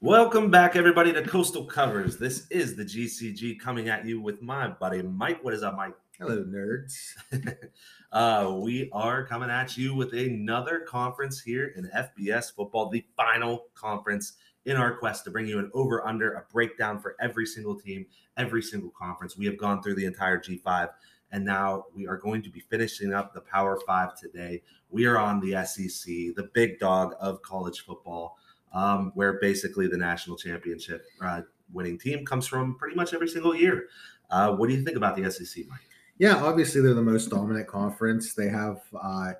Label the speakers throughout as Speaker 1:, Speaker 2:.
Speaker 1: Welcome back, everybody, to Coastal Covers. This is the GCG coming at you with my buddy Mike. What is up, Mike?
Speaker 2: Hello, nerds.
Speaker 1: uh, we are coming at you with another conference here in FBS football, the final conference in our quest to bring you an over under, a breakdown for every single team, every single conference. We have gone through the entire G5, and now we are going to be finishing up the Power Five today. We are on the SEC, the big dog of college football, um, where basically the national championship uh, winning team comes from pretty much every single year. Uh, what do you think about the SEC, Mike?
Speaker 2: Yeah, obviously they're the most dominant conference. They have uh,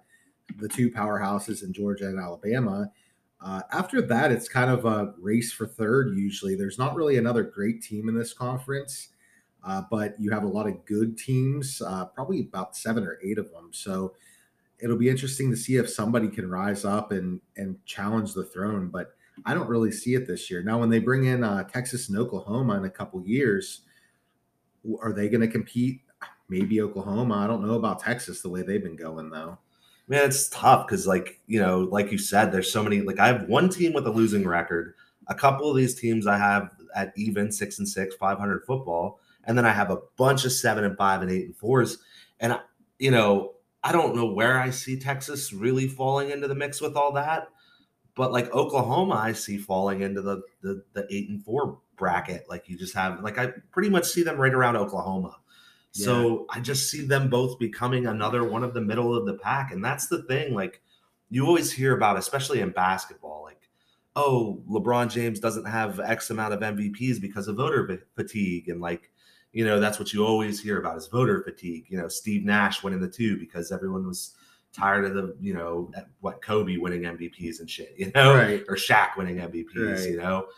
Speaker 2: the two powerhouses in Georgia and Alabama. Uh, after that, it's kind of a race for third. Usually, there's not really another great team in this conference, uh, but you have a lot of good teams, uh, probably about seven or eight of them. So it'll be interesting to see if somebody can rise up and and challenge the throne. But I don't really see it this year. Now, when they bring in uh, Texas and Oklahoma in a couple years, are they going to compete maybe Oklahoma. I don't know about Texas the way they've been going though.
Speaker 1: Man, it's tough because, like you know, like you said, there's so many. Like I have one team with a losing record. A couple of these teams I have at even six and six, five hundred football, and then I have a bunch of seven and five and eight and fours. And I, you know, I don't know where I see Texas really falling into the mix with all that, but like Oklahoma, I see falling into the the, the eight and four bracket. Like you just have, like I pretty much see them right around Oklahoma. So I just see them both becoming another one of the middle of the pack. And that's the thing. Like you always hear about, especially in basketball, like, oh, LeBron James doesn't have X amount of MVPs because of voter fatigue. And like, you know, that's what you always hear about is voter fatigue. You know, Steve Nash winning the two because everyone was tired of the, you know, what Kobe winning MVPs and shit, you know,
Speaker 2: right.
Speaker 1: or Shaq winning MVPs, right. you know.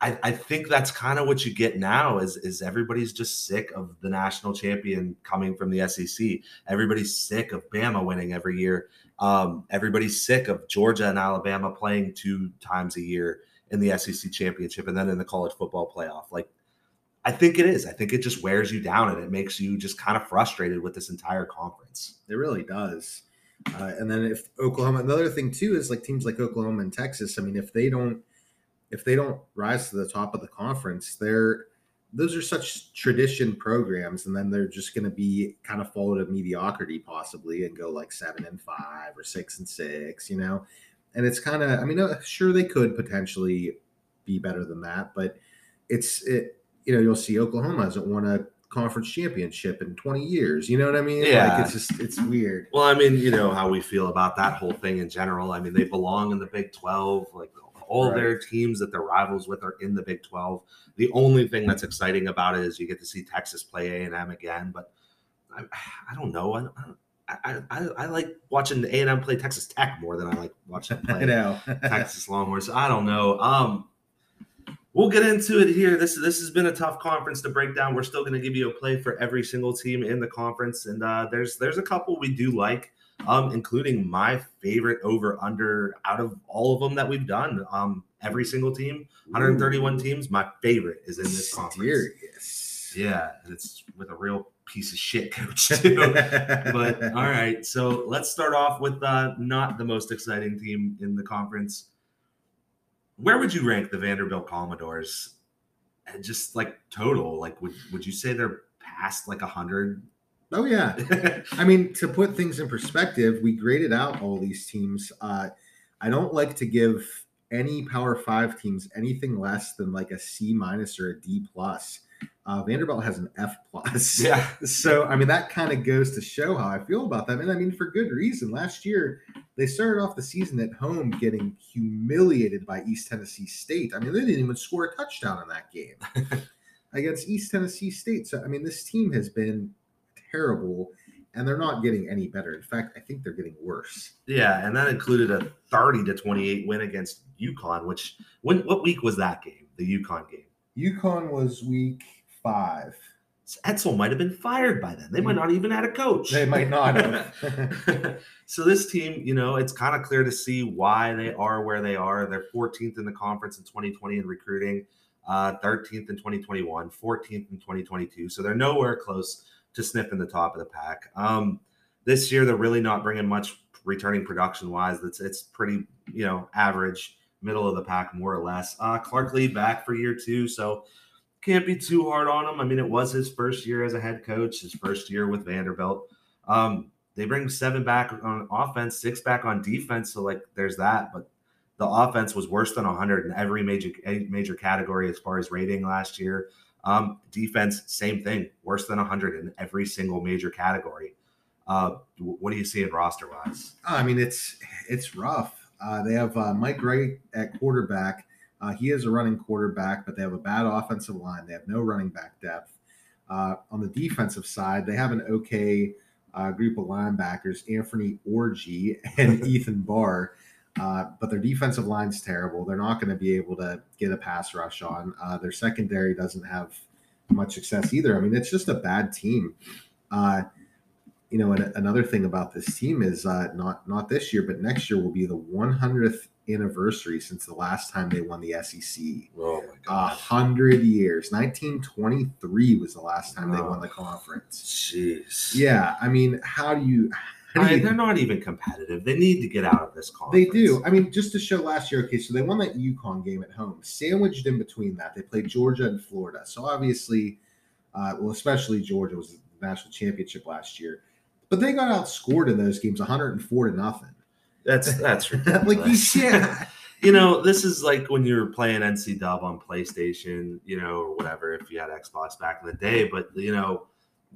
Speaker 1: I, I think that's kind of what you get now is is everybody's just sick of the national champion coming from the SEC. Everybody's sick of Bama winning every year. Um, everybody's sick of Georgia and Alabama playing two times a year in the SEC championship and then in the college football playoff. Like I think it is. I think it just wears you down and it makes you just kind of frustrated with this entire conference.
Speaker 2: It really does. Uh, and then if Oklahoma, another thing too is like teams like Oklahoma and Texas. I mean, if they don't if they don't rise to the top of the conference, they're those are such tradition programs, and then they're just going to be kind of fall to mediocrity possibly and go like seven and five or six and six, you know. And it's kind of, I mean, uh, sure they could potentially be better than that, but it's it. You know, you'll see Oklahoma hasn't won a conference championship in 20 years. You know what I mean?
Speaker 1: Yeah.
Speaker 2: Like it's just it's weird.
Speaker 1: Well, I mean, you know how we feel about that whole thing in general. I mean, they belong in the Big 12. Like all right. their teams that they're rivals with are in the Big 12. The only thing that's exciting about it is you get to see Texas play A and M again. But I, I don't know. I, I, I, I like watching A and M play Texas Tech more than I like watching play I know. Texas Longhorns. I don't know. Um, we'll get into it here. This this has been a tough conference to break down. We're still going to give you a play for every single team in the conference, and uh, there's there's a couple we do like um, including my favorite over under out of all of them that we've done. Um, every single team, 131 Ooh. teams, my favorite is in this conference. Yeah, it's with a real piece of shit coach too. but all right, so let's start off with uh, not the most exciting team in the conference. Where would you rank the Vanderbilt Commodores? Just like total, like would would you say they're past like a hundred
Speaker 2: Oh yeah. I mean, to put things in perspective, we graded out all these teams. Uh, I don't like to give any Power Five teams anything less than like a C minus or a D plus. Uh, Vanderbilt has an F plus.
Speaker 1: Yeah.
Speaker 2: So I mean that kind of goes to show how I feel about them, and I mean for good reason. Last year they started off the season at home getting humiliated by East Tennessee State. I mean they didn't even score a touchdown in that game against East Tennessee State. So I mean this team has been terrible and they're not getting any better. In fact, I think they're getting worse.
Speaker 1: Yeah, and that included a 30 to 28 win against UConn, which when what week was that game? The UConn game.
Speaker 2: UConn was week five.
Speaker 1: So Edsall might have been fired by then. They might not even had a coach.
Speaker 2: They might not have.
Speaker 1: so this team, you know, it's kind of clear to see why they are where they are. They're 14th in the conference in 2020 in recruiting, uh, 13th in 2021, 14th in 2022. So they're nowhere close to sniffing the top of the pack. Um, This year, they're really not bringing much returning production wise. It's it's pretty you know average, middle of the pack more or less. Uh, Clark Lea back for year two, so can't be too hard on him. I mean, it was his first year as a head coach, his first year with Vanderbilt. Um, they bring seven back on offense, six back on defense. So like, there's that. But the offense was worse than 100 in every major major category as far as rating last year. Um, defense, same thing, worse than 100 in every single major category. Uh, what do you see in roster wise?
Speaker 2: I mean, it's it's rough. Uh, they have uh, Mike Wright at quarterback. Uh, he is a running quarterback, but they have a bad offensive line. They have no running back depth. Uh, on the defensive side, they have an okay uh, group of linebackers, Anthony Orji and Ethan Barr. Uh, but their defensive line's terrible. They're not going to be able to get a pass rush on. Uh, their secondary doesn't have much success either. I mean, it's just a bad team. Uh, you know, and another thing about this team is uh, not not this year, but next year will be the 100th anniversary since the last time they won the SEC.
Speaker 1: Oh my
Speaker 2: A hundred years. 1923 was the last time they won the conference.
Speaker 1: Jeez.
Speaker 2: Yeah, I mean, how do you? How do
Speaker 1: I-
Speaker 2: you
Speaker 1: they're not even competitive. They need to get out of this conference.
Speaker 2: They do. I mean, just to show last year, okay, so they won that UConn game at home. Sandwiched in between that, they played Georgia and Florida. So obviously, uh, well, especially Georgia was the national championship last year. But they got outscored in those games 104 to nothing.
Speaker 1: That's that's
Speaker 2: like, you,
Speaker 1: ridiculous.
Speaker 2: yeah.
Speaker 1: you know, this is like when you were playing NC Dub on PlayStation, you know, or whatever, if you had Xbox back in the day. But, you know,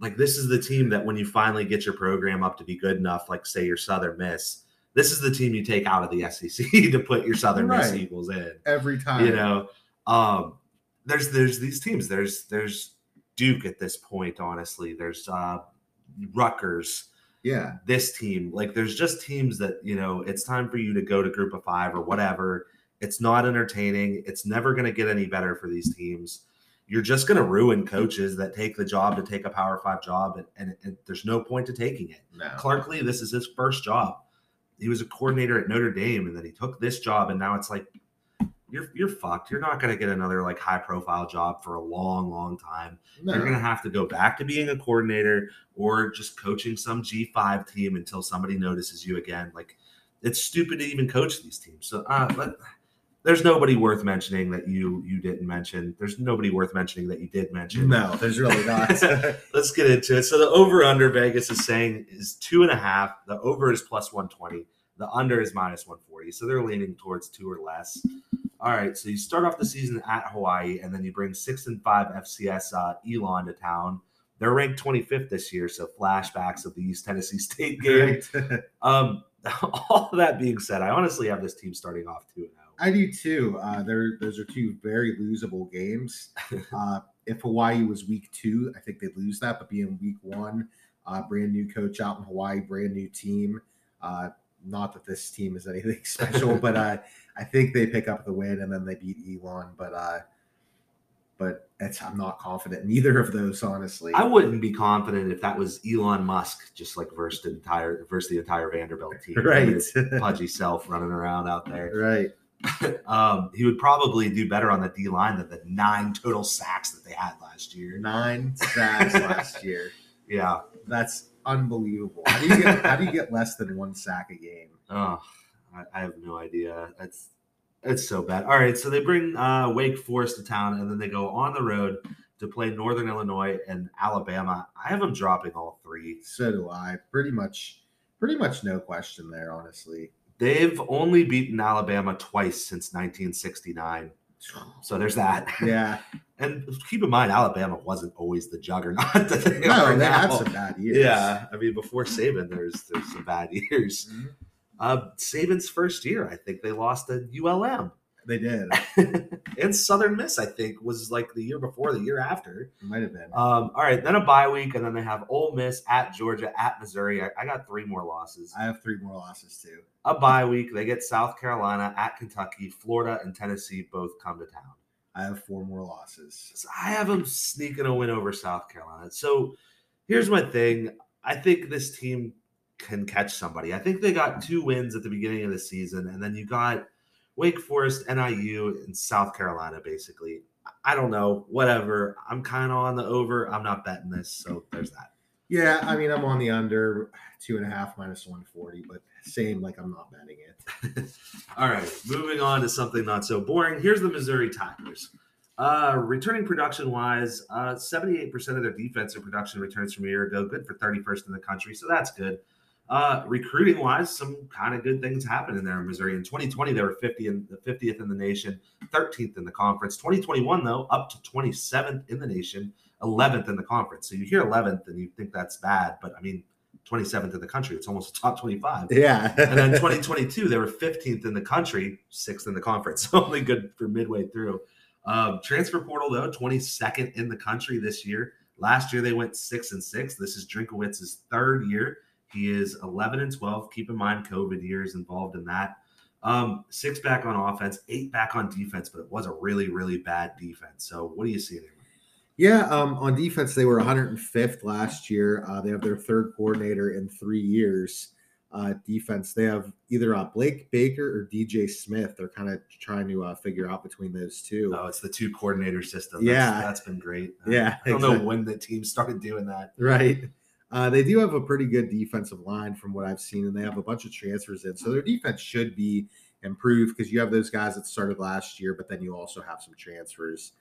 Speaker 1: like this is the team that when you finally get your program up to be good enough, like say your Southern Miss, this is the team you take out of the SEC to put your Southern Miss
Speaker 2: Right.
Speaker 1: Eagles in.
Speaker 2: Every time.
Speaker 1: You know, um, there's there's these teams. There's there's Duke at this point, honestly. There's uh Rutgers
Speaker 2: Yeah.
Speaker 1: this team. Like there's just teams that, you know, it's time for you to go to group of five or whatever. It's not entertaining. It's never going to get any better for these teams. You're just going to ruin coaches that take the job to take a power five job, and, and, and there's no point to taking it.
Speaker 2: No.
Speaker 1: Clark Lea, this is his first job. He was a coordinator at Notre Dame, and then he took this job, and now it's like you're you're fucked. You're not going to get another like high profile job for a long, long time.
Speaker 2: no.
Speaker 1: You're going to have to go back to being a coordinator or just coaching some G5 team until somebody notices you again. Like it's stupid to even coach these teams. So uh, let, there's nobody worth mentioning that you you didn't mention. There's nobody worth mentioning that you did mention.
Speaker 2: No, there's really not.
Speaker 1: Let's get into it. So the over under Vegas is saying is two and a half. The over is plus 120. The under is minus 140. So they're leaning towards two or less. All right. So you start off the season at Hawaii, and then you bring six and five FCS uh, Elon to town. They're ranked 25th this year. So flashbacks of the East Tennessee State game.
Speaker 2: Right.
Speaker 1: Um, all that being said, I honestly have this team starting off two and oh.
Speaker 2: I do too. Uh, there, those are two very losable games. Uh, if Hawaii was week two, I think they'd lose that. But being week one, uh, brand new coach out in Hawaii, brand new team. Not that this team is anything special, but uh, I think they pick up the win and then they beat Elon. But uh, but it's, I'm not confident in either of those, honestly.
Speaker 1: I wouldn't be confident if that was Elon Musk just like versus the entire versus the entire Vanderbilt team.
Speaker 2: right,
Speaker 1: pudgy self running around out there.
Speaker 2: right.
Speaker 1: Um, he would probably do better on the D line than the nine total sacks that they had last year.
Speaker 2: Nine sacks last year.
Speaker 1: Yeah.
Speaker 2: That's unbelievable. How do you get how do you get less than one sack a game?
Speaker 1: Oh, I, I have no idea. That's it's so bad. All right, so they bring uh, Wake Forest to town, and then they go on the road to play Northern Illinois and Alabama. I have them dropping all three.
Speaker 2: So do I. Pretty much, pretty much no question there. Honestly,
Speaker 1: They've only beaten Alabama twice since 1969. So there's that.
Speaker 2: yeah.
Speaker 1: And keep in mind, Alabama wasn't always the juggernaut that they
Speaker 2: No,
Speaker 1: are
Speaker 2: they had some bad years.
Speaker 1: Yeah, I mean, before Saban, there's there's some bad years.
Speaker 2: Mhm.
Speaker 1: Uh, Saban's first year, I think they lost to ULM.
Speaker 2: They did.
Speaker 1: and Southern Miss, I think, was like the year before, the year after.
Speaker 2: It might have been.
Speaker 1: Um, all right, then a bye week, and then they have Ole Miss at Georgia, at Missouri. I, I got three more losses.
Speaker 2: I have three more losses too.
Speaker 1: A bye week, they get South Carolina at Kentucky, Florida, and Tennessee both come to town.
Speaker 2: I have four more losses.
Speaker 1: So I have them sneaking a win over South Carolina. So here's my thing. I think this team can catch somebody. I think they got two wins at the beginning of the season, and then you got Wake Forest, NIU, and South Carolina, basically. I don't know. Whatever. I'm kind of on the over. I'm not betting this. So there's that.
Speaker 2: Yeah, I mean, I'm on the under two and a half minus 140, but same, like I'm not betting it.
Speaker 1: All right, moving on to something not so boring. Here's the Missouri Tigers. Uh, returning production wise, uh, 78% of their defensive production returns from a year ago. Good for 31st in the country, so that's good. Uh, recruiting wise, some kind of good things happened in there in Missouri. In 2020, they were 50 in the 50th in the nation, 13th in the conference. 2021, though, up to 27th in the nation, 11th in the conference. So you hear 11th and you think that's bad, but I mean, 27th in the country. It's almost a top 25.
Speaker 2: Yeah.
Speaker 1: and then 2022, they were 15th in the country, sixth in the conference. Only good for midway through. Um, transfer portal though, 22nd in the country this year. Last year they went six and six. This is Drinkwitz's third year. He is 11 and 12. Keep in mind COVID years involved in that. Um, six back on offense, eight back on defense, but it was a really, really bad defense. So what do you see there?
Speaker 2: Yeah, um, on defense, they were 105th last year. Uh, they have their third coordinator in three years. Uh, defense, they have either uh, Blake Baker or DJ Smith. They're kind of trying to uh, figure out between those two.
Speaker 1: Oh, it's the two coordinator system.
Speaker 2: Yeah.
Speaker 1: That's, that's been great.
Speaker 2: Yeah,
Speaker 1: I don't
Speaker 2: exactly.
Speaker 1: know when the team started doing that.
Speaker 2: Right. Uh, they do have a pretty good defensive line from what I've seen, and they have a bunch of transfers in. So their defense should be improved because you have those guys that started last year, but then you also have some transfers.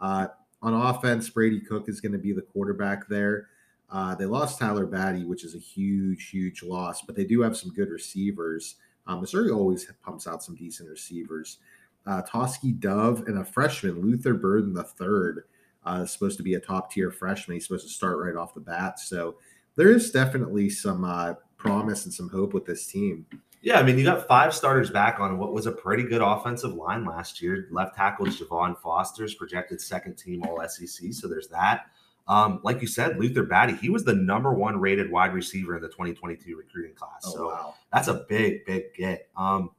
Speaker 2: Uh, on offense, Brady Cook is going to be the quarterback there. Uh, they lost Tyler Badie, which is a huge, huge loss, but they do have some good receivers. Um, Missouri always pumps out some decent receivers. Uh, Tauskie Dove and a freshman, Luther Burden third, uh, is supposed to be a top tier freshman. He's supposed to start right off the bat. So there is definitely some uh, promise and some hope with this team.
Speaker 1: Yeah, I mean, you got five starters back on what was a pretty good offensive line last year. Left tackle Javon Foster's projected second team All SEC, so there's that. Um, like you said, Luther Batty, he was the number one rated wide receiver in the 2022 recruiting class.
Speaker 2: Oh,
Speaker 1: so
Speaker 2: wow.
Speaker 1: that's a big, big get. Um,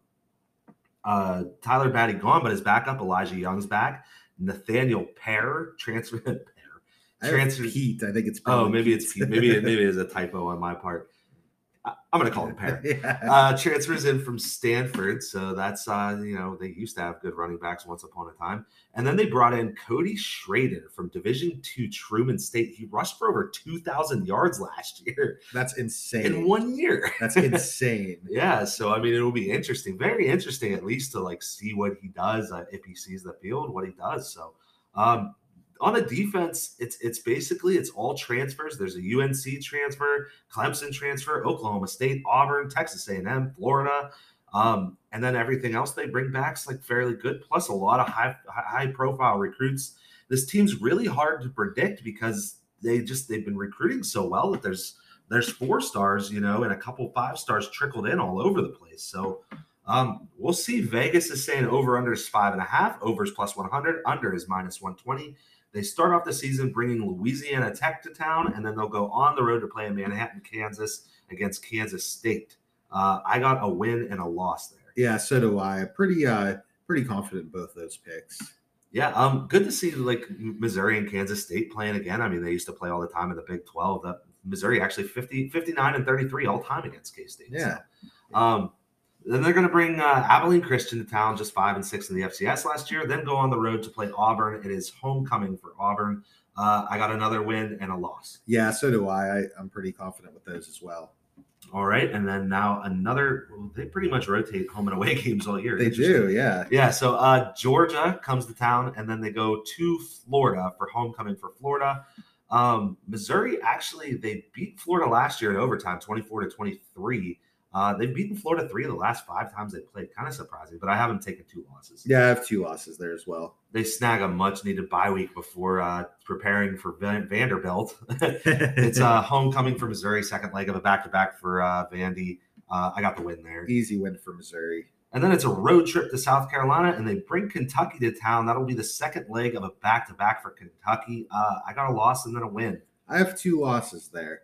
Speaker 1: uh, Tyler Badie gone, but his backup Elijah Young's back. Nathaniel Pear transfer.
Speaker 2: I
Speaker 1: Transfer-
Speaker 2: Pete. I think it's
Speaker 1: Oh, maybe it's
Speaker 2: Pete.
Speaker 1: maybe it, maybe it is a typo on my part. I, I'm gonna call him Pear
Speaker 2: yeah.
Speaker 1: uh, transfers in from Stanford. So that's, uh, you know, they used to have good running backs once upon a time. And then they brought in Cody Schrader from Division two Truman State. He rushed for over 2,000 yards last year
Speaker 2: That's insane.
Speaker 1: in one year.
Speaker 2: That's insane.
Speaker 1: yeah. So, I mean, it'll be interesting. Very interesting, at least to like see what he does uh, if he sees the field, what he does. So, um, on the defense, it's it's basically it's all transfers. There's a UNC transfer, Clemson transfer, Oklahoma State, Auburn, Texas A&M, Florida, um, and then everything else they bring back is like fairly good. Plus a lot of high high profile recruits. This team's really hard to predict because they just they've been recruiting so well that there's there's four stars, you know, and a couple five stars trickled in all over the place. So um, we'll see. Vegas is saying over under is five and a half, over is plus 100, under is minus 120. They start off the season bringing Louisiana Tech to town, and then they'll go on the road to play in Manhattan, Kansas against Kansas State. Uh, I got a win and a loss there.
Speaker 2: Yeah, so do I. Pretty uh pretty confident in both those picks.
Speaker 1: Yeah, um, good to see like Missouri and Kansas State playing again. I mean, they used to play all the time in the Big 12. That Missouri actually 50, 59 and 33 all time against K State.
Speaker 2: Yeah.
Speaker 1: Um, then they're going to bring uh, Abilene Christian to town, just five and six in the FCS last year. Then go on the road to play Auburn. It is homecoming for Auburn. Uh, I got another win and a loss.
Speaker 2: Yeah, so do I. I I'm pretty confident with those as well.
Speaker 1: All right, and then now another. Well, they pretty much rotate home and away games all year.
Speaker 2: They do, yeah.
Speaker 1: Yeah, so uh, Georgia comes to town, and then they go to Florida for homecoming for Florida. Um, Missouri actually they beat Florida last year in overtime, twenty four to twenty three. Uh, they've beaten Florida three of the last five times they played. Kind of surprising, but I haven't taken two losses.
Speaker 2: Yeah, I have two losses there as well.
Speaker 1: They snag a much needed bye week before uh, preparing for Van- Vanderbilt. it's uh, homecoming for Missouri, second leg of a back to back for uh, Vandy. Uh, I got the win there.
Speaker 2: easy win for Missouri.
Speaker 1: And then it's a road trip to South Carolina, and they bring Kentucky to town. That'll be the second leg of a back to back for Kentucky. Uh, I got a loss and then a win.
Speaker 2: I have two losses there.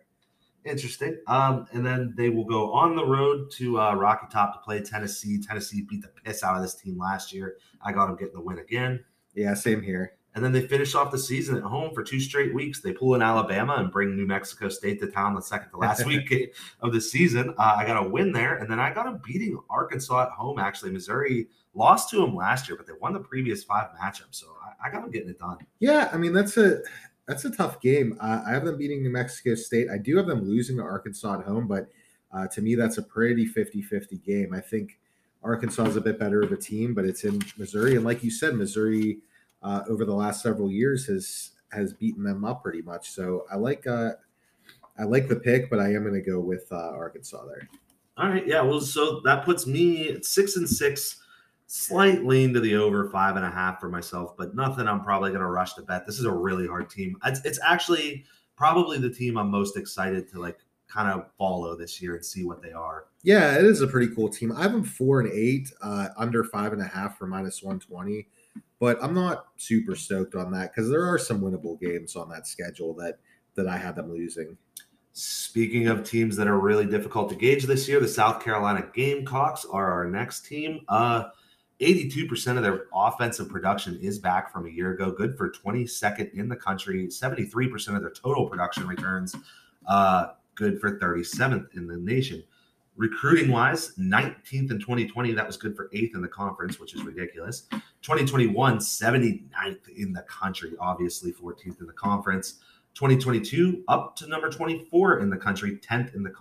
Speaker 1: Interesting. Um, and then they will go on the road to uh, Rocky Top to play Tennessee. Tennessee beat the piss out of this team last year. I got them getting the win again.
Speaker 2: Yeah, same here.
Speaker 1: And then they finish off the season at home for two straight weeks. They pull in Alabama and bring New Mexico State to town the second to last week of the season. Uh, I got a win there, and then I got them beating Arkansas at home. Actually, Missouri lost to them last year, but they won the previous five matchups, so I, I got them getting it done.
Speaker 2: Yeah, I mean that's a that's a tough game. Uh, I have them beating New Mexico State. I do have them losing to Arkansas at home, but uh, to me, that's a pretty 50 50 game. I think Arkansas is a bit better of a team, but it's in Missouri. And like you said, Missouri uh, over the last several years has has beaten them up pretty much. So I like uh, I like the pick, but I am going to go with uh, Arkansas there.
Speaker 1: All right, yeah. Well, so that puts me at six and six. Slight lean to the over five and a half for myself, but nothing I'm probably going to rush to bet. This is a really hard team. It's, it's actually probably the team I'm most excited to like kind of follow this year and see what they are.
Speaker 2: Yeah, it is a pretty cool team. I have them four and eight, uh, under five and a half for minus 120, but I'm not super stoked on that because there are some winnable games on that schedule that that I had them losing.
Speaker 1: Speaking of teams that are really difficult to gauge this year, the South Carolina Gamecocks are our next team. Uh, 82% of their offensive production is back from a year ago, good for 22nd in the country. 73% of their total production returns, uh, good for 37th in the nation. Recruiting wise, 19th in 2020, that was good for eighth in the conference, which is ridiculous. 2021, 79th in the country, obviously 14th in the conference. 2022 up to number 24 in the country, 10th in the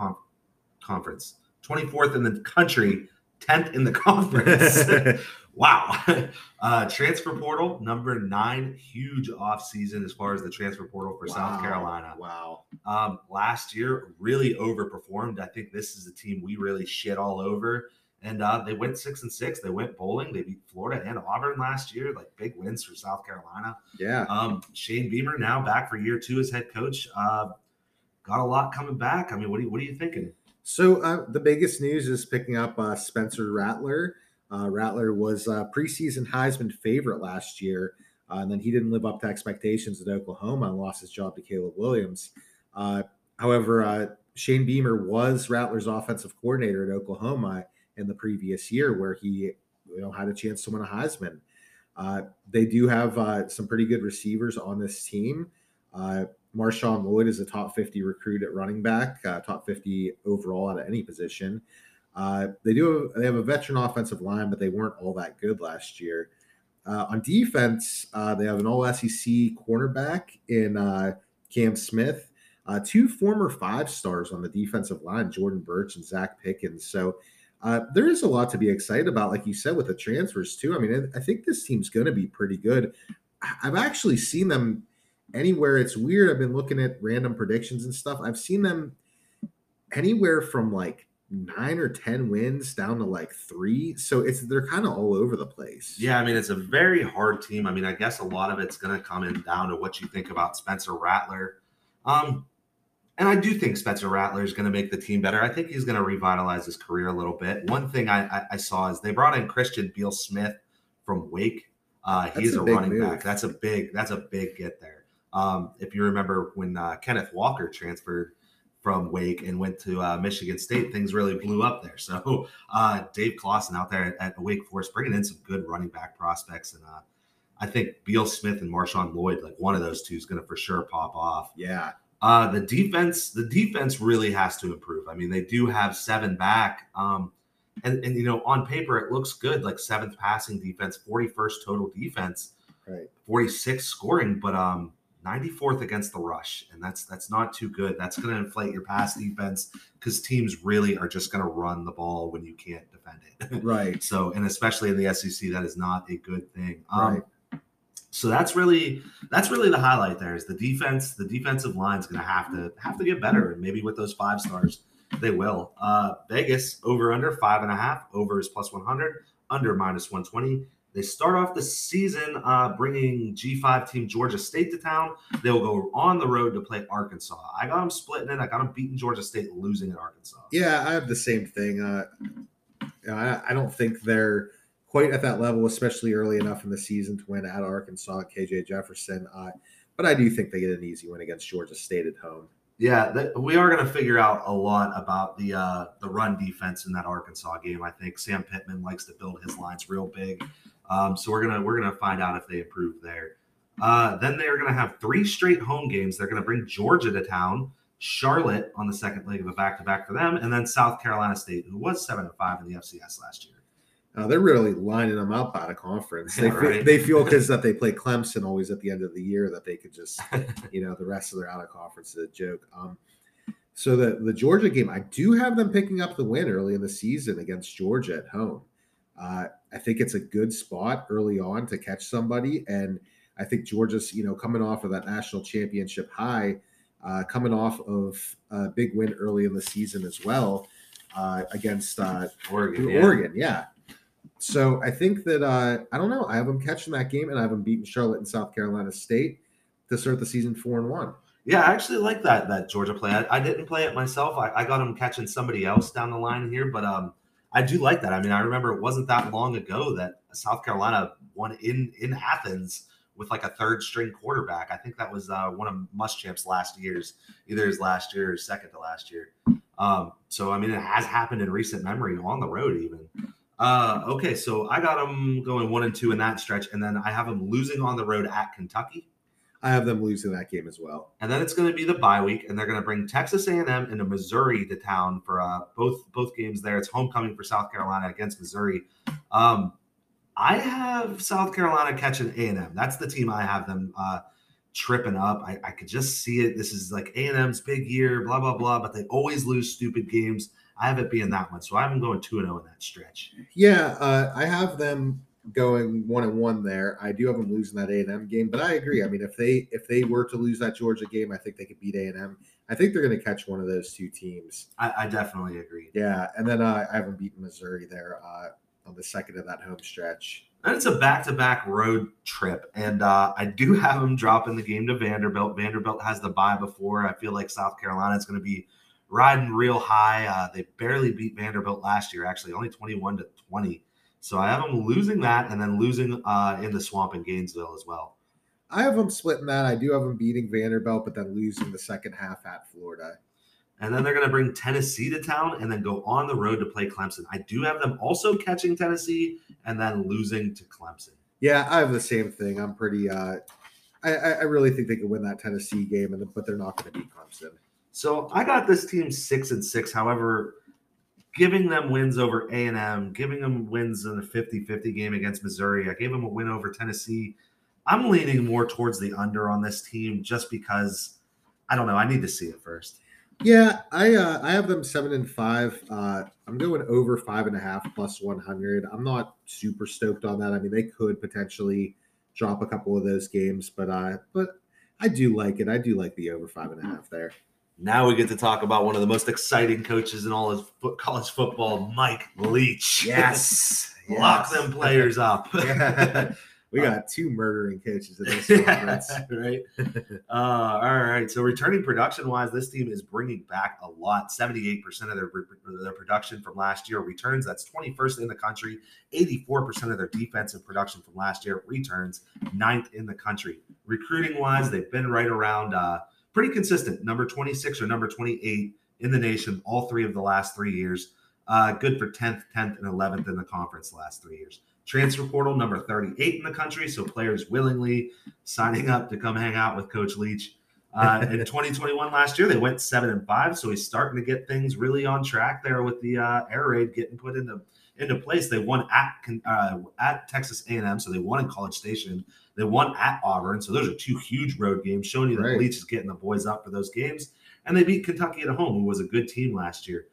Speaker 1: conference, 24th in the country, 10th in the conference. wow. Uh, transfer portal number nine, huge off season as far as the transfer portal for wow. South Carolina.
Speaker 2: Wow.
Speaker 1: Um, last year really overperformed. I think this is a team we really shit all over and uh, they went six and six. They went bowling. They beat Florida and Auburn last year, like big wins for South Carolina.
Speaker 2: Yeah.
Speaker 1: Um, Shane Beamer now back for year two as head coach. Uh, got a lot coming back. I mean, what are you, what are you thinking?
Speaker 2: So uh, the biggest news is picking up uh, Spencer Rattler. Uh, Rattler was a preseason Heisman favorite last year, uh, and then he didn't live up to expectations at Oklahoma and lost his job to Caleb Williams. Uh, however, uh, Shane Beamer was Rattler's offensive coordinator at Oklahoma in the previous year, where he you know had a chance to win a Heisman. Uh, they do have uh, some pretty good receivers on this team. Marshawn Lloyd is a top 50 recruit at running back, uh, top 50 overall at any position. Uh, they do have, they have a veteran offensive line, but they weren't all that good last year. Uh, on defense, uh, they have an All SEC cornerback in uh, Cam Smith, uh, two former five stars on the defensive line, Jordan Burch and Zach Pickens. So there is a lot to be excited about, like you said, with the transfers too. I mean, I think this team's going to be pretty good. I've actually seen them anywhere. It's weird. I've been looking at random predictions and stuff. I've seen them anywhere from like nine or ten wins down to like three. So it's they're kind of all over the place.
Speaker 1: Yeah, I mean it's a very hard team. I mean, I guess a lot of it's going to come in down to what you think about Spencer Rattler. Um, and I do think Spencer Rattler is going to make the team better. I think he's going to revitalize his career a little bit. One thing I, I, I saw is they brought in Christian Beal Smith from Wake. Uh, he's a, a running move. back. That's a big. That's a big get there. Um, if you remember when uh, Kenneth Walker transferred from Wake and went to uh, Michigan State, things really blew up there. So uh, Dave Clawson out there at, at, Wake Forest bringing in some good running back prospects, and uh, I think Beal Smith and Marshawn Lloyd, like one of those two, is going to for sure pop off.
Speaker 2: Yeah,
Speaker 1: uh, the defense, the defense really has to improve. I mean, they do have seven back. Um, and, and you know, on paper it looks good, like seventh passing defense, 41st total defense,
Speaker 2: right,
Speaker 1: 46 scoring, but um 94th against the rush. And that's that's not too good. That's gonna inflate your pass defense because teams really are just gonna run the ball when you can't defend
Speaker 2: it. Right.
Speaker 1: so and especially in the SEC, that is not a good thing. Um,
Speaker 2: right
Speaker 1: so that's really that's really the highlight there is the defense the defensive line is going to have to have to get better and maybe with those five stars they will uh vegas over under five and a half over is plus 100 under minus 120 they start off the season uh, bringing G5 team Georgia State to town. They'll go on the road to play Arkansas. I got them splitting it. I got them beating Georgia State, losing at Arkansas.
Speaker 2: Yeah, I have the same thing. Uh, I, I don't think they're quite at that level, especially early enough in the season to win at Arkansas, KJ Jefferson. Uh, but I do think they get an easy win against Georgia State at home.
Speaker 1: Yeah, that, we are going to figure out a lot about the uh, the run defense in that Arkansas game. I think Sam Pittman likes to build his lines real big, um, so we're gonna we're gonna find out if they improve there. Uh, then they are going to have three straight home games. They're going to bring Georgia to town, Charlotte on the second leg of a back to back for them, and then South Carolina State, who was seven and five in the FCS last year.
Speaker 2: Uh, they're really lining them up out of conference. They
Speaker 1: Yeah, right.
Speaker 2: they feel because that they play Clemson always at the end of the year that they could just you know the rest of their out of conference is a joke. Um, so the the Georgia game, I do have them picking up the win early in the season against Georgia at home. Uh, I think it's a good spot early on to catch somebody, and I think Georgia's you know coming off of that national championship high, uh, coming off of a big win early in the season as well uh, against uh,
Speaker 1: Oregon.
Speaker 2: Oregon.
Speaker 1: yeah.
Speaker 2: yeah. So I think that uh, I don't know. I have them catching that game, and I have them beating Charlotte and South Carolina State to start the season four and one.
Speaker 1: Yeah, I actually like that that Georgia play. I, I didn't play it myself. I, I got them catching somebody else down the line here, but um, I do like that. I mean, I remember it wasn't that long ago that South Carolina won in in Athens with like a third string quarterback. I think that was uh, one of Muschamp's last years, either his last year or second to last year. Um, so I mean, it has happened in recent memory on the road, even. Uh, okay, so I got them going one and two in that stretch, and then I have them losing on the road at Kentucky.
Speaker 2: I have them losing that game as well.
Speaker 1: and then it's going to be the bye week, and they're going to bring Texas A&M and Missouri to town for uh, both both games. There, it's homecoming for South Carolina against Missouri. Um, I have South Carolina catching A&M. That's the team I have them uh, tripping up. I, I could just see it. This is like A&M's big year, blah blah blah. But they always lose stupid games. I have it being that one, so I have them going two and zero in that stretch.
Speaker 2: Yeah, uh, I have them going one and one there. I do have them losing that A and M game, but I agree. I mean, if they if they were to lose that Georgia game, I think they could beat A and M. I think they're going to catch one of those two teams.
Speaker 1: I, I definitely agree.
Speaker 2: Yeah, and then uh, I haven't beaten Missouri there uh, on the second of that home stretch.
Speaker 1: And it's a back-to-back road trip, and uh, I do have them dropping the game to Vanderbilt. Vanderbilt has the bye before. I feel like South Carolina is going to be riding real high. Uh, they barely beat Vanderbilt last year, actually, only twenty-one to twenty. So I have them losing that, and then losing uh, in the swamp in Gainesville as well.
Speaker 2: I have them splitting that. I do have them beating Vanderbilt, but then losing the second half at Florida.
Speaker 1: And then they're going to bring Tennessee to town, and then go on the road to play Clemson. I do have them also catching Tennessee, and then losing to Clemson.
Speaker 2: Yeah, I have the same thing. I'm pretty. Uh, I, I I really think they could win that Tennessee game, and but they're not going to beat Clemson.
Speaker 1: So I got this team six and six. However, giving them wins over A and M, giving them wins in a 50-50 game against Missouri. I gave them a win over Tennessee. I'm leaning more towards the under on this team just because I don't know. I need to see it first.
Speaker 2: Yeah, I uh, I have them seven and five. Uh, I'm going over five and a half plus one hundred. I'm not super stoked on that. I mean, they could potentially drop a couple of those games, but uh, but I do like it. I do like the over five and a half there.
Speaker 1: Now we get to talk about one of the most exciting coaches in all of college football, Mike Leach. Yes, lock them players up.
Speaker 2: Yeah. we got two murdering coaches in this conference.
Speaker 1: right. Uh, all right. So returning production wise, this team is bringing back a lot. Seventy-eight percent of their their production from last year returns. That's twenty-first in the country. Eighty-four percent of their defensive production from last year returns. Ninth in the country. Recruiting wise, they've been right around uh, pretty consistent. Number twenty-six or number twenty-eight in the nation. All three of the last three years. Uh, good for tenth, tenth, and eleventh in the conference the last three years. Transfer portal number 38 in the country. So players willingly signing up to come hang out with Coach Leach. Uh, in 2021 last year, they went seven and five. So he's starting to get things really on track there with the uh, air raid getting put into into place. They won at uh, at Texas A&M, so they won in College Station. They won at Auburn, so those are two huge road games, showing you that
Speaker 2: Right.
Speaker 1: Leach is getting the boys up for those games. And they beat Kentucky at home, who was a good team last year.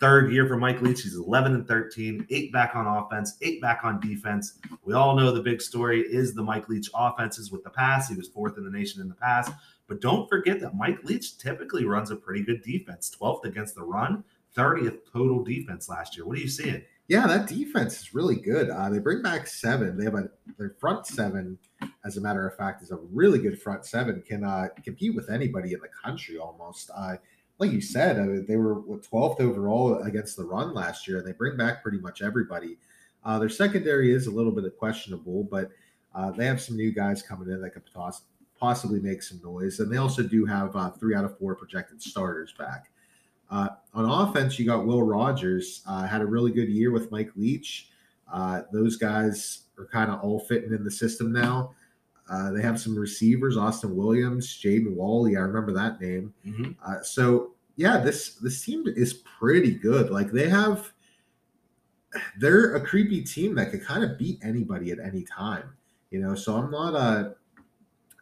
Speaker 1: Third year for Mike Leach. He's 11 and 13, eight back on offense, eight back on defense. We all know the big story is the Mike Leach offenses with the pass. He was fourth in the nation in the pass. But don't forget that Mike Leach typically runs a pretty good defense 12th against the run, 30th total defense last year. What are you seeing?
Speaker 2: Yeah, that defense is really good. Uh, they bring back seven. They have a their front seven, as a matter of fact, is a really good front seven. Can uh, compete with anybody in the country almost. Uh, like you said, uh, they were twelfth overall against the run last year, and they bring back pretty much everybody. Uh, their secondary is a little bit questionable, but uh, they have some new guys coming in that could poss- possibly make some noise, and they also do have uh, three out of four projected starters back. Uh, on offense, you got Will Rogers. Uh, had a really good year with Mike Leach. Uh, those guys are kind of all fitting in the system now. Uh, they have some receivers: Austin Williams, Jaden Walley. I remember that name. Uh, so yeah, this this team is pretty good. Like they have, they're a creepy team that could kind of beat anybody at any time. You know, so I'm not uh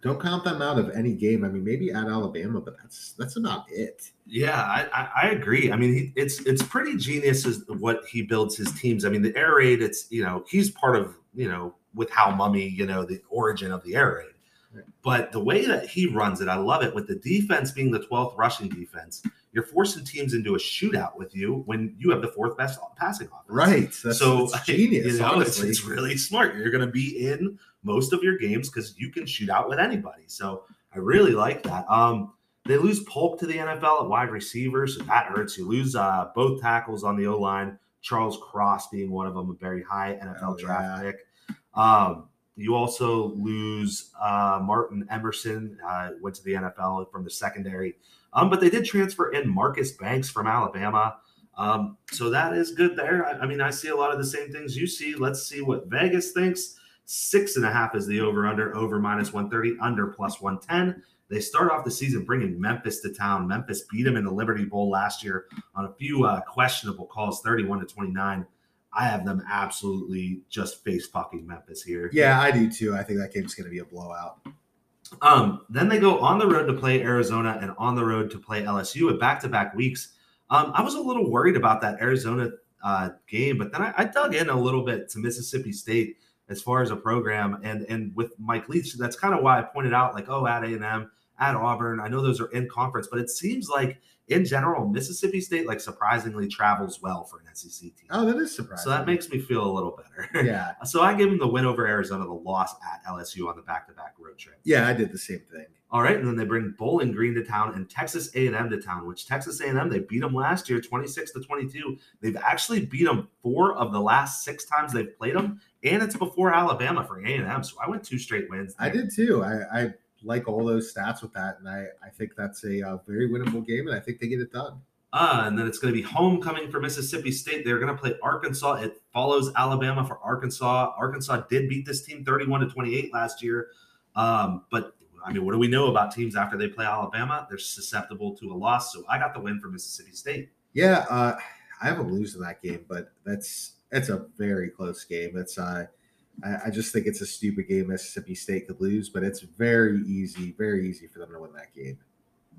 Speaker 2: don't count them out of any game. I mean, maybe at Alabama, but that's that's about it.
Speaker 1: Yeah, I, I, agree. I mean, he, it's it's pretty genius is what he builds his teams. I mean, the air raid. It's you know he's part of you know with Hal Mumme you know the origin of the air raid. But the way that he runs it, I love it. With the defense being the 12th rushing defense, you're forcing teams into a shootout with you when you have the fourth best passing offense.
Speaker 2: Right.
Speaker 1: That's, so that's genius. You know, it's, it's, really smart. You're going to be in most of your games because you can shoot out with anybody. So I really like that. Um, they lose Polk to the NFL at wide receiver, so that hurts. You lose uh, both tackles on the O line. Charles Cross being one of them, a very high NFL oh, draft yeah. pick. Um, you also lose uh, Martin Emerson, uh, went to the NFL from the secondary. Um, but they did transfer in Marcus Banks from Alabama. Um, so that is good there. I, I, mean, I see a lot of the same things you see. Let's see what Vegas thinks. Six and a half is the over under, over minus 130, under plus 110. They start off the season bringing Memphis to town. Memphis beat them in the Liberty Bowl last year on a few uh, questionable calls, 31 to 29. I have them absolutely just face fucking Memphis here.
Speaker 2: Yeah, I do too. I think that game's going to be a blowout.
Speaker 1: Um, then they go on the road to play Arizona and on the road to play LSU at back to back weeks. Um, I was a little worried about that Arizona uh, game, but then I, I, dug in a little bit to Mississippi State as far as a program, and and with Mike Leach, that's kind of why I pointed out like, oh, at A and M, at Auburn, I know those are in conference, but it seems like in general, Mississippi State like surprisingly travels well for an SEC team.
Speaker 2: Oh, that is surprising.
Speaker 1: So that makes me feel a little better.
Speaker 2: Yeah.
Speaker 1: so I give them the win over Arizona, the loss at LSU on the back-to-back road trip.
Speaker 2: Yeah, I did the same thing.
Speaker 1: All right, and then they bring Bowling Green to town and Texas A&M to town. Which Texas A&M they beat them last year, twenty-six to twenty-two. They've actually beat them four of the last six times they've played them, and it's before Alabama for A&M. So I went two straight wins.
Speaker 2: There. I did too. I, I like all those stats with that, and I I think that's a, a uh, very winnable game, and I think they get it done.
Speaker 1: Uh, and then it's going to be homecoming for Mississippi State. They're going to play Arkansas. It follows Alabama for Arkansas. Arkansas did beat this team 31 to 28 last year. Um, but I mean, what do we know about teams after they play Alabama? They're susceptible to a loss. So I got the win for Mississippi State.
Speaker 2: Yeah, uh, I have a lose in that game, but that's that's a very close game. It's uh, I, I just think it's a stupid game Mississippi State could lose, but it's very easy, very easy for them to win that game.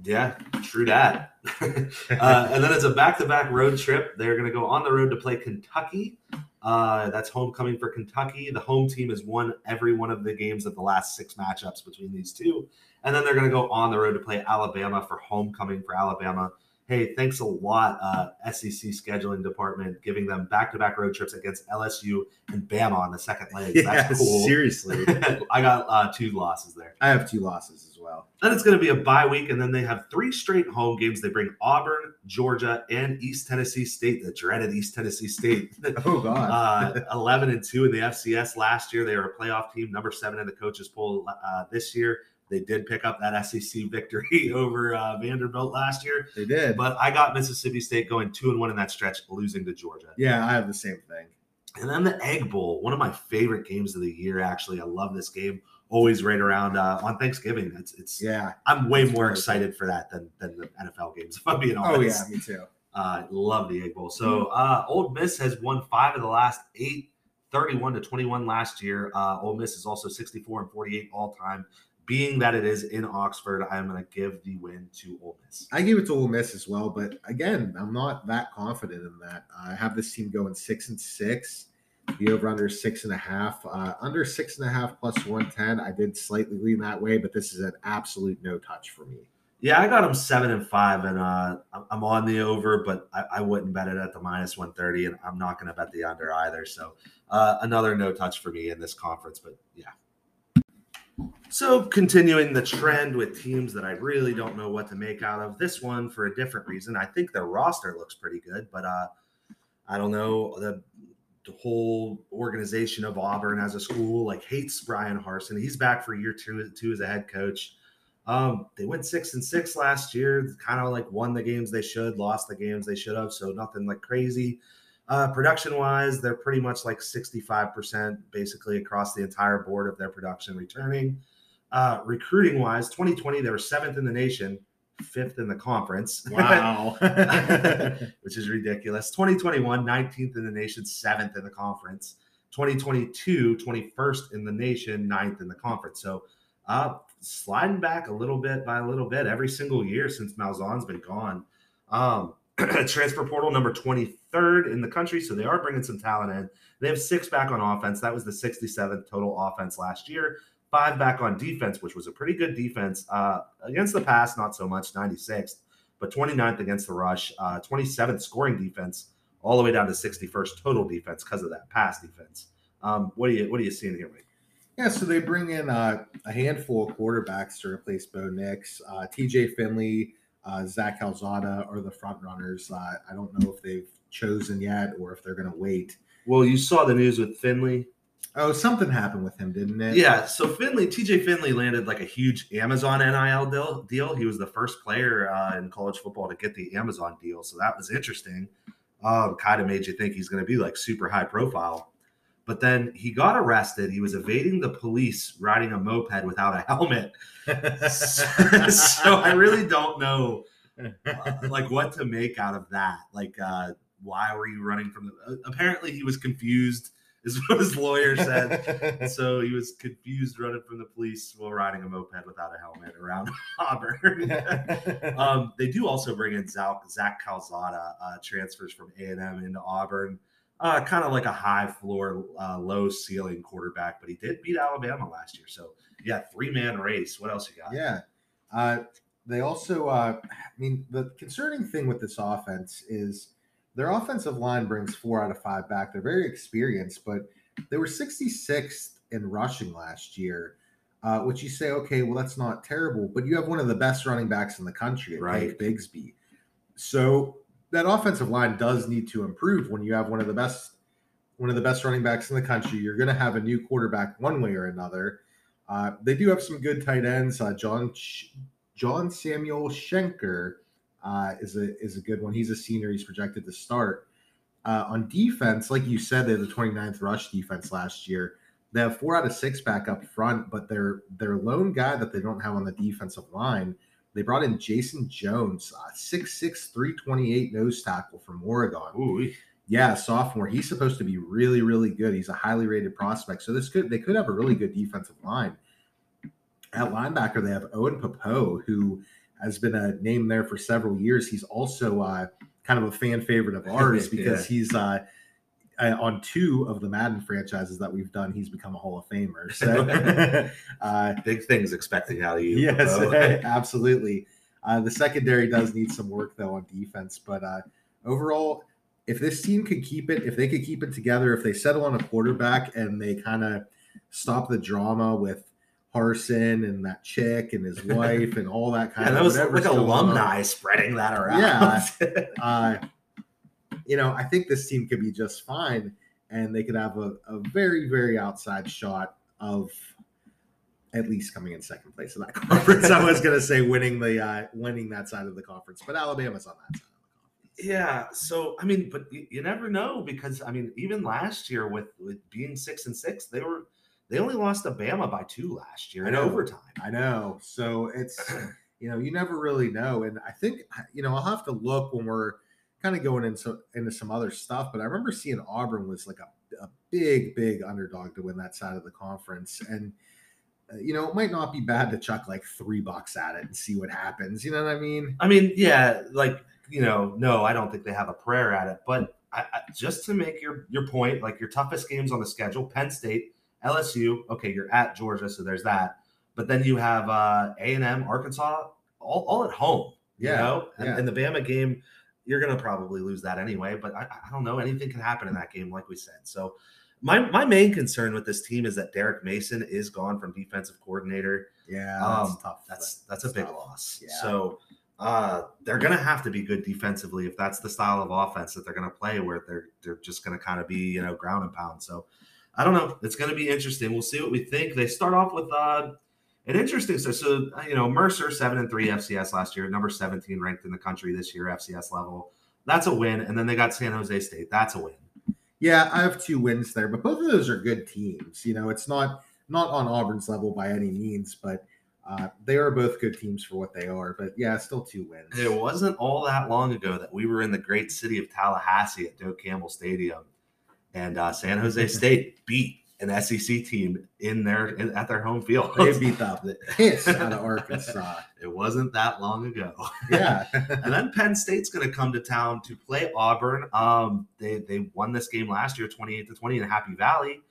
Speaker 1: Yeah, true that. uh, and then it's a back-to-back road trip. They're going to go on the road to play Kentucky. Uh, that's homecoming for Kentucky. The home team has won every one of the games of the last six matchups between these two. And then they're going to go on the road to play Alabama for homecoming for Alabama hey, thanks a lot, uh, SEC scheduling department, giving them back-to-back road trips against LSU and Bama on the second leg.
Speaker 2: Yeah, That's cool. Seriously,
Speaker 1: I got uh, two losses there.
Speaker 2: I have two losses as well.
Speaker 1: Then it's going to be a bye week, and then they have three straight home games. They bring Auburn, Georgia, and East Tennessee State. The dreaded East Tennessee State.
Speaker 2: oh God,
Speaker 1: uh, eleven and two in the FCS last year. They were a playoff team, number seven in the coaches poll uh, this year. They did pick up that SEC victory over uh, Vanderbilt last year.
Speaker 2: They did,
Speaker 1: but I got Mississippi State going two and one in that stretch, losing to Georgia.
Speaker 2: Yeah, I have the same thing.
Speaker 1: And then the Egg Bowl, one of my favorite games of the year. Actually, I love this game. Always right around uh, on Thanksgiving. It's it's
Speaker 2: yeah.
Speaker 1: I'm way more excited for that than than the NFL games. If I'm being
Speaker 2: honest. Oh yeah, me too.
Speaker 1: Uh, love the Egg Bowl. So uh, Ole Miss has won five of the last eight 31 to 21 last year. Uh, Ole Miss is also 64 and 48 all time being that it is in Oxford, I'm going to give the win to Ole Miss.
Speaker 2: I give it to Ole Miss as well, but again, I'm not that confident in that. I have this team going six and six. The over under six and a half, uh, under six and a half plus 110. I did slightly lean that way, but this is an absolute no touch for me.
Speaker 1: Yeah, I got them seven and five, and uh, I'm on the over, but I, I, wouldn't bet it at the minus 130, and I'm not going to bet the under either. So uh, another no touch for me in this conference, but yeah, so, continuing the trend with teams that I really don't know what to make out of. This one for a different reason. I think their roster looks pretty good, but uh, I don't know the, the whole organization of Auburn as a school like hates Bryan Harsin. He's back for year two, two as a head coach. Um, they went six and six last year. Kind of like won the games they should, lost the games they should have. So nothing like crazy. Uh, production wise, they're pretty much like 65% basically across the entire board of their production returning. Uh, recruiting wise, 2020, they were seventh in the nation. fifth in the conference.
Speaker 2: Wow.
Speaker 1: which is ridiculous. 2021, 19th in the nation, seventh in the conference. 2022, 21st in the nation, ninth in the conference. So uh, sliding back a little bit by a little bit every single year since Malzahn's been gone. Um, transfer portal number 23rd in the country. So they are bringing some talent in. They have six back on offense. That was the 67th total offense last year. Five back on defense, which was a pretty good defense. Uh, against the pass, not so much, 96th, but 29th against the rush, uh, 27th scoring defense, all the way down to 61st total defense because of that pass defense. Um, what are you what are you seeing here, Mike?
Speaker 2: Yeah, so they bring in uh, a handful of quarterbacks to replace Bo Nix. Uh, TJ Finley, uh, Zach Calzada are the front runners. Uh, I don't know if they've chosen yet or if they're going to wait.
Speaker 1: Well, you saw the news with Finley.
Speaker 2: Oh, something happened with him, didn't it?
Speaker 1: Yeah. So Finley, TJ Finley landed like a huge Amazon NIL deal. deal. He was the first player uh, in college football to get the Amazon deal. So that was interesting. Um, kind of made you think he's going to be like super high profile. But then he got arrested. He was evading the police riding a moped without a helmet. so, so I really don't know uh, like what to make out of that. Like, uh, why were you running from the? Uh, apparently, he was confused, is what his lawyer said. so he was confused running from the police while riding a moped without a helmet around Auburn. um, they do also bring in Zach, Zach Calzada, uh, transfers from A and M into Auburn. Uh, kind of like a high floor, uh, low ceiling quarterback, but he did beat Alabama last year. So yeah, three man race. What else you got?
Speaker 2: Yeah. Uh, they also, uh, I mean, the concerning thing with this offense is their offensive line brings four out of five back. They're very experienced, but they were 66th in rushing last year, uh, which you say, okay, well, that's not terrible, but you have one of the best running backs in the country, right? Bigsby. So that offensive line does need to improve when you have one of the best one of the best running backs in the country. You're going to have a new quarterback one way or another. Uh, they do have some good tight ends. Uh, John John Samuel Shenker uh, is a is a good one. He's a senior. He's projected to start. Uh, on defense, like you said, they're the 29th rush defense last year. They have four out of six back up front, but their their lone guy that they don't have on the defensive line, they brought in Jason Jones, uh, 6'6", 328 nose tackle from Oregon.
Speaker 1: Ooh.
Speaker 2: Yeah, sophomore. He's supposed to be really, really good. He's a highly rated prospect. So this could they could have a really good defensive line. At linebacker, they have Owen Pappoe, who has been a name there for several years. He's also uh, kind of a fan favorite of ours because yeah. he's uh, on two of the Madden franchises that we've done. He's become a Hall of Famer. So
Speaker 1: uh, big things expecting out of you.
Speaker 2: Yes, absolutely. Uh, the secondary does need some work though on defense, but uh, overall if this team could keep it, if they could keep it together, if they settle on a quarterback and they kind of stop the drama with Harsin and that chick and his wife and all that kind
Speaker 1: yeah,
Speaker 2: of
Speaker 1: that was like alumni on. spreading that around.
Speaker 2: Yeah, uh, you know, I think this team could be just fine, and they could have a, a very very outside shot of at least coming in second place in that conference. I was going to say winning the uh, winning that side of the conference, but Alabama's on that side. Of the conference.
Speaker 1: Yeah. So I mean, but you, you, never know because I mean, even last year with with being six and six, they were they only lost to Bama by two last year in overtime.
Speaker 2: I know. So it's you know you never really know, and I think you know I'll have to look when we're kind of going into into some other stuff. But I remember seeing Auburn was like a, a big big underdog to win that side of the conference, and uh, you know, it might not be bad to chuck like three bucks at it and see what happens. You know what I mean?
Speaker 1: I mean, yeah, like you know, no, I don't think they have a prayer at it. But I, I, just to make your your point, like your toughest games on the schedule: Penn State, LSU. Okay, you're at Georgia, so there's that. But then you have uh, A and M, Arkansas, all, all at home. Yeah, you know, and, yeah. and the Bama game, you're gonna probably lose that anyway. But I, I don't know. Anything can happen in that game, like we said. So. My, my main concern with this team is that Derek Mason is gone from defensive coordinator.
Speaker 2: Yeah, that's
Speaker 1: um, tough. That's that's, a big tough. loss. Yeah. So uh, they're going to have to be good defensively if that's the style of offense that they're going to play, where they're they're just going to kind of be you know ground and pound. So I don't know. It's going to be interesting. We'll see what we think. They start off with uh, an interesting so so you know Mercer seven and three FCS last year, number seventeen ranked in the country this year FCS level. That's a win, and then they got San Jose State. That's a win.
Speaker 2: Yeah, I have two wins there, but both of those are good teams. You know, it's not not on Auburn's level by any means, but Uh, they are both good teams for what they are, but yeah, still two wins.
Speaker 1: It wasn't all that long ago that we were in the great city of Tallahassee at Doak Campbell Stadium, and uh, San Jose State beat an SEC team in their in, at their home field.
Speaker 2: They beat the piss out of Arkansas.
Speaker 1: it wasn't that long ago.
Speaker 2: Yeah,
Speaker 1: and then Penn State's going to come to town to play Auburn. Um, they they won this game last year, twenty eight to twenty in Happy Valley.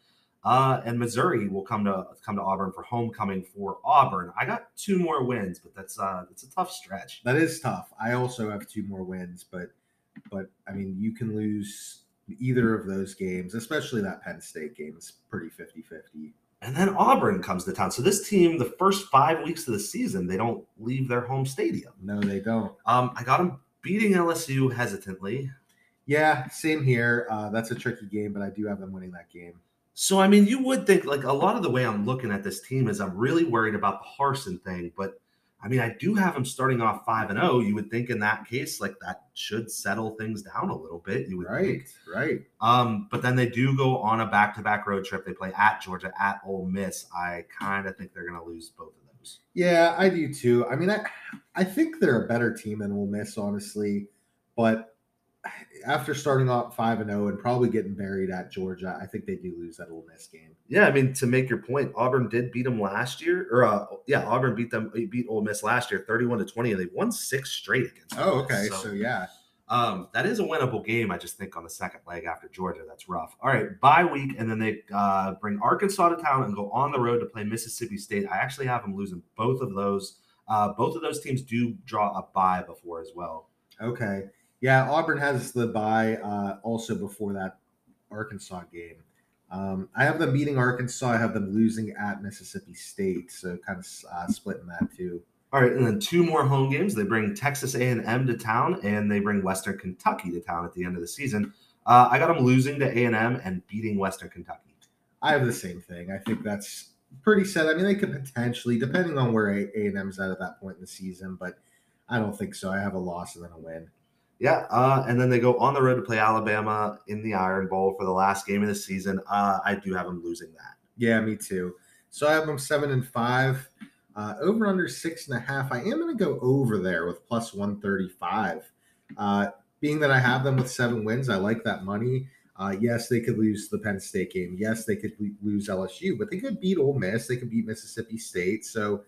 Speaker 1: Uh, and Missouri will come to come to Auburn for homecoming for Auburn. I got two more wins, but that's uh that's a tough stretch.
Speaker 2: that is tough. I also have two more wins, but but I mean, you can lose either of those games, especially that Penn State game. It's pretty 50-50.
Speaker 1: And then Auburn comes to town. So this team, the first five weeks of the season, they don't leave their home stadium.
Speaker 2: No, they don't.
Speaker 1: Um, I got them beating LSU hesitantly.
Speaker 2: Yeah, same here. Uh, that's a tricky game, but I do have them winning that game.
Speaker 1: So I mean, you would think like a lot of the way I'm looking at this team is I'm really worried about the Harsin thing, but I mean, I do have them starting off five and zero. You would think in that case, like that should settle things down a little bit. You would
Speaker 2: Right,
Speaker 1: think.
Speaker 2: right.
Speaker 1: Um, but then they do go on a back-to-back road trip. They play at Georgia, at Ole Miss. I kind of think they're going to lose both of those.
Speaker 2: Yeah, I do too. I mean, I I think they're a better team than Ole Miss, honestly. But after starting off five and zero and probably getting buried at Georgia, I think they do lose that Ole Miss game.
Speaker 1: Yeah, I mean to make your point, Auburn did beat them last year, or uh, yeah, Auburn beat them beat Ole Miss last year, thirty-one to twenty, and they won six straight against.
Speaker 2: Oh,
Speaker 1: Ole
Speaker 2: okay.
Speaker 1: So,
Speaker 2: So yeah,
Speaker 1: um, that is a winnable game. I just think on the second leg after Georgia, that's rough. All right, bye week, and then they uh, bring Arkansas to town and go on the road to play Mississippi State. I actually have them losing both of those. Uh, both of those teams do draw a bye before as well.
Speaker 2: okay. Yeah, Auburn has the bye uh, also before that Arkansas game. Um, I have them beating Arkansas. I have them losing at Mississippi State. So kind of uh, splitting that too.
Speaker 1: All right, and then two more home games. They bring Texas A&M to town, and they bring Western Kentucky to town at the end of the season. Uh, I got them losing to A&M and beating Western Kentucky.
Speaker 2: I have the same thing. I think that's pretty set. I mean, they could potentially, depending on where A and M's at at that point in the season, but I don't think so. I have a loss and then a win.
Speaker 1: Yeah, uh, and then they go on the road to play Alabama in the Iron Bowl for the last game of the season. Uh, I do have them losing that.
Speaker 2: Yeah, me too. So I have them seven and five. Uh, over under six and a half. I am going to go over there with plus 135. Uh, being that I have them with seven wins, I like that money. Uh, yes, they could lose the Penn State game. Yes, they could lose LSU, but they could beat Ole Miss. They could beat Mississippi State. So,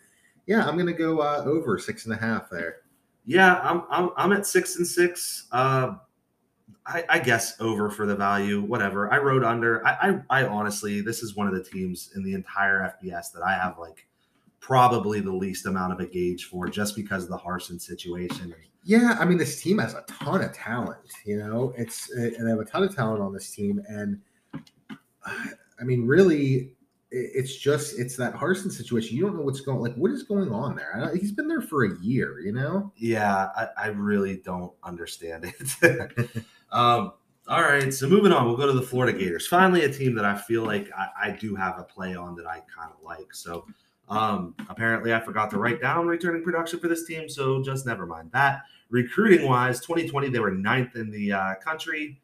Speaker 2: yeah, I'm going to go uh, over six and a half there.
Speaker 1: Yeah, I'm I'm, I'm at six and six. Uh, I, I guess over for the value, whatever. I wrote under. I, I I honestly, this is one of the teams in the entire FBS that I have like probably the least amount of a gauge for, just because of the Harsin situation.
Speaker 2: Yeah, I mean, this team has a ton of talent. You know, it's and they have a ton of talent on this team, and I mean, really, it's just it's that Harsin situation. You don't know what's going like. What is going on there? I don't, he's been there for a year. You know.
Speaker 1: Yeah, I, I really don't understand it. um, all right, so moving on, we'll go to the Florida Gators. Finally, a team that I feel like I, I do have a play on that I kind of like. So um, apparently, I forgot to write down returning production for this team, so just never mind that. Recruiting wise, 2020 they were ninth in the uh, country,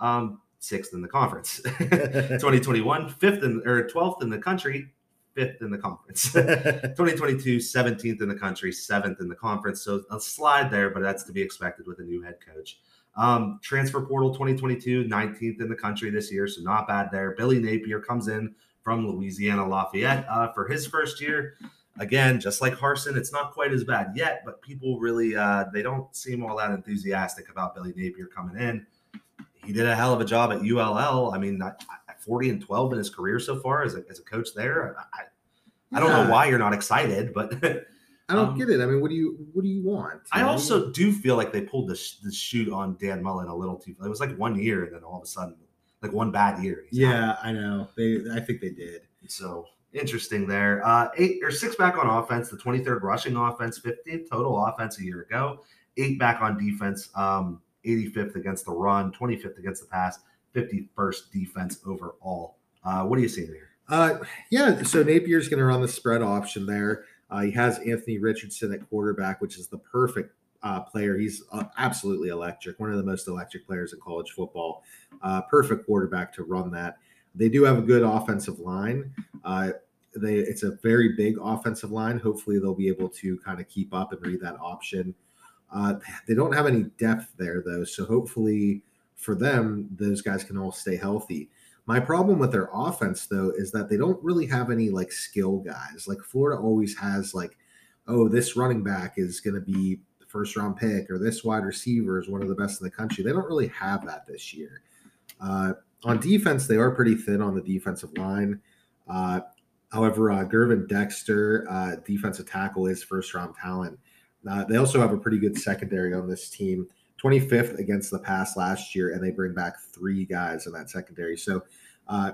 Speaker 1: um, sixth in the conference. 2021, fifth in or 12th in the country, fifth in the conference. 2022, 17th in the country, seventh in the conference. So a slide there, but that's to be expected with a new head coach. Um, transfer portal 2022, 19th in the country this year, so not bad there. Billy Napier comes in from Louisiana Lafayette uh, for his first year. Again, just like Harsin, it's not quite as bad yet, but people really uh, they don't seem all that enthusiastic about Billy Napier coming in. He did a hell of a job at ULL. I mean, I- I- 40 and 12 in his career so far as a, as a coach there. I, I don't
Speaker 2: Yeah.
Speaker 1: know why you're not excited, but
Speaker 2: I don't
Speaker 1: Um,
Speaker 2: get it. I mean, what do you what do you want?
Speaker 1: I
Speaker 2: know?
Speaker 1: also do feel like they pulled the, sh- the shoot on Dan Mullen a little too. It was like one year, and then all of a sudden, like one bad year. he's out.
Speaker 2: yeah, I know. They I think they did.
Speaker 1: So interesting there. Uh, eight or six back on offense, the 23rd rushing offense, 15th total offense a year ago. Eight back on defense, um, 85th against the run, 25th against the pass, 51st defense overall. Uh, what are you seeing here?
Speaker 2: Uh, yeah. So Napier's going to run the spread option there. Uh, he has Anthony Richardson at quarterback, which is the perfect uh, player. He's uh, absolutely electric, one of the most electric players in college football. Uh, perfect quarterback to run that. They do have a good offensive line. Uh, they it's a very big offensive line. Hopefully, they'll be able to kind of keep up and read that option. Uh, they don't have any depth there though, so hopefully for them, those guys can all stay healthy. My problem with their offense though is that they don't really have any like skill guys. Like Florida always has like, oh, this running back is going to be the first round pick, or this wide receiver is one of the best in the country. They don't really have that this year. Uh, on defense, they are pretty thin on the defensive line. Uh, however, uh, Gervon Dexter, uh, defensive tackle, is first round talent. Uh, they also have a pretty good secondary on this team. 25th against the pass last year, and they bring back three guys in that secondary. So, uh,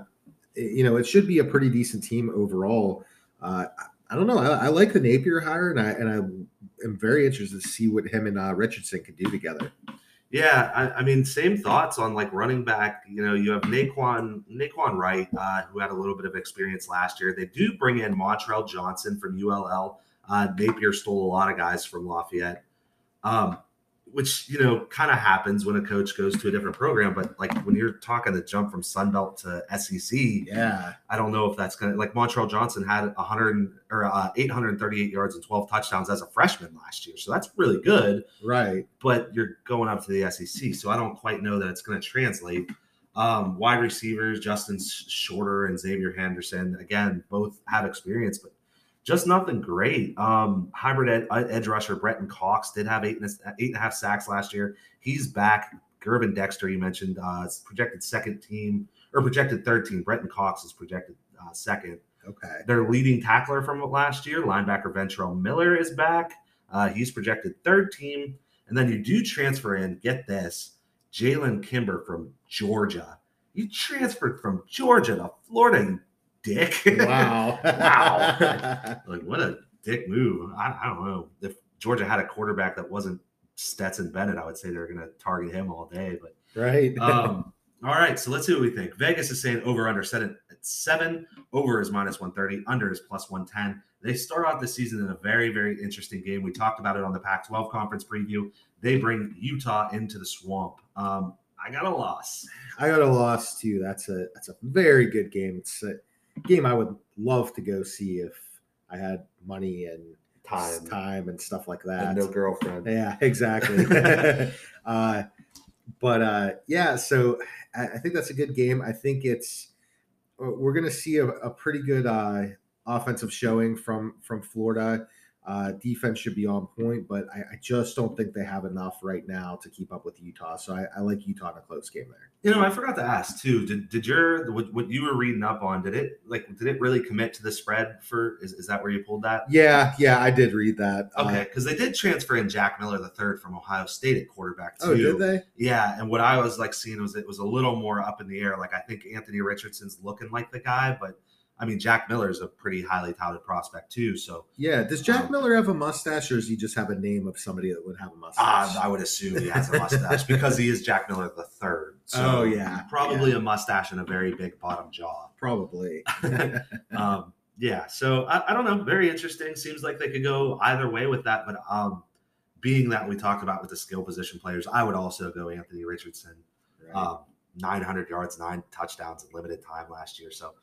Speaker 2: you know, it should be a pretty decent team overall. Uh, I don't know. I, I, like the Napier hire, and I and I am very interested to see what him and uh, Richardson can do together.
Speaker 1: Yeah, I, I, mean, same thoughts on like running back. You know, you have Naquan Naquan Wright, uh, who had a little bit of experience last year. They do bring in Montrell Johnson from ULL. Uh, Napier stole a lot of guys from Lafayette. Um, which you know kind of happens when a coach goes to a different program. But like when you're talking the jump from Sun Belt to SEC,
Speaker 2: yeah,
Speaker 1: I don't know if that's gonna like Montrell Johnson had 100 or uh, 838 yards and 12 touchdowns as a freshman last year, so that's really good,
Speaker 2: right?
Speaker 1: But you're going up to the SEC, so I don't quite know that it's going to translate. Um, wide receivers Justin Shorter and Xavier Henderson again both have experience, but just nothing great. Um, hybrid ed, uh, edge rusher Brenton Cox did have eight and, a, eight and a half sacks last year. He's back. Gervon Dexter, you mentioned, uh, projected second team or projected third team. Brenton Cox is projected uh, second.
Speaker 2: Okay.
Speaker 1: Their leading tackler from last year, linebacker Ventrell Miller, is back. Uh, he's projected third team. And then you do transfer in, get this, Jalen Kimber from Georgia. You transferred from Georgia to Florida, you dick.
Speaker 2: Wow.
Speaker 1: wow. like, what a dick move. I, I, don't know. If Georgia had a quarterback that wasn't Stetson Bennett, I would say they're going to target him all day. But
Speaker 2: right.
Speaker 1: um, all right. So let's see what we think. Vegas is saying over under set at seven. Over is minus 130. Under is plus 110. They start out the season in a very, very interesting game. We talked about it on the Pac 12 conference preview. They bring Utah into the swamp. Um, I got a loss.
Speaker 2: I got a loss too. That's a that's a very good game. It's a, game I would love to go see if I had money and
Speaker 1: time,
Speaker 2: time and stuff like that.
Speaker 1: And no girlfriend.
Speaker 2: Yeah, exactly. uh, but uh, yeah, so I, I, think that's a good game. I think it's uh, we're going to see a, a, pretty good uh, offensive showing from from Florida. Uh, defense should be on point, but I, I, just don't think they have enough right now to keep up with Utah. So I, I, like Utah in a close game there.
Speaker 1: You know, I forgot to ask too. Did did your what, what, you were reading up on? Did it like did it really commit to the spread for? Is, is that where you pulled that?
Speaker 2: Yeah, yeah, I did read that.
Speaker 1: Okay, because uh, they did transfer in Jack Miller the third from Ohio State at quarterback
Speaker 2: too. Oh, did they?
Speaker 1: Yeah, and what I was like seeing was it was a little more up in the air. Like I think Anthony Richardson's looking like the guy, but I mean, Jack Miller is a pretty highly touted prospect too. So
Speaker 2: yeah, does Jack um, Miller have a mustache, or does he just have a name of somebody that would have a mustache?
Speaker 1: Uh, I would assume he has a mustache because he is Jack Miller the third.
Speaker 2: So oh yeah,
Speaker 1: probably
Speaker 2: yeah.
Speaker 1: a mustache and a very big bottom jaw.
Speaker 2: Probably.
Speaker 1: um, yeah. So I, I, don't know. Very interesting. Seems like they could go either way with that. But um, being that we talked about with the skill position players, I would also go Anthony Richardson. Right. Um, 900 yards, nine touchdowns in limited time last year. So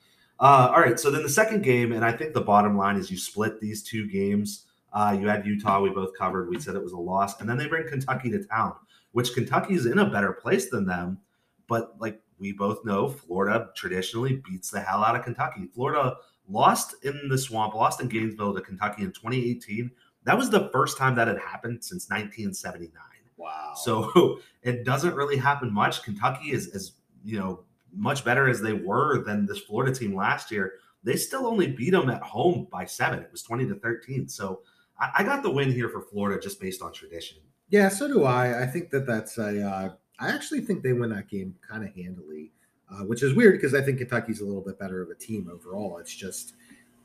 Speaker 1: uh, all right. So then the second game, and I think the bottom line is you split these two games. Uh, you had Utah, we both covered. We said it was a loss. And then they bring Kentucky to town, which Kentucky is in a better place than them. But like we both know, Florida traditionally beats the hell out of Kentucky. Florida lost in the swamp, lost in Gainesville to Kentucky in 2018. That was the first time that had happened since 1979.
Speaker 2: Wow.
Speaker 1: So it doesn't really happen much. Kentucky is, is you know, much better as they were than this Florida team last year, they still only beat them at home by seven. It was 20 to 13. So I, I got the win here for Florida just based on tradition.
Speaker 2: Yeah, so do I. I think that that's a. Uh, I actually think they win that game kind of handily, uh, which is weird because I think Kentucky's a little bit better of a team overall. It's just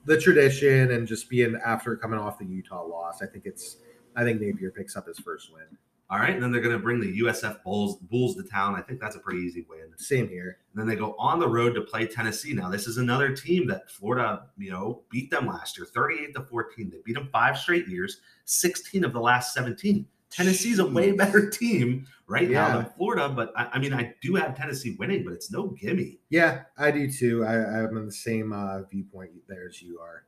Speaker 2: the tradition and just being after coming off the Utah loss. I think it's. I think Napier picks up his first win.
Speaker 1: All right, and then they're going to bring the USF Bulls Bulls to town. I think that's a pretty easy win.
Speaker 2: Same here.
Speaker 1: And then they go on the road to play Tennessee. Now, this is another team that Florida, you know, beat them last year, 38 to 14. They beat them five straight years, 16 of the last 17. Tennessee's a way better team right now than Florida, but I, I mean, I do have Tennessee winning, but it's no gimme.
Speaker 2: Yeah, I do too. I, I'm in the same uh, viewpoint there as you are.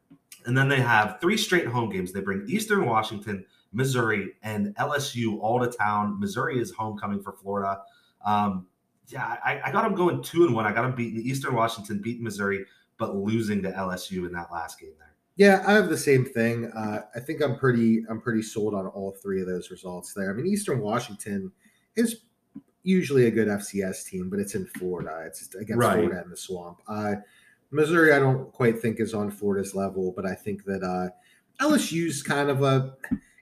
Speaker 1: And then they have three straight home games. They bring Eastern Washington, Missouri, and LSU all to town. Missouri is homecoming for Florida. Um, yeah, I, I got them going two and one. I got them beating Eastern Washington, beating Missouri, but losing to LSU in that last game there.
Speaker 2: Yeah, I have the same thing. Uh, I think I'm pretty I'm pretty sold on all three of those results there. I mean, Eastern Washington is usually a good FCS team, but it's in Florida. It's against
Speaker 1: Right.
Speaker 2: Florida in the swamp. Uh, Missouri, I don't quite think is on Florida's level, but I think that uh, LSU's kind of a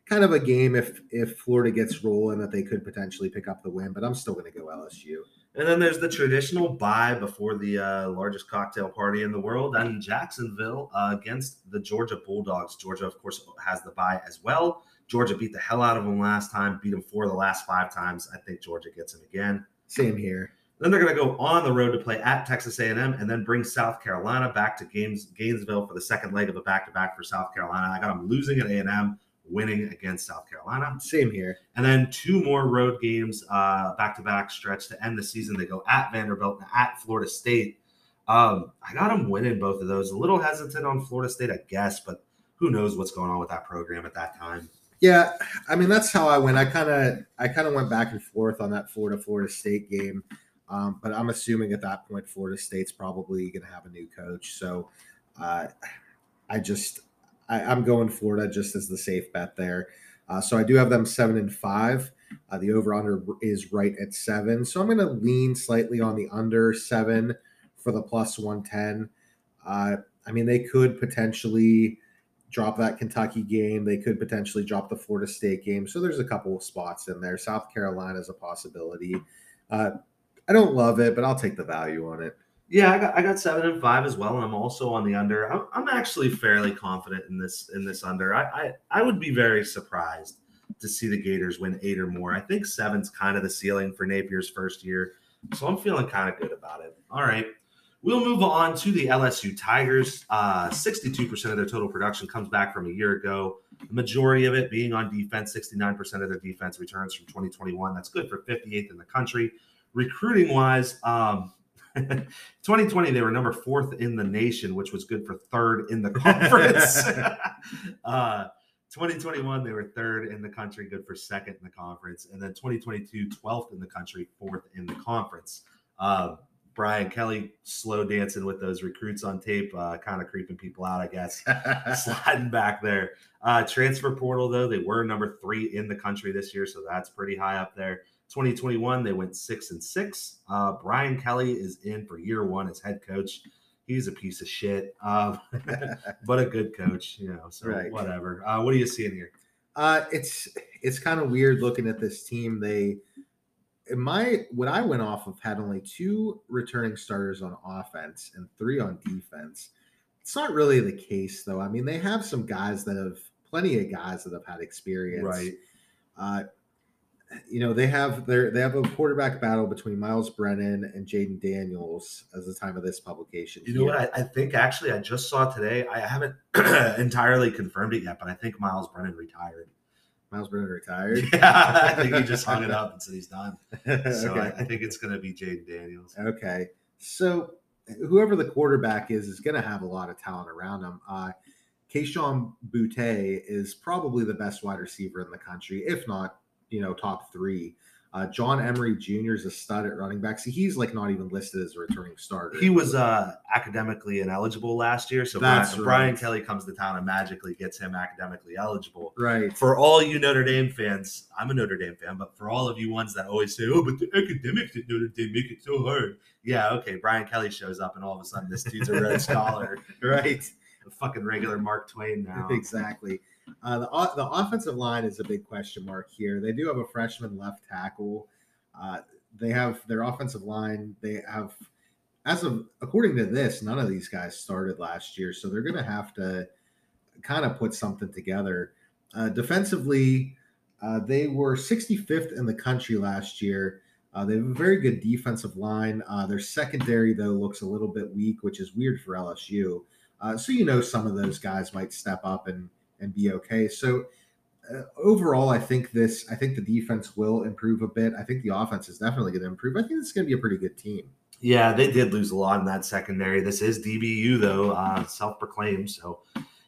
Speaker 2: kind of a game if if Florida gets rolling that they could potentially pick up the win. But I'm still going to go LSU.
Speaker 1: And then there's the traditional bye before the uh, largest cocktail party in the world in Jacksonville uh, against the Georgia Bulldogs. Georgia, of course, has the bye as well. Georgia beat the hell out of them last time, beat them four of the last five times. I think Georgia gets them again.
Speaker 2: Same here.
Speaker 1: Then they're going to go on the road to play at Texas A&M and then bring South Carolina back to games Gainesville for the second leg of a back-to-back for South Carolina. I got them losing at A&M, winning against South Carolina.
Speaker 2: Same here.
Speaker 1: And then two more road games, uh, back-to-back stretch to end the season. They go at Vanderbilt and at Florida State. Um, I got them winning both of those. A little hesitant on Florida State, I guess, but who knows what's going on with that program at that time.
Speaker 2: Yeah, I mean that's how I went. I kind of I kind of went back and forth on that Florida Florida State game, um, but I'm assuming at that point Florida State's probably going to have a new coach. So uh, I just I, I'm going Florida just as the safe bet there. Uh, so I do have them seven and five. Uh, the over under is right at seven, so I'm going to lean slightly on the under seven for the plus one ten. Uh, I mean they could potentially drop that Kentucky game. They could potentially drop the Florida State game. So there's a couple of spots in there. South Carolina is a possibility. Uh, I don't love it, but I'll take the value on it.
Speaker 1: Yeah, I got I got seven and five as well, and I'm also on the under. I'm, I'm actually fairly confident in this in this under. I, I I would be very surprised to see the Gators win eight or more. I think seven's kind of the ceiling for Napier's first year, so I'm feeling kind of good about it. All right, we'll move on to the LSU Tigers. Uh, 62% of their total production comes back from a year ago. The majority of it being on defense. 69% of their defense returns from 2021. That's good for 58th in the country. Recruiting wise, um, 2020 they were number fourth in the nation which was good for third in the conference. Uh 2021 they were third in the country good for second in the conference and then 2022 12th in the country fourth in the conference. Uh, brian kelly slow dancing with those recruits on tape uh, kind of creeping people out i guess. Sliding back there. Uh, transfer portal though they were number three in the country this year so that's pretty high up there 2021, they went six and six. Uh, Brian Kelly is in for year one as head coach. He's a piece of shit, um, but a good coach, you know. So
Speaker 2: Right.
Speaker 1: whatever. Uh, what are you seeing here?
Speaker 2: Uh, it's it's kind of weird looking at this team. They, in my what I went off of had only two returning starters on offense and three on defense. It's not really the case though. I mean, they have some guys that have plenty of guys that have had experience. Right. Uh, you know, they have their they have a quarterback battle between Myles Brennan and Jayden Daniels as the time of this publication.
Speaker 1: You know what? I, I think actually I just saw today. I haven't entirely confirmed it yet, but I think Myles Brennan retired.
Speaker 2: Myles Brennan retired.
Speaker 1: Yeah, I think he just hung it up and said he's done. So I,
Speaker 2: okay.
Speaker 1: I think it's going to be Jayden Daniels.
Speaker 2: Okay. So whoever the quarterback is is going to have a lot of talent around him. Uh, Kayshon Boutte is probably the best wide receiver in the country, if not, you know, top three. Uh, John Emery Jr. is a stud at running back. See, he's like not even listed as a returning starter.
Speaker 1: He was uh, academically ineligible last year, so
Speaker 2: That's
Speaker 1: Brian, Brian. Kelly comes to town and magically gets him academically eligible.
Speaker 2: right.
Speaker 1: For all you Notre Dame fans, I'm a Notre Dame fan, but for all of you ones that always say, "Oh, but the academics at Notre Dame make it so hard," yeah, okay. Brian Kelly shows up, and all of a sudden, this dude's a Red Scholar,
Speaker 2: Right.
Speaker 1: a fucking regular Mark Twain now.
Speaker 2: Exactly. Uh, the, the offensive line is a big question mark here. They do have a freshman left tackle. Uh, they have their offensive line. They have, as of according to this, none of these guys started last year, so they're going to have to kind of put something together. Uh, defensively, uh, they were 65th in the country last year. Uh, they have a very good defensive line. Uh, their secondary, though, looks a little bit weak, which is weird for LSU. So you know some of those guys might step up and and be okay. So uh, overall, I think this. I think the defense will improve a bit. I think the offense is definitely going to improve. I think it's going to be a pretty good team.
Speaker 1: Yeah, they did lose a lot in that secondary. This is DBU though, uh, self-proclaimed. So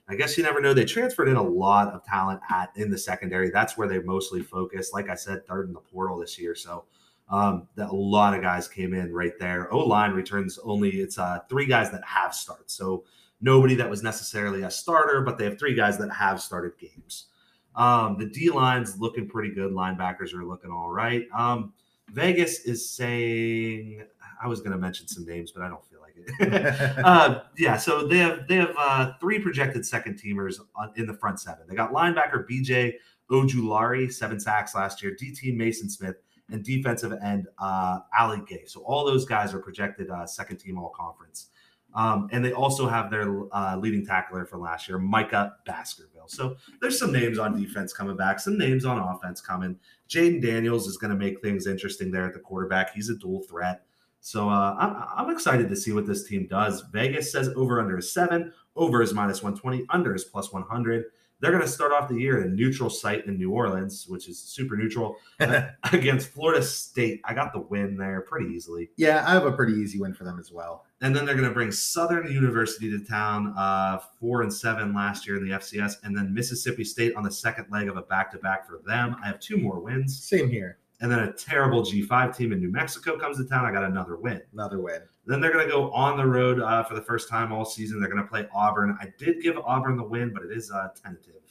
Speaker 1: I guess you never know. They transferred in a lot of talent at in the secondary. That's where they mostly focused. Like I said, third in the portal this year. So um, that a lot of guys came in right there. O line returns only. It's uh, three guys that have starts. So nobody that was necessarily a starter, but they have three guys that have started games. Um, the D line's looking pretty good. Linebackers are looking all right. Um, Vegas is saying I was going to mention some names, but I don't feel like it. uh, yeah, so they have they have uh, three projected second teamers in the front seven. They got linebacker BJ Ojulari, seven sacks last year. DT Maason Smith and defensive end uh, Ali Gaye. So all those guys are projected uh, second team all conference. Um, and they also have their uh, leading tackler from last year, Micah Baskerville. So there's some names on defense coming back, some names on offense coming. Jayden Daniels is going to make things interesting there at the quarterback. He's a dual threat. So uh, I'm, I'm excited to see what this team does. Vegas says over under is seven, over is minus 120, under is plus 100. They're going to start off the year at a neutral site in New Orleans, which is super neutral, against Florida State. I got the win there pretty easily.
Speaker 2: Yeah, I have a pretty easy win for them as well.
Speaker 1: And then they're going to bring Southern University to town, uh, four and seven last year in the FCS, and then Mississippi State on the second leg of a back to back for them. I have two more wins.
Speaker 2: Same here.
Speaker 1: And then a terrible G5 team in New Mexico comes to town. I got another win.
Speaker 2: Another win.
Speaker 1: Then they're going to go on the road uh, for the first time all season. They're going to play Auburn. I did give Auburn the win, but it is uh, tentative.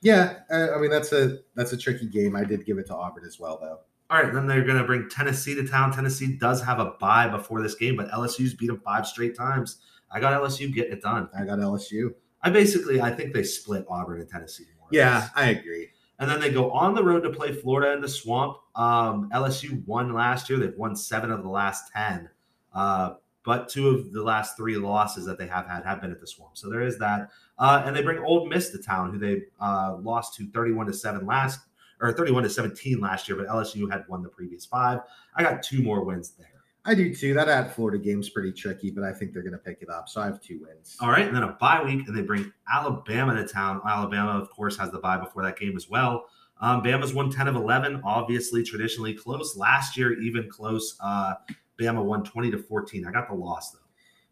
Speaker 2: Yeah, I mean that's a that's a tricky game. I did give it to Auburn as well, though.
Speaker 1: All right, then they're going to bring Tennessee to town. Tennessee does have a bye before this game, but LSU's beat them five straight times. I got LSU getting it done.
Speaker 2: I got LSU.
Speaker 1: I basically I think they split Auburn and Tennessee.
Speaker 2: yeah, I agree.
Speaker 1: And then they go on the road to play Florida in the swamp. Um, LSU won last year. They've won seven of the last 10. Uh, but two of the last three losses that they have had have been at the swamp. So there is that. Uh, and they bring Ole Miss to town, who they uh, lost to 31 to 7 last or 31 to 17 last year, but LSU had won the previous five. I got two more wins there.
Speaker 2: I do too. That at Florida game's pretty tricky, but I think they're going to pick it up. So I have two wins.
Speaker 1: All right. And then a bye week, and they bring Alabama to town. Alabama, of course, has the bye before that game as well. Um, Bama's won 10 of 11, obviously, traditionally close. Last year, even close. Uh, Bama won 20 to 14. I got the loss, though.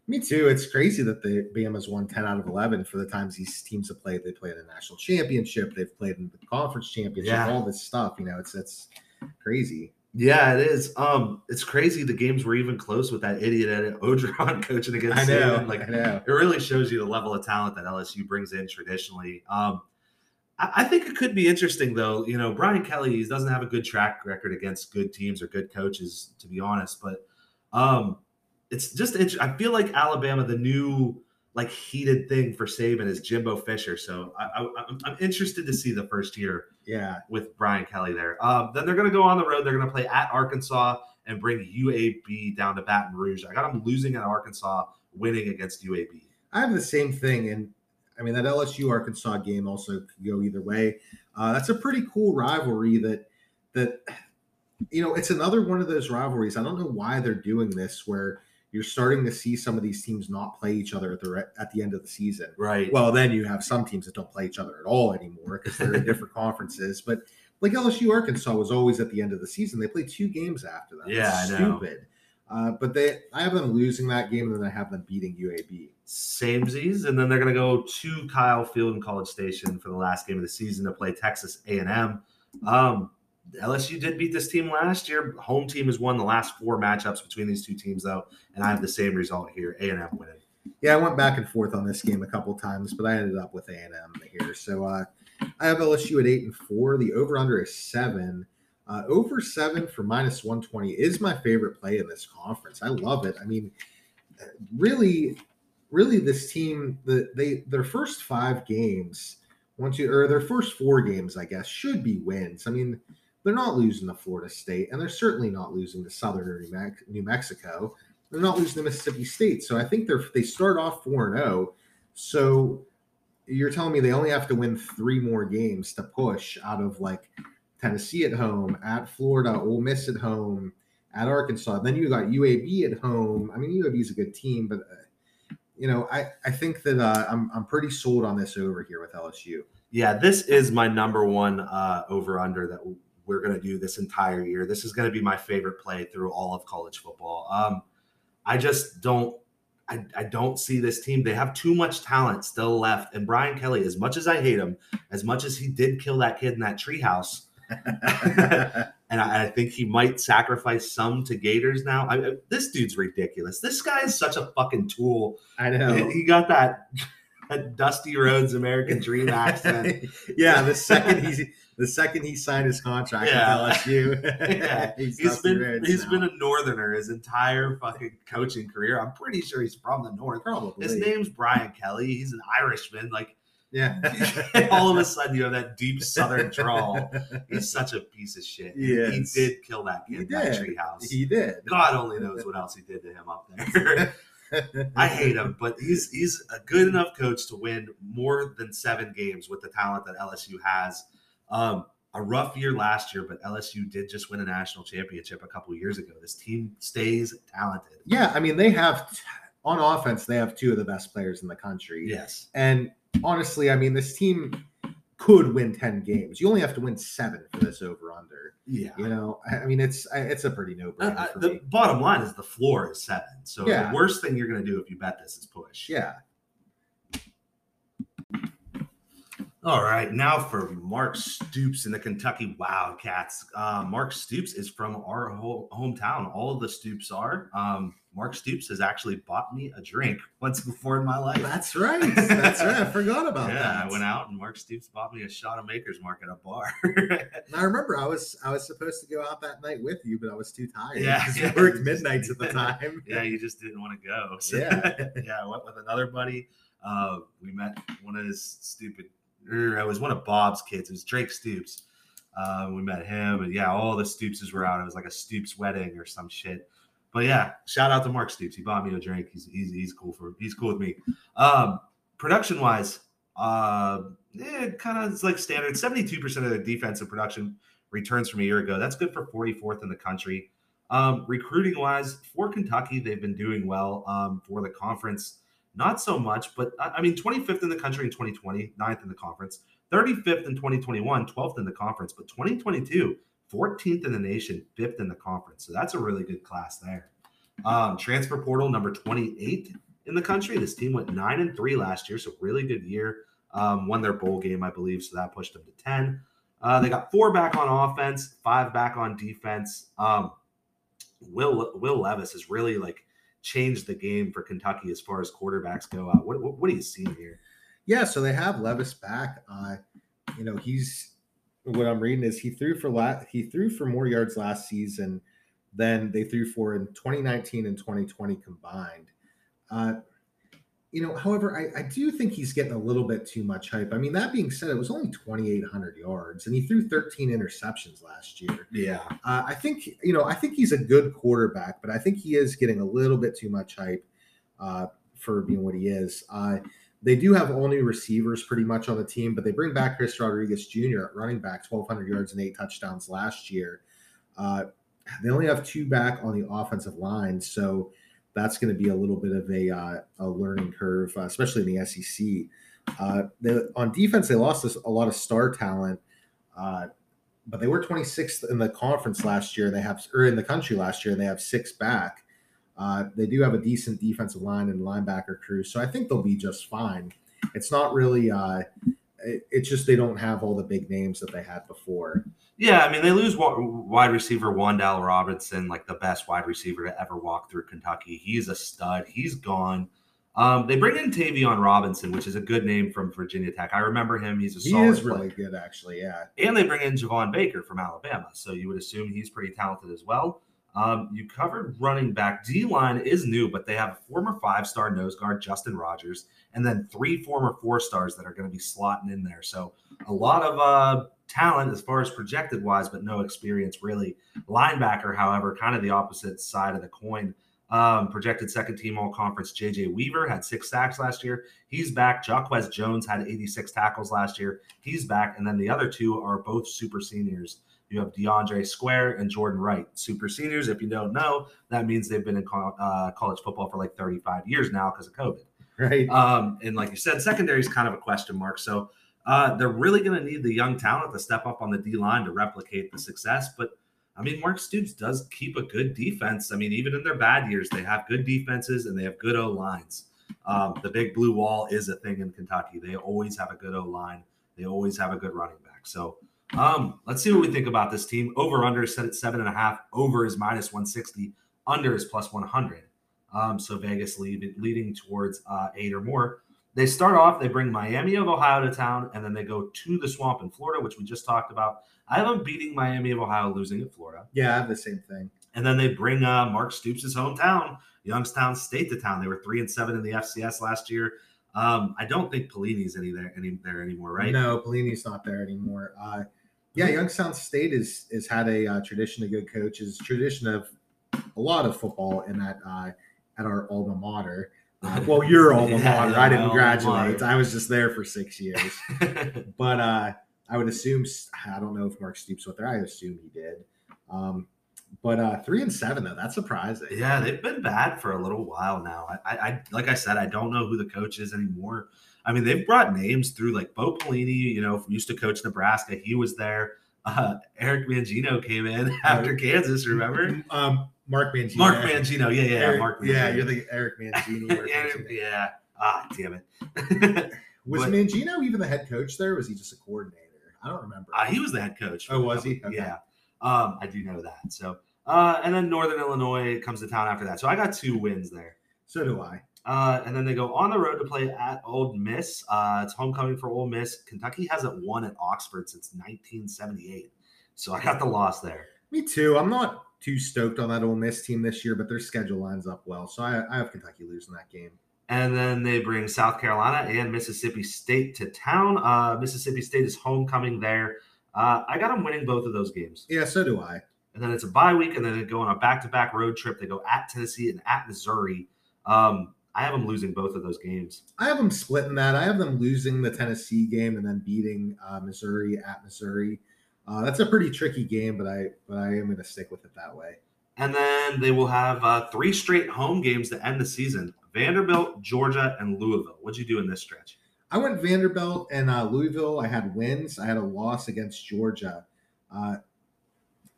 Speaker 2: Me too. It's crazy that the Bama's won 10 out of 11 for the times these teams have played. They played a national championship, they've played in the conference championship, yeah. all this stuff. You know, it's it's crazy.
Speaker 1: Yeah, it is. Um, it's crazy. The games were even close with that idiot Ed Orgeron coaching against.
Speaker 2: I know. Like, I know.
Speaker 1: It really shows you the level of talent that LSU brings in traditionally. Um, I, I think it could be interesting, though. You know, Brian Kelly doesn't have a good track record against good teams or good coaches, to be honest. But um, it's just I feel like Alabama, the new like heated thing for Saban is Jimbo Fisher. So I, am interested to see the first year.
Speaker 2: Yeah,
Speaker 1: with Brian Kelly there. Um, then they're going to go on the road. They're going to play at Arkansas and bring UAB down to Baton Rouge. I got them losing at Arkansas, winning against UAB.
Speaker 2: I have the same thing, and I mean that LSU Arkansas game also could go either way. Uh, that's a pretty cool rivalry that that you know it's another one of those rivalries. I don't know why they're doing this where you're starting to see some of these teams not play each other at the at the end of the season.
Speaker 1: Right.
Speaker 2: Well, then you have some teams that don't play each other at all anymore because they're in different conferences. But like LSU, Arkansas was always at the end of the season. They play two games after that.
Speaker 1: Yeah,
Speaker 2: That's stupid. Uh, but they, I have them losing that game, and then I have them beating UAB.
Speaker 1: Samesies, and then they're going to go to Kyle Field in College Station for the last game of the season to play Texas A&M. Um, LSU did beat this team last year. Home team has won the last four matchups between these two teams, though, and I have the same result here: A and M winning.
Speaker 2: Yeah, I went back and forth on this game a couple times, but I ended up with A and M here. So uh, I have LSU at eight and four. The over under is seven. Uh, over seven for minus one twenty is my favorite play in this conference. I love it. I mean, really, really, this team the they their first five games, one two or their first four games, I guess, should be wins. I mean they're not losing to Florida State, and they're certainly not losing to Southern New Mexico. They're not losing to Mississippi State. So I think they're they start off four and zero. Oh. So you're telling me they only have to win three more games to push out of like Tennessee at home, at Florida, Ole Miss at home, at Arkansas. Then you got UAB at home. I mean, UAB is a good team, but uh, you know, I I think that uh, I'm I'm pretty sold on this over here with LSU.
Speaker 1: Yeah, this is my number one uh, over under that we're going to do this entire year. This is going to be my favorite play through all of college football. Um, I just don't. I, I don't see this team. They have too much talent still left. And Brian Kelly, as much as I hate him, as much as he did kill that kid in that treehouse, and I, I, think he might sacrifice some to Gators now. I, this dude's ridiculous. This guy is such a fucking tool.
Speaker 2: I know.
Speaker 1: He got that that Dusty Rhodes American Dream accent.
Speaker 2: yeah, the second he the second he signed his contract yeah. with LSU,
Speaker 1: yeah. he's, he's been he's now. been a Northerner his entire fucking coaching career. I'm pretty sure he's from the North.
Speaker 2: Probably
Speaker 1: his name's Brian Kelly. He's an Irishman. Like
Speaker 2: yeah.
Speaker 1: all of a sudden, you have that deep Southern drawl. He's such a piece of shit. He did kill that kid in that treehouse.
Speaker 2: He did.
Speaker 1: God only knows what else he did to him up there. I hate him, but he's he's a good enough coach to win more than seven games with the talent that LSU has. Um, a rough year last year, but LSU did just win a national championship a couple years ago. This team stays talented.
Speaker 2: Yeah, I mean they have on offense they have two of the best players in the country.
Speaker 1: Yes,
Speaker 2: and honestly, I mean, this team could win 10 games. You only have to win seven for this over under.
Speaker 1: Yeah.
Speaker 2: You know, I mean, it's it's a pretty no brainer. Uh,
Speaker 1: the
Speaker 2: me.
Speaker 1: bottom line is the floor is seven. So yeah. the worst thing you're going to do if you bet this is push.
Speaker 2: Yeah.
Speaker 1: All right, now for Mark Stoops and the Kentucky Wildcats. Uh, Mark Stoops is from our whole hometown. All of the Stoops are. Um, Mark Stoops has actually bought me a drink once before in my life.
Speaker 2: That's right. That's right. I forgot about
Speaker 1: yeah,
Speaker 2: that.
Speaker 1: Yeah, I went out and Mark Stoops bought me a shot of Maker's Mark at a bar.
Speaker 2: I remember I was I was supposed to go out that night with you, but I was too tired.
Speaker 1: Yeah,
Speaker 2: yeah. we worked midnights at the time.
Speaker 1: yeah, you just didn't want to go.
Speaker 2: So, yeah,
Speaker 1: yeah. I went with another buddy. Uh, we met one of his stupid. Or it was one of Bob's kids. It was Drake Stoops. Uh, we met him, and yeah, all the Stoopses were out. It was like a Stoops wedding or some shit but yeah, shout out to Mark Stoops. He bought me a drink. He's he's, he's cool for he's cool with me. Um, production wise, uh, kind of like standard. Seventy two percent of the defensive production returns from a year ago. That's good for forty fourth in the country. Um, recruiting wise, for Kentucky, they've been doing well. Um, for the conference, not so much, but I mean, 25th in the country in 2020, 9th in the conference, 35th in 2021, 12th in the conference, but 2022 14th in the nation, fifth in the conference. So that's a really good class there. Um, transfer portal number 28 in the country. This team went nine and three last year, so really good year. Um, won their bowl game, I believe, so that pushed them to 10. Uh, they got four back on offense, five back on defense. Um, Will Will Levis is really like changed the game for Kentucky as far as quarterbacks go. Uh, what, what, what are you seeing here?
Speaker 2: Yeah, so they have Levis back. Uh, you know, he's what I'm reading is he threw for la- he threw for more yards last season than they threw for in 2019 and 2020 combined. Uh, you know, however, I, I, do think he's getting a little bit too much hype. I mean, that being said, it was only 2,800 yards, and he threw 13 interceptions last year.
Speaker 1: Yeah,
Speaker 2: uh, I think you know, I think he's a good quarterback, but I think he is getting a little bit too much hype uh, for being what he is. Uh, they do have all new receivers pretty much on the team, but they bring back Chris Rodriguez Jr. at running back, 1,200 yards and eight touchdowns last year. Uh, they only have two back on the offensive line, so that's going to be a little bit of a uh, a learning curve, uh, especially in the SEC. Uh, they, on defense, they lost a lot of star talent, uh, but they were 26th in the conference last year. They have or in the country last year, and they have six back. Uh, they do have a decent defensive line and linebacker crew, so I think they'll be just fine. It's not really. Uh, it, it's just they don't have all the big names that they had before.
Speaker 1: Yeah, I mean they lose wide receiver Wan'Dale Robinson, like the best wide receiver to ever walk through Kentucky. He's a stud. He's gone. Um, they bring in Tayvion Robinson, which is a good name from Virginia Tech. I remember him. He's a
Speaker 2: he is really good, actually. Yeah,
Speaker 1: and they bring in Javon Baker from Alabama, so you would assume he's pretty talented as well. Um, you covered running back. D line is new, but they have a former five star nose guard, Justin Rogers, and then three former four stars that are going to be slotting in there. So a lot of uh, talent as far as projected wise, but no experience really. Linebacker, however, kind of the opposite side of the coin. Um, projected second team all conference JJ Weaver had six sacks last year. He's back. Jaquez Jones had 86 tackles last year. He's back. And then the other two are both super seniors. You have DeAndre Square and Jordan Wright, super seniors. If you don't know, that means they've been in co- uh, college football for like 35 years now because of COVID.
Speaker 2: Right.
Speaker 1: Um, and like you said, secondary is kind of a question mark. So Uh, they're really going to need the young talent to step up on the D line to replicate the success. But I mean, Mark Stoops does keep a good defense. I mean, even in their bad years, they have good defenses and they have good O lines. Um, the big blue wall is a thing in Kentucky. They always have a good O line. They always have a good running back. So um, let's see what we think about this team. Over under set at seven and a half. Over is minus 160. Under is plus 100. Um, so Vegas lead, leading towards uh, eight or more. They start off, they bring Miami of Ohio to town, and then they go to the swamp in Florida, which we just talked about. I have them beating Miami of Ohio, losing at Florida.
Speaker 2: Yeah, I have the same thing.
Speaker 1: And then they bring uh, Mark Stoops' hometown, Youngstown State, to town. They were three and seven in the FCS last year. Um, I don't think Pelini's any there any there anymore, right?
Speaker 2: No, Pelini's not there anymore. Uh, yeah, Youngstown State is is had a uh, tradition of good coaches, tradition of a lot of football in that uh, at our alma mater. Well, your alma
Speaker 1: Yeah,
Speaker 2: mater. I didn't graduate. I was just there for six years. but uh, I would assume I don't know if Mark Stoops went there. I assume he did. Um, but uh, three and seven though, that's surprising.
Speaker 1: yeah, they've been bad for a little while now. I, I, I like I said, I don't know who the coach is anymore. I mean, they've brought names through like Bo Pelini, you know, used to coach Nebraska. He was there. Uh, Eric Mangino came in after Kansas. Remember?
Speaker 2: Um, Mark Mangino.
Speaker 1: Mark Mangino. Yeah, yeah,
Speaker 2: Eric-
Speaker 1: Mark.
Speaker 2: yeah, you're the Eric Mangini. Mark
Speaker 1: yeah,
Speaker 2: Mangino.
Speaker 1: yeah. Ah, damn it.
Speaker 2: Was
Speaker 1: But-
Speaker 2: Mangino even the head coach there? Or was he just a coordinator? I don't remember.
Speaker 1: Uh, he was the head coach.
Speaker 2: Oh, was he? Okay.
Speaker 1: Yeah. Um, I do know that. So, uh, and then Northern Illinois comes to town after that. So I got two wins there.
Speaker 2: so do I.
Speaker 1: Uh, and then they go on the road to play at Ole Miss. Uh, it's homecoming for Ole Miss. Kentucky hasn't won at Oxford since 1978. So I got the loss there.
Speaker 2: Me too. I'm not too stoked on that Ole Miss team this year, but their schedule lines up well, so I, I have Kentucky losing that game.
Speaker 1: And then they bring South Carolina and Mississippi State to town. Uh, Mississippi State is homecoming there. Uh, I got them winning both of those games.
Speaker 2: Yeah, so do I.
Speaker 1: and then it's a bye week, and then they go on a back-to-back road trip. They go at Tennessee and at Missouri. Um, I have them losing both of those games.
Speaker 2: I have them splitting that. I have them losing the Tennessee game and then beating uh, Missouri at Missouri. Uh, that's a pretty tricky game, but I but I am going to stick with it that way.
Speaker 1: And then they will have uh, three straight home games to end the season: Vanderbilt, Georgia, and Louisville. What'd you do in this stretch?
Speaker 2: I went Vanderbilt and uh, Louisville. I had wins. I had a loss against Georgia. Uh,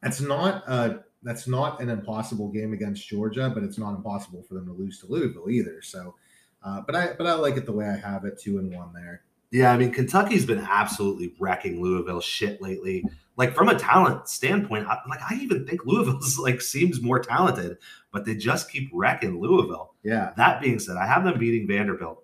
Speaker 2: that's not a that's not an impossible game against Georgia, but it's not impossible for them to lose to Louisville either. So, uh, but I but I like it the way I have it, two and one there.
Speaker 1: Yeah, I mean Kentucky's been absolutely wrecking Louisville shit lately. Like from a talent standpoint, I, like I even think Louisville's like seems more talented, but they just keep wrecking Louisville.
Speaker 2: Yeah,
Speaker 1: That being said, I have them beating Vanderbilt.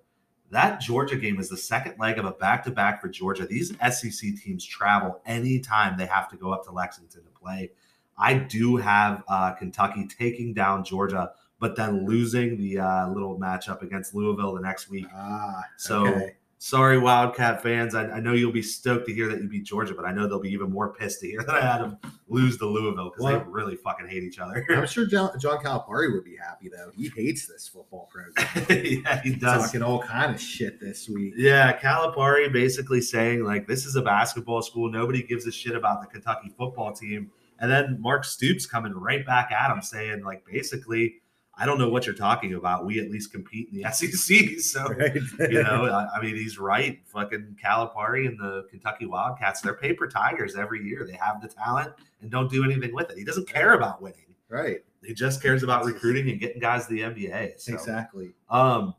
Speaker 1: That Georgia game is the second leg of a back to back for Georgia. These SEC teams travel anytime they have to go up to Lexington to play. I do have uh, Kentucky taking down Georgia, but then losing the uh, little matchup against Louisville the next week.
Speaker 2: ah,
Speaker 1: So
Speaker 2: okay.
Speaker 1: Sorry, Wildcat fans. I, I know you'll be stoked to hear that you beat Georgia, but I know they'll be even more pissed to hear that I had them lose to Louisville because
Speaker 2: Well-
Speaker 1: they really fucking hate each other.
Speaker 2: I'm sure John, John Calipari would be happy though. He hates this football program.
Speaker 1: yeah, he does.
Speaker 2: Talking all kind of shit this week.
Speaker 1: Yeah, Calipari basically saying like this is a basketball school. Nobody gives a shit about the Kentucky football team. And then Mark Stoops coming right back at him saying like basically, I don't know what you're talking about. We at least compete in the SEC. So
Speaker 2: Right?
Speaker 1: you know, I, I mean, he's right. Fucking Calipari and the Kentucky Wildcats, they're paper tigers every year. They have the talent and don't do anything with it. He doesn't care about winning.
Speaker 2: right.
Speaker 1: He just cares about recruiting and getting guys to the NBA. So.
Speaker 2: Exactly.
Speaker 1: Um,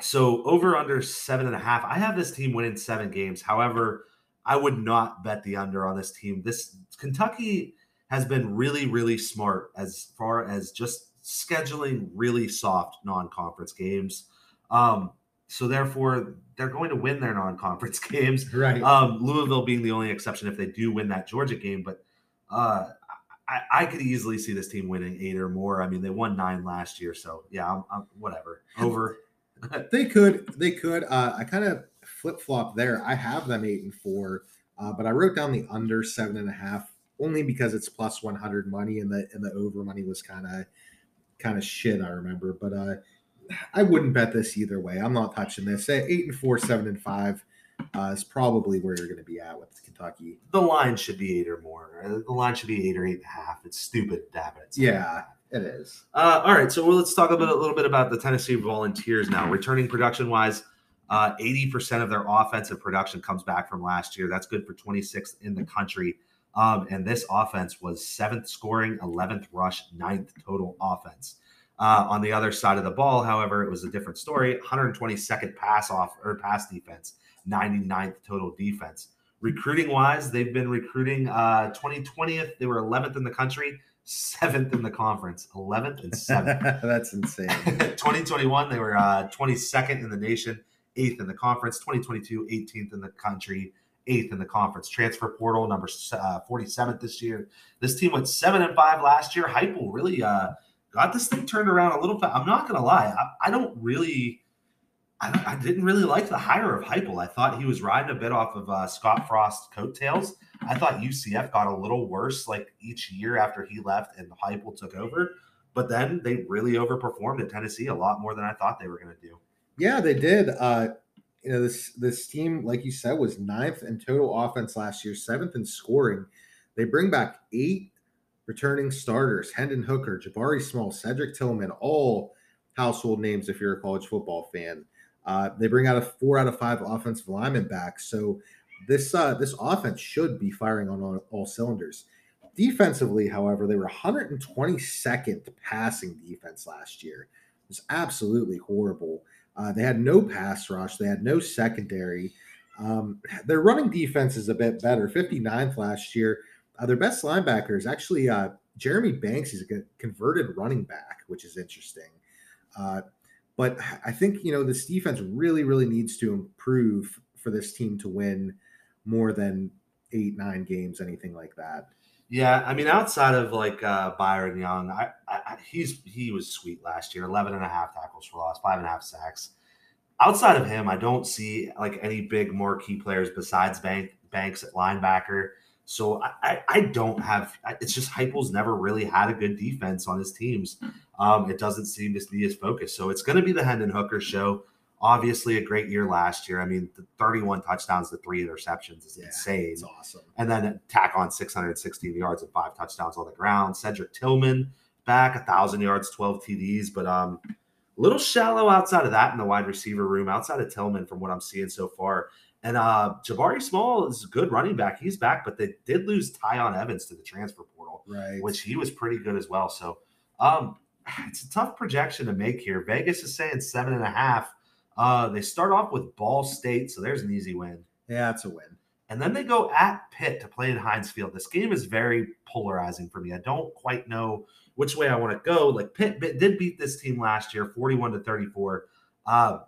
Speaker 1: so over under seven and a half. I have this team winning seven games. However, I would not bet the under on this team. This Kentucky has been really, really smart as far as just scheduling really soft non-conference games. Um, so therefore, they're going to win their non-conference games.
Speaker 2: Right.
Speaker 1: Um, Louisville being the only exception if they do win that Georgia game, but uh, I, I could easily see this team winning eight or more. I mean, they won nine last year, so yeah, I'm, I'm whatever. Over.
Speaker 2: They could, they could. Uh, I kind of flip flop there. I have them eight and four, uh, but I wrote down the under seven and a half only because it's plus one hundred money, and the and the over money was kind of kind of shit. I remember, but uh, I wouldn't bet this either way. I'm not touching this. Say eight and four, seven and five uh, is probably where you're going to be at with Kentucky.
Speaker 1: The line should be eight or more. The line should be eight or eight and a half. It's stupid to have it. at seven and a
Speaker 2: Yeah, it is.
Speaker 1: Uh, all right, so well, let's talk about a little bit about the Tennessee Volunteers now. Returning production wise, Uh, 80% of their offensive production comes back from last year. That's good for 26th in the country. Um, and this offense was seventh scoring, 11th rush, ninth total offense. Uh, on the other side of the ball, however, it was a different story. 122nd pass off or pass defense, 99th total defense. Recruiting wise, they've been recruiting uh, 2020th. They were 11th in the country, seventh in the conference, 11th and seventh.
Speaker 2: That's insane.
Speaker 1: 2021, they were uh, 22nd in the nation, eighth in the conference. 2022, 18th in the country, eighth in the conference. Transfer portal number uh, 47th this year. This team went seven and five last year. Heupel really uh, got this thing turned around a little. Fa- I'm not gonna lie, I, I don't really. I, I didn't really like the hire of Heupel. I thought he was riding a bit off of uh, Scott Frost coattails. I thought UCF got a little worse like each year after he left and Heupel took over. But then they really overperformed at Tennessee a lot more than I thought they were going to do.
Speaker 2: Yeah, they did. Uh, you know, this this team, like you said, was ninth in total offense last year, seventh in scoring. They bring back eight returning starters: Hendon Hooker, Jabari Small, Cedric Tillman, all household names if you're a college football fan. Uh, they bring out a four out of five offensive lineman back. So this uh, this offense should be firing on all, all cylinders. Defensively, however, they were 122nd passing defense last year. It was absolutely horrible. Uh, they had no pass rush. They had no secondary. Um, their running defense is a bit better. 59th last year. Uh, their best linebacker is actually uh, Jeremy Banks. He's a converted running back, which is interesting. Uh, but I think you know this defense really, really needs to improve for this team to win more than eight, nine games, anything like that.
Speaker 1: Yeah, I mean, outside of like uh, Byron Young, I, I, he's he was sweet last year. 11 and a half tackles for loss, five and a half sacks. Outside of him, I don't see like any big marquee players besides Bank, Banks at linebacker. So I, I, I don't have. It's just Heupel's never really had a good defense on his teams. Um, it doesn't seem to be his focus. So it's going to be the Hendon Hooker show. Obviously, a great year last year. I mean, the 31 touchdowns to three interceptions is yeah, insane.
Speaker 2: It's awesome.
Speaker 1: And then tack on 616 yards and five touchdowns on the ground. Cedric Tillman back a thousand yards, 12 TDs, but um, a little shallow outside of that in the wide receiver room. Outside of Tillman, from what I'm seeing so far, and uh, Jabari Small is a good running back. He's back, but they did lose Tiyon Evans to the transfer portal,
Speaker 2: right?
Speaker 1: Which he was pretty good as well. So um, it's a tough projection to make here. Vegas is saying seven and a half. Uh, they start off with Ball State, so there's an easy win.
Speaker 2: Yeah, it's a win.
Speaker 1: And then they go at Pitt to play in Heinz Field. This game is very polarizing for me. I don't quite know which way I want to go. Like Pitt, Pitt did beat this team last year, 41 to 34. Uh,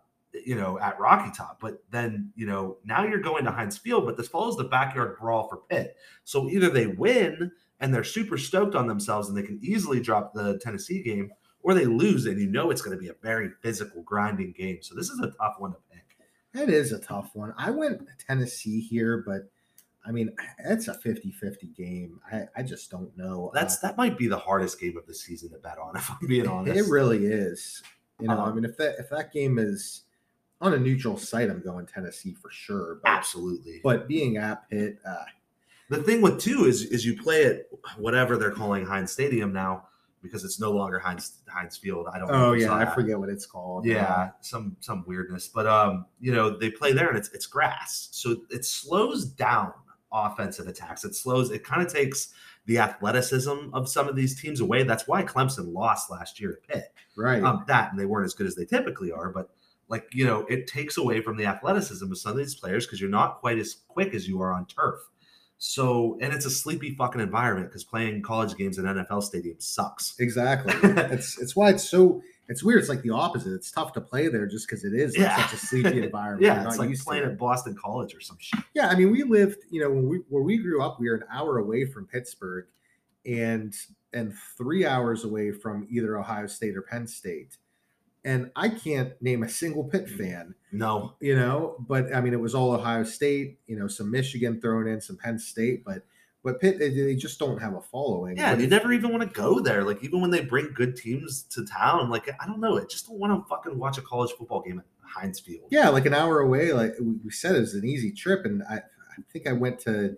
Speaker 1: you know, at Rocky Top. But then, you know, now you're going to Heinz Field, but this follows the backyard brawl for Pitt. So either they win and they're super stoked on themselves and they can easily drop the Tennessee game, or they lose and you know it's going to be a very physical, grinding game. So this is a tough one to pick.
Speaker 2: It is a tough one. I went Tennessee here, but I mean, it's a 50 50 game. I, I just don't know.
Speaker 1: That's uh, that might be the hardest game of the season to bet on, if I'm being honest.
Speaker 2: It really is. You know, um, I mean, if that if that game is on a neutral site, I'm going Tennessee for sure.
Speaker 1: But, Absolutely.
Speaker 2: But being at Pitt, uh,
Speaker 1: the thing with two is is you play at whatever they're calling Heinz Stadium now because it's no longer Heinz Heinz Field. I don't.
Speaker 2: Oh yeah, I forget what it's called.
Speaker 1: Yeah, some some weirdness, but um, you know they play there and it's it's grass, so it slows down offensive attacks. It slows. It kind of takes the athleticism of some of these teams away. That's why Clemson lost last year to Pitt.
Speaker 2: Right.
Speaker 1: Um, that and they weren't as good as they typically are, but like you know it takes away from the athleticism of some of these players because you're not quite as quick as you are on turf so and it's a sleepy fucking environment because playing college games in nfl stadiums sucks.
Speaker 2: Exactly. It's it's why it's so it's weird. It's like the opposite. It's tough to play there just because it is like yeah. such a sleepy environment.
Speaker 1: Yeah it's like playing at boston college or some shit.
Speaker 2: Yeah i mean we lived you know when we where we grew up we were an hour away from pittsburgh and and three hours away from either ohio state or penn state and I can't name a single Pitt mm. fan.
Speaker 1: No,
Speaker 2: you know, but I mean, it was all Ohio State, you know, some Michigan thrown in, some Penn State, but but Pitt they, they just don't have a following.
Speaker 1: Yeah,
Speaker 2: but
Speaker 1: you never even want to go there. Like even when they bring good teams to town, like I don't know, I just don't want to fucking watch a college football game at Heinz Field.
Speaker 2: Yeah, like an hour away. Like we said, it was an easy trip, and I I think I went to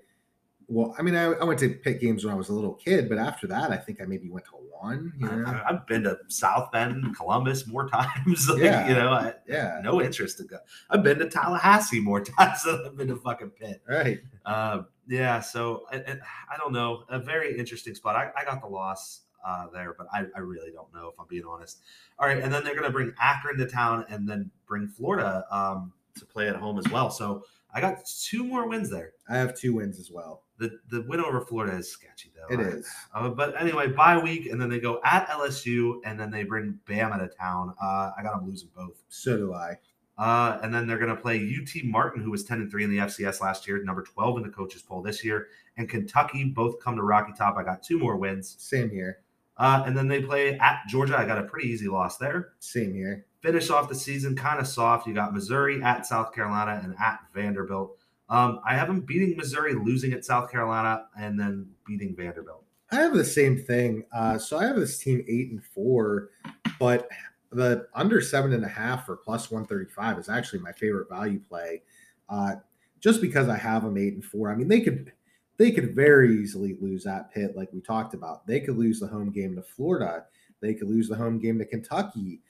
Speaker 2: Well, I mean, I, I went to Pitt games when I was a little kid, but after that, I think I maybe went to one. You know?
Speaker 1: I, have been to South Bend, Columbus more times. like,
Speaker 2: Yeah.
Speaker 1: You know, I,
Speaker 2: Yeah.
Speaker 1: no interest to go. I've been to Tallahassee more times than I've been to fucking Pitt.
Speaker 2: Right.
Speaker 1: Uh, yeah, so I, I, I don't know. A very interesting spot. I, I got the loss uh, there, but I, I really don't know if I'm being honest. All right, and then they're going to bring Akron to town and then bring Florida um, to play at home as well. So I got two more wins there.
Speaker 2: I have two wins as well.
Speaker 1: The the win over Florida is sketchy though.
Speaker 2: It
Speaker 1: I-
Speaker 2: is.
Speaker 1: Uh, but anyway, bye week, and then they go at LSU, and then they bring Bama to town. Uh, I got them losing both.
Speaker 2: So do I.
Speaker 1: Uh, and then they're going to play UT Martin, who was 10 and 3 in the FCS last year, number 12 in the coaches poll this year, and Kentucky both come to Rocky Top. I got two more wins.
Speaker 2: Same here.
Speaker 1: Uh, and then they play at Georgia. I got a pretty easy loss there.
Speaker 2: Same here.
Speaker 1: Finish off the season kind of soft. You got Missouri at South Carolina and at Vanderbilt. Um, I have them beating Missouri, losing at South Carolina, and then beating Vanderbilt.
Speaker 2: I have the same thing. Uh, so I have this team eight and four, but the under seven and a half for plus 135 is actually my favorite value play. Uh, just because I have them eight and four. I mean, they could they could very easily lose that Pitt, like we talked about. They could lose the home game to Florida. They could lose the home game to Kentucky.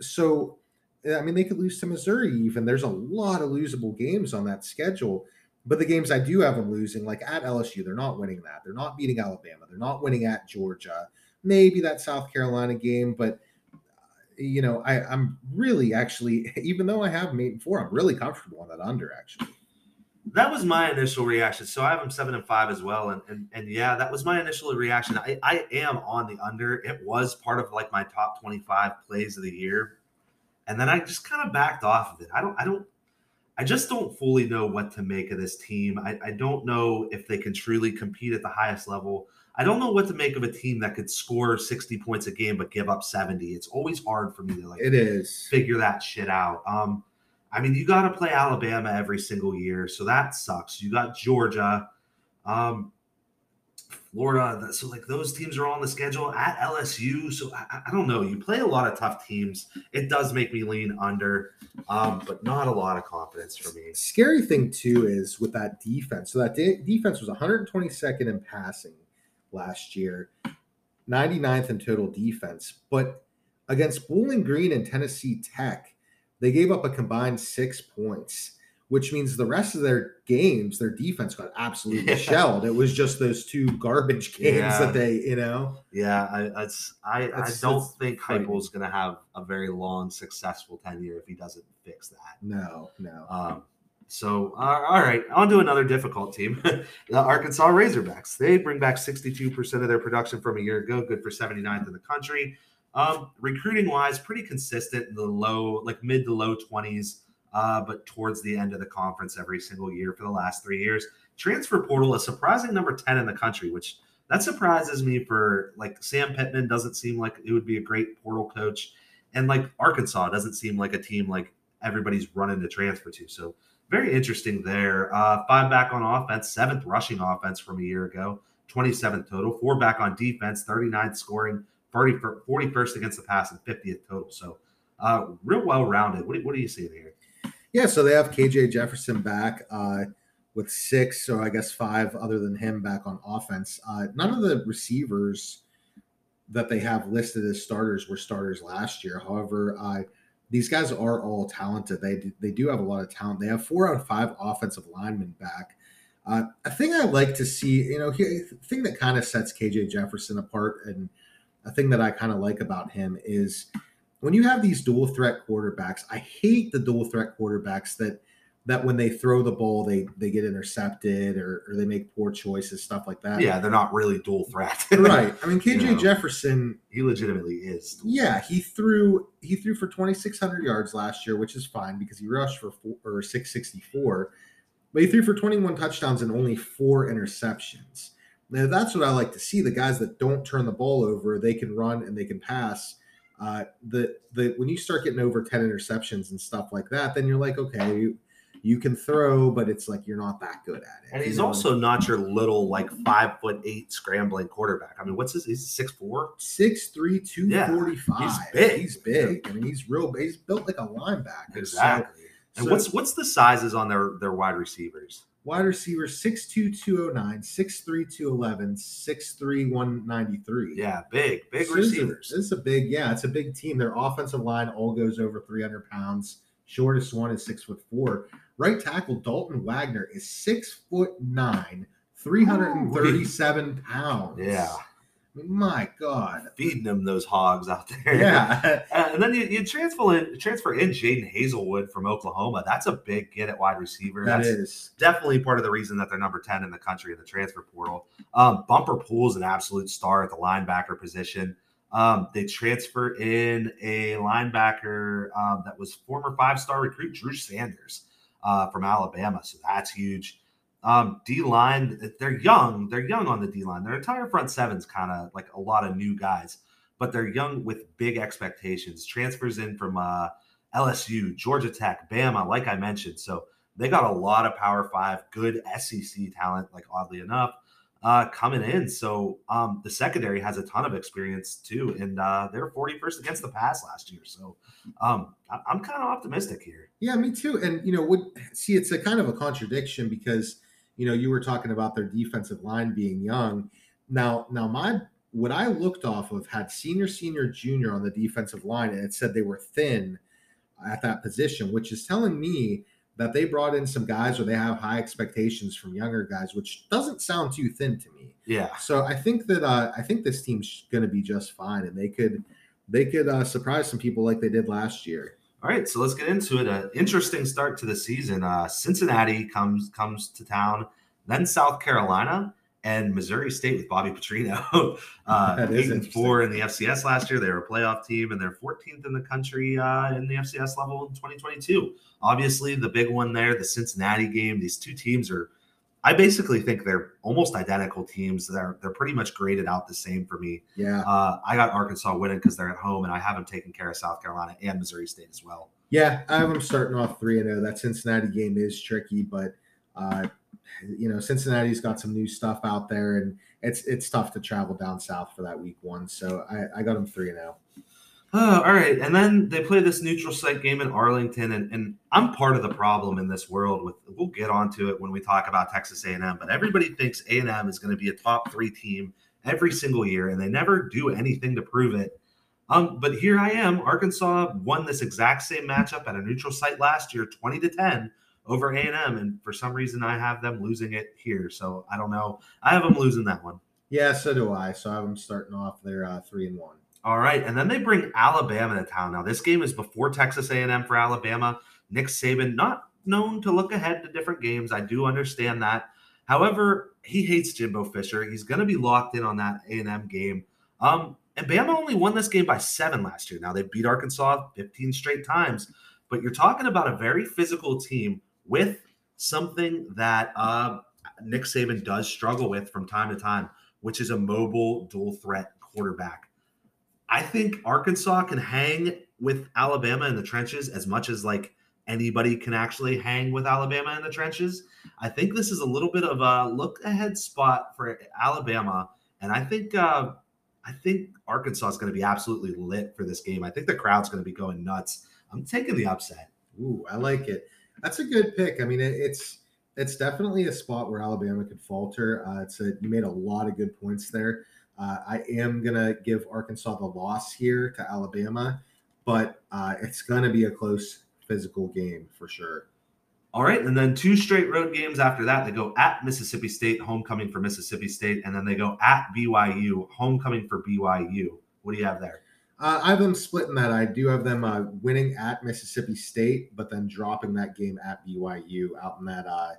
Speaker 2: So, I mean, they could lose to Missouri. Even there's a lot of losable games on that schedule. But the games I do have them losing, like at LSU, they're not winning that. They're not beating Alabama. They're not winning at Georgia. Maybe that South Carolina game, but you know, I, I'm really actually, even though I have and four, I'm really comfortable on that under. Actually,
Speaker 1: That was my initial reaction. So I have them seven and five as well. And and, and yeah, that was my initial reaction. I, I am on the under. It was part of like my top 25 plays of the year. And then I just kind of backed off of it. I don't I don't I just don't fully know what to make of this team. I, I don't know if they can truly compete at the highest level. I don't know what to make of a team that could score 60 points a game but give up 70. It's always hard for me to like
Speaker 2: it is.
Speaker 1: figure that shit out. Um, I mean, you got to play Alabama every single year, so that sucks. You got Georgia, um, Florida. So like those teams are on the schedule at LSU. So I, I- don't know. You play a lot of tough teams. It does make me lean under, um, but not a lot of confidence for me.
Speaker 2: Scary thing too is with that defense. So that de- defense was 122nd in passing last year, 99th in total defense. But against Bowling Green and Tennessee Tech, they gave up a combined six points, which means the rest of their games, their defense got absolutely
Speaker 1: Yeah.
Speaker 2: shelled. It was just those two garbage games
Speaker 1: Yeah.
Speaker 2: that they, you know.
Speaker 1: Yeah, I, it's, I, I don't
Speaker 2: that's
Speaker 1: think. Heupel's going to have a very long, successful tenure if he doesn't fix that.
Speaker 2: No, no.
Speaker 1: Um, so, uh, all right, on to another difficult team, the Arkansas Razorbacks. They bring back 62% of their production from a year ago, good for 79th in the country. Um, recruiting wise, pretty consistent in the low, like mid to low 20s, uh, but towards the end of the conference every single year for the last three years. Transfer portal, a surprising number 10 in the country, which that surprises me for like Sam Pittman doesn't seem like it would be a great portal coach. And like Arkansas doesn't seem like a team like everybody's running to transfer to. So, very interesting there. Uh, five back on offense, seventh rushing offense from a year ago, 27th total, four back on defense, 39th scoring, 40, 41st against the pass, and 50th total. So, uh, real well rounded. What, do- what are you seeing here?
Speaker 2: Yeah, so they have KJ Jefferson back uh, with six, or I guess five other than him back on offense. Uh, none of the receivers that they have listed as starters were starters last year. However, these guys are all talented. They do, they do have a lot of talent. They have four out of five offensive linemen back. Uh, a thing I like to see, you know, here, thing that kind of sets KJ Jefferson apart, and a thing that I kind of like about him is when you have these dual threat quarterbacks, I hate the dual threat quarterbacks that that when they throw the ball they they get intercepted or, or they make poor choices, stuff like that.
Speaker 1: Yeah, they're not really dual threat.
Speaker 2: right. I mean, KJ
Speaker 1: You know.
Speaker 2: Jefferson,
Speaker 1: he legitimately is.
Speaker 2: yeah, he threw he threw for 2600 yards last year, which is fine because he rushed for four, or 664, but he threw for 21 touchdowns and only four interceptions. Now that's what I like to see. The guys that don't turn the ball over, they can run and they can pass. Uh, the the when you start getting over 10 interceptions and stuff like that, then you're like, okay, you, you can throw, but it's like you're not that good at it.
Speaker 1: And he's
Speaker 2: you know?
Speaker 1: also not your little like five foot eight scrambling quarterback. I mean, what's his? He's six four.
Speaker 2: Six three two
Speaker 1: Yeah,
Speaker 2: forty five.
Speaker 1: he's big.
Speaker 2: He's big. I mean, he's real. He's built like a linebacker. So-
Speaker 1: Exactly. and
Speaker 2: so-
Speaker 1: what's what's the sizes on their their wide receivers?
Speaker 2: Wide receiver 6'2", 209, 6'3", 211, 6'3", 193.
Speaker 1: Yeah, big, big
Speaker 2: this is a-
Speaker 1: receivers.
Speaker 2: This is a big, yeah, it's a big team. Their offensive line all goes over 300 pounds. Shortest one is six foot four. Right tackle Dalton Wagner is six foot nine, 337 pounds.
Speaker 1: Yeah.
Speaker 2: My God.
Speaker 1: Feeding them those hogs out there.
Speaker 2: Yeah.
Speaker 1: Uh, and then you, you transfer in transfer in Jadon Haselwood from Oklahoma. That's a big get at wide receiver.
Speaker 2: that
Speaker 1: That's
Speaker 2: is.
Speaker 1: definitely part of the reason that they're number 10 in the country in the transfer portal. Um, Bumper Pool's an absolute star at the linebacker position. Um, they transfer in a linebacker um, that was former five star recruit Drew Sanders uh, from Alabama. So that's huge. Um, D line, they're young. They're young on the D line. Their entire front seven's kind of like a lot of new guys, but they're young with big expectations. Transfers in from uh, LSU, Georgia Tech, Bama, like I mentioned. So they got a lot of Power Five, good SEC talent, like oddly enough, uh, coming in. So um, the secondary has a ton of experience too, and uh, they were 41st against the pass last year. So um, I- I'm kind of optimistic here.
Speaker 2: Yeah, me too. And you know, would see it's a kind of a contradiction because you know you were talking about their defensive line being young. Now, now my what I looked off of had senior, senior, junior on the defensive line, and it said they were thin at that position, which is telling me that they brought in some guys or they have high expectations from younger guys, which doesn't sound too thin to me.
Speaker 1: Yeah.
Speaker 2: So I think that uh, I think this team's going to be just fine, and they could they could uh, surprise some people like they did last year.
Speaker 1: All right, so let's get into it. An interesting start to the season. Uh, Cincinnati comes comes to town, then South Carolina and Missouri State with Bobby Petrino. uh,
Speaker 2: That is
Speaker 1: eight and four in the FCS last year. They were a playoff team, and they're 14th in the country uh, in the FCS level in 2022. Obviously, the big one there, the Cincinnati game. These two teams are. I basically think they're almost identical teams. They're they're pretty much graded out the same for me.
Speaker 2: Yeah.
Speaker 1: Uh, I got Arkansas winning because they're at home, and I have them taking care of South Carolina and Missouri State as well.
Speaker 2: Yeah, I have them starting off three and zero. That Cincinnati game is tricky, but uh, you know Cincinnati's got some new stuff out there, and it's it's tough to travel down south for that week one. So I, I got them three and zero.
Speaker 1: Oh, all right. And then they play this neutral site game in Arlington, and, and I'm part of the problem in this world. With we'll get onto it when we talk about Texas A&M, but everybody thinks A&M is going to be a top three team every single year, and they never do anything to prove it. Um, but here I am. Arkansas won this exact same matchup at a neutral site last year, 20 to 10 over A&M, and for some reason I have them losing it here. So I don't know. I have them losing that one.
Speaker 2: Yeah, so do I. So I have them starting off their uh, three and one.
Speaker 1: All right, and then they bring Alabama to town. Now this game is before Texas A&M for Alabama. Nick Saban, not known to look ahead to different games. I do understand that. However, he hates Jimbo Fisher. He's going to be locked in on that A&M game. Um, and Bama only won this game by seven last year. Now they beat Arkansas 15 straight times, but you're talking about a very physical team with something that uh, Nick Saban does struggle with from time to time, which is a mobile dual threat quarterback. I think Arkansas can hang with Alabama in the trenches as much as like anybody can actually hang with Alabama in the trenches. I think this is a little bit of a look ahead spot for Alabama, and I think uh, I think Arkansas is going to be absolutely lit for this game. I think the crowd's going to be going nuts. I'm taking the upset.
Speaker 2: Ooh, I like it. That's a good pick. I mean, it, it's it's definitely a spot where Alabama could falter. Uh, it's a you made a lot of good points there. Uh, I am gonna give Arkansas the loss here to Alabama, but uh, it's gonna be a close physical game for sure.
Speaker 1: All right, and then two straight road games after that. They go at Mississippi State, homecoming for Mississippi State, and then they go at BYU, homecoming for BYU. What do you have there?
Speaker 2: Uh, I have them splitting that. I do have them uh, winning at Mississippi State, but then dropping that game at BYU out in that uh,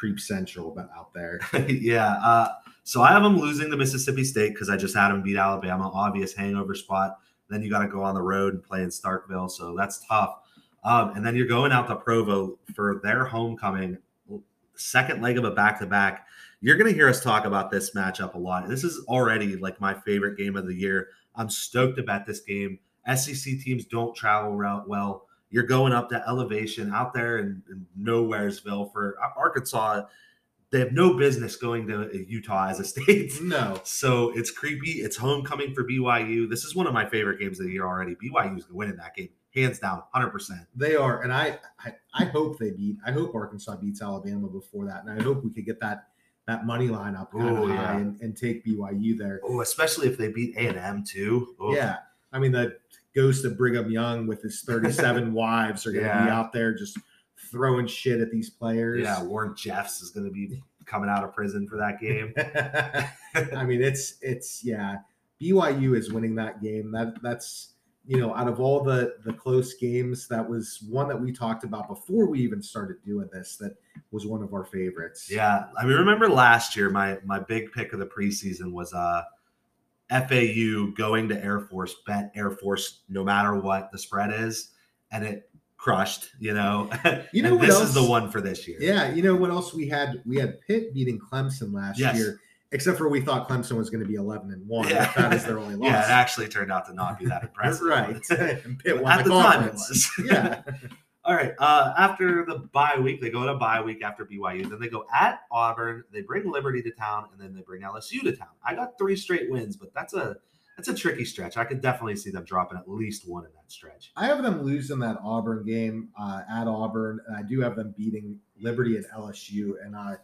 Speaker 2: Creep Central, but out there.
Speaker 1: yeah. Uh, so I have them losing to Mississippi State because I just had them beat Alabama, obvious hangover spot. Then you got to go on the road and play in Starkville, so that's tough. Um, and then you're going out to Provo for their homecoming, second leg of a back to back. You're going to hear us talk about this matchup a lot. This is already like my favorite game of the year. I'm stoked about this game. SEC teams don't travel well. You're going up to elevation out there in, in Nowheresville for uh, Arkansas. They have no business going to Utah as a state.
Speaker 2: No,
Speaker 1: So it's creepy. It's homecoming for BYU. This is one of my favorite games of the year already. BYU is winning that game hands down, hundred percent.
Speaker 2: They are, and I, I I hope they beat. I hope Arkansas beats Alabama before that, and I hope we could get that that money line up
Speaker 1: Ooh, yeah.
Speaker 2: and, and take BYU there.
Speaker 1: Oh, especially if they beat A and M too. Oh,
Speaker 2: Yeah, I mean the ghost of Brigham Young with his 37 wives are going to be out there just throwing shit at these players.
Speaker 1: yeah. Warren Jeffs is going to be coming out of prison for that game.
Speaker 2: I mean, it's it's yeah. BYU is winning that game. That that's you know, out of all the the close games, that was one that we talked about before we even started doing this. That was one of our favorites.
Speaker 1: Yeah, I mean, remember last year, my my big pick of the preseason was uh FAU going to Air Force, bet Air Force no matter what the spread is, and it crushed. You know,
Speaker 2: You know
Speaker 1: this
Speaker 2: else?
Speaker 1: is the one for this year.
Speaker 2: Yeah, you know what else we had? We had Pitt beating Clemson last
Speaker 1: Yes.
Speaker 2: year, except for we thought Clemson was going to be eleven and one.
Speaker 1: Yeah.
Speaker 2: That is their only loss.
Speaker 1: Yeah, it actually turned out to not be that impressive.
Speaker 2: right. and Pitt won
Speaker 1: At
Speaker 2: the,
Speaker 1: the time, it was.
Speaker 2: yeah.
Speaker 1: All right. Uh, after the bye week, they go to bye week after BYU. Then they go at Auburn. They bring Liberty to town, and then they bring LSU to town. I got three straight wins, but that's a that's a tricky stretch. I could definitely see them dropping at least one in that stretch.
Speaker 2: I have them losing that Auburn game uh, at Auburn, and I do have them beating Liberty and LSU. And uh,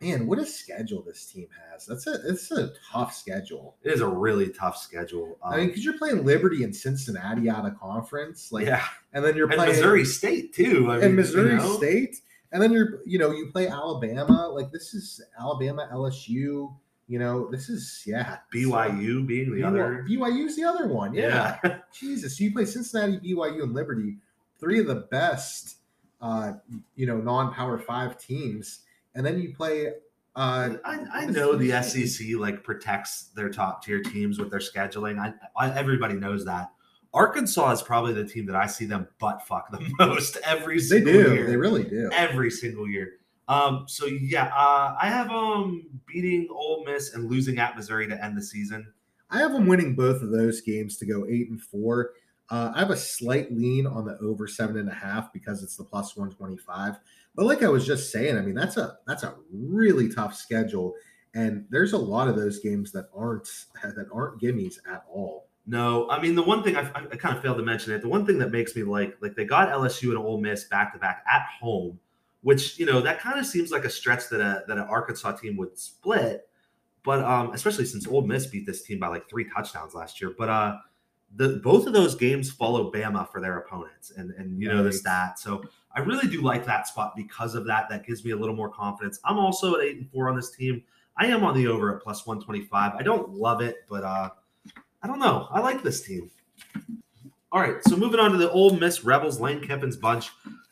Speaker 2: man, what a schedule this team has! That's a it's a tough schedule.
Speaker 1: It is a really tough schedule. Um,
Speaker 2: I mean, because you're playing Liberty and Cincinnati out of conference, like,
Speaker 1: yeah,
Speaker 2: and then you're
Speaker 1: and
Speaker 2: playing
Speaker 1: Missouri State too. I mean,
Speaker 2: and Missouri
Speaker 1: you know?
Speaker 2: State, and then you're you know you play Alabama. Like this is Alabama, LSU. You know this is yeah
Speaker 1: BYU being the other.
Speaker 2: BYU's the other one. Yeah.
Speaker 1: Yeah.
Speaker 2: Jesus, so you play Cincinnati, BYU, and Liberty, three of the best, uh, you know, non-power five teams, and then you play. Uh,
Speaker 1: I, I know the SEC like protects their top tier teams with their scheduling. I, I everybody knows that. Arkansas is probably the team that I see them butt fuck the most every
Speaker 2: they
Speaker 1: single
Speaker 2: do.
Speaker 1: year.
Speaker 2: They really do.
Speaker 1: every single year. Um, so yeah, uh, I have um beating Ole Miss and losing at Missouri to end the season.
Speaker 2: I have them winning both of those games to go eight and four. Uh, I have a slight lean on the over seven and a half because it's the plus one twenty five. But like I was just saying, I mean that's a that's a really tough schedule, and there's a lot of those games that aren't that aren't gimmies at all.
Speaker 1: No, I mean the one thing I, I, kind of failed to mention it. The one thing that makes me like like they got LSU and Ole Miss back to back at home, which you know that kind of seems like a stretch that a that an Arkansas team would split, but um especially since Ole Miss beat this team by like three touchdowns last year. But uh the both of those games follow Bama for their opponents, and and you know the stat. So I really do like that spot because of that. That gives me a little more confidence. I'm also at eight and four on this team. I am on the over at plus one twenty five. I don't love it, but uh I don't know. I like this team. All right, so moving on to the Ole Miss Rebels, Lane Kiffin's bunch.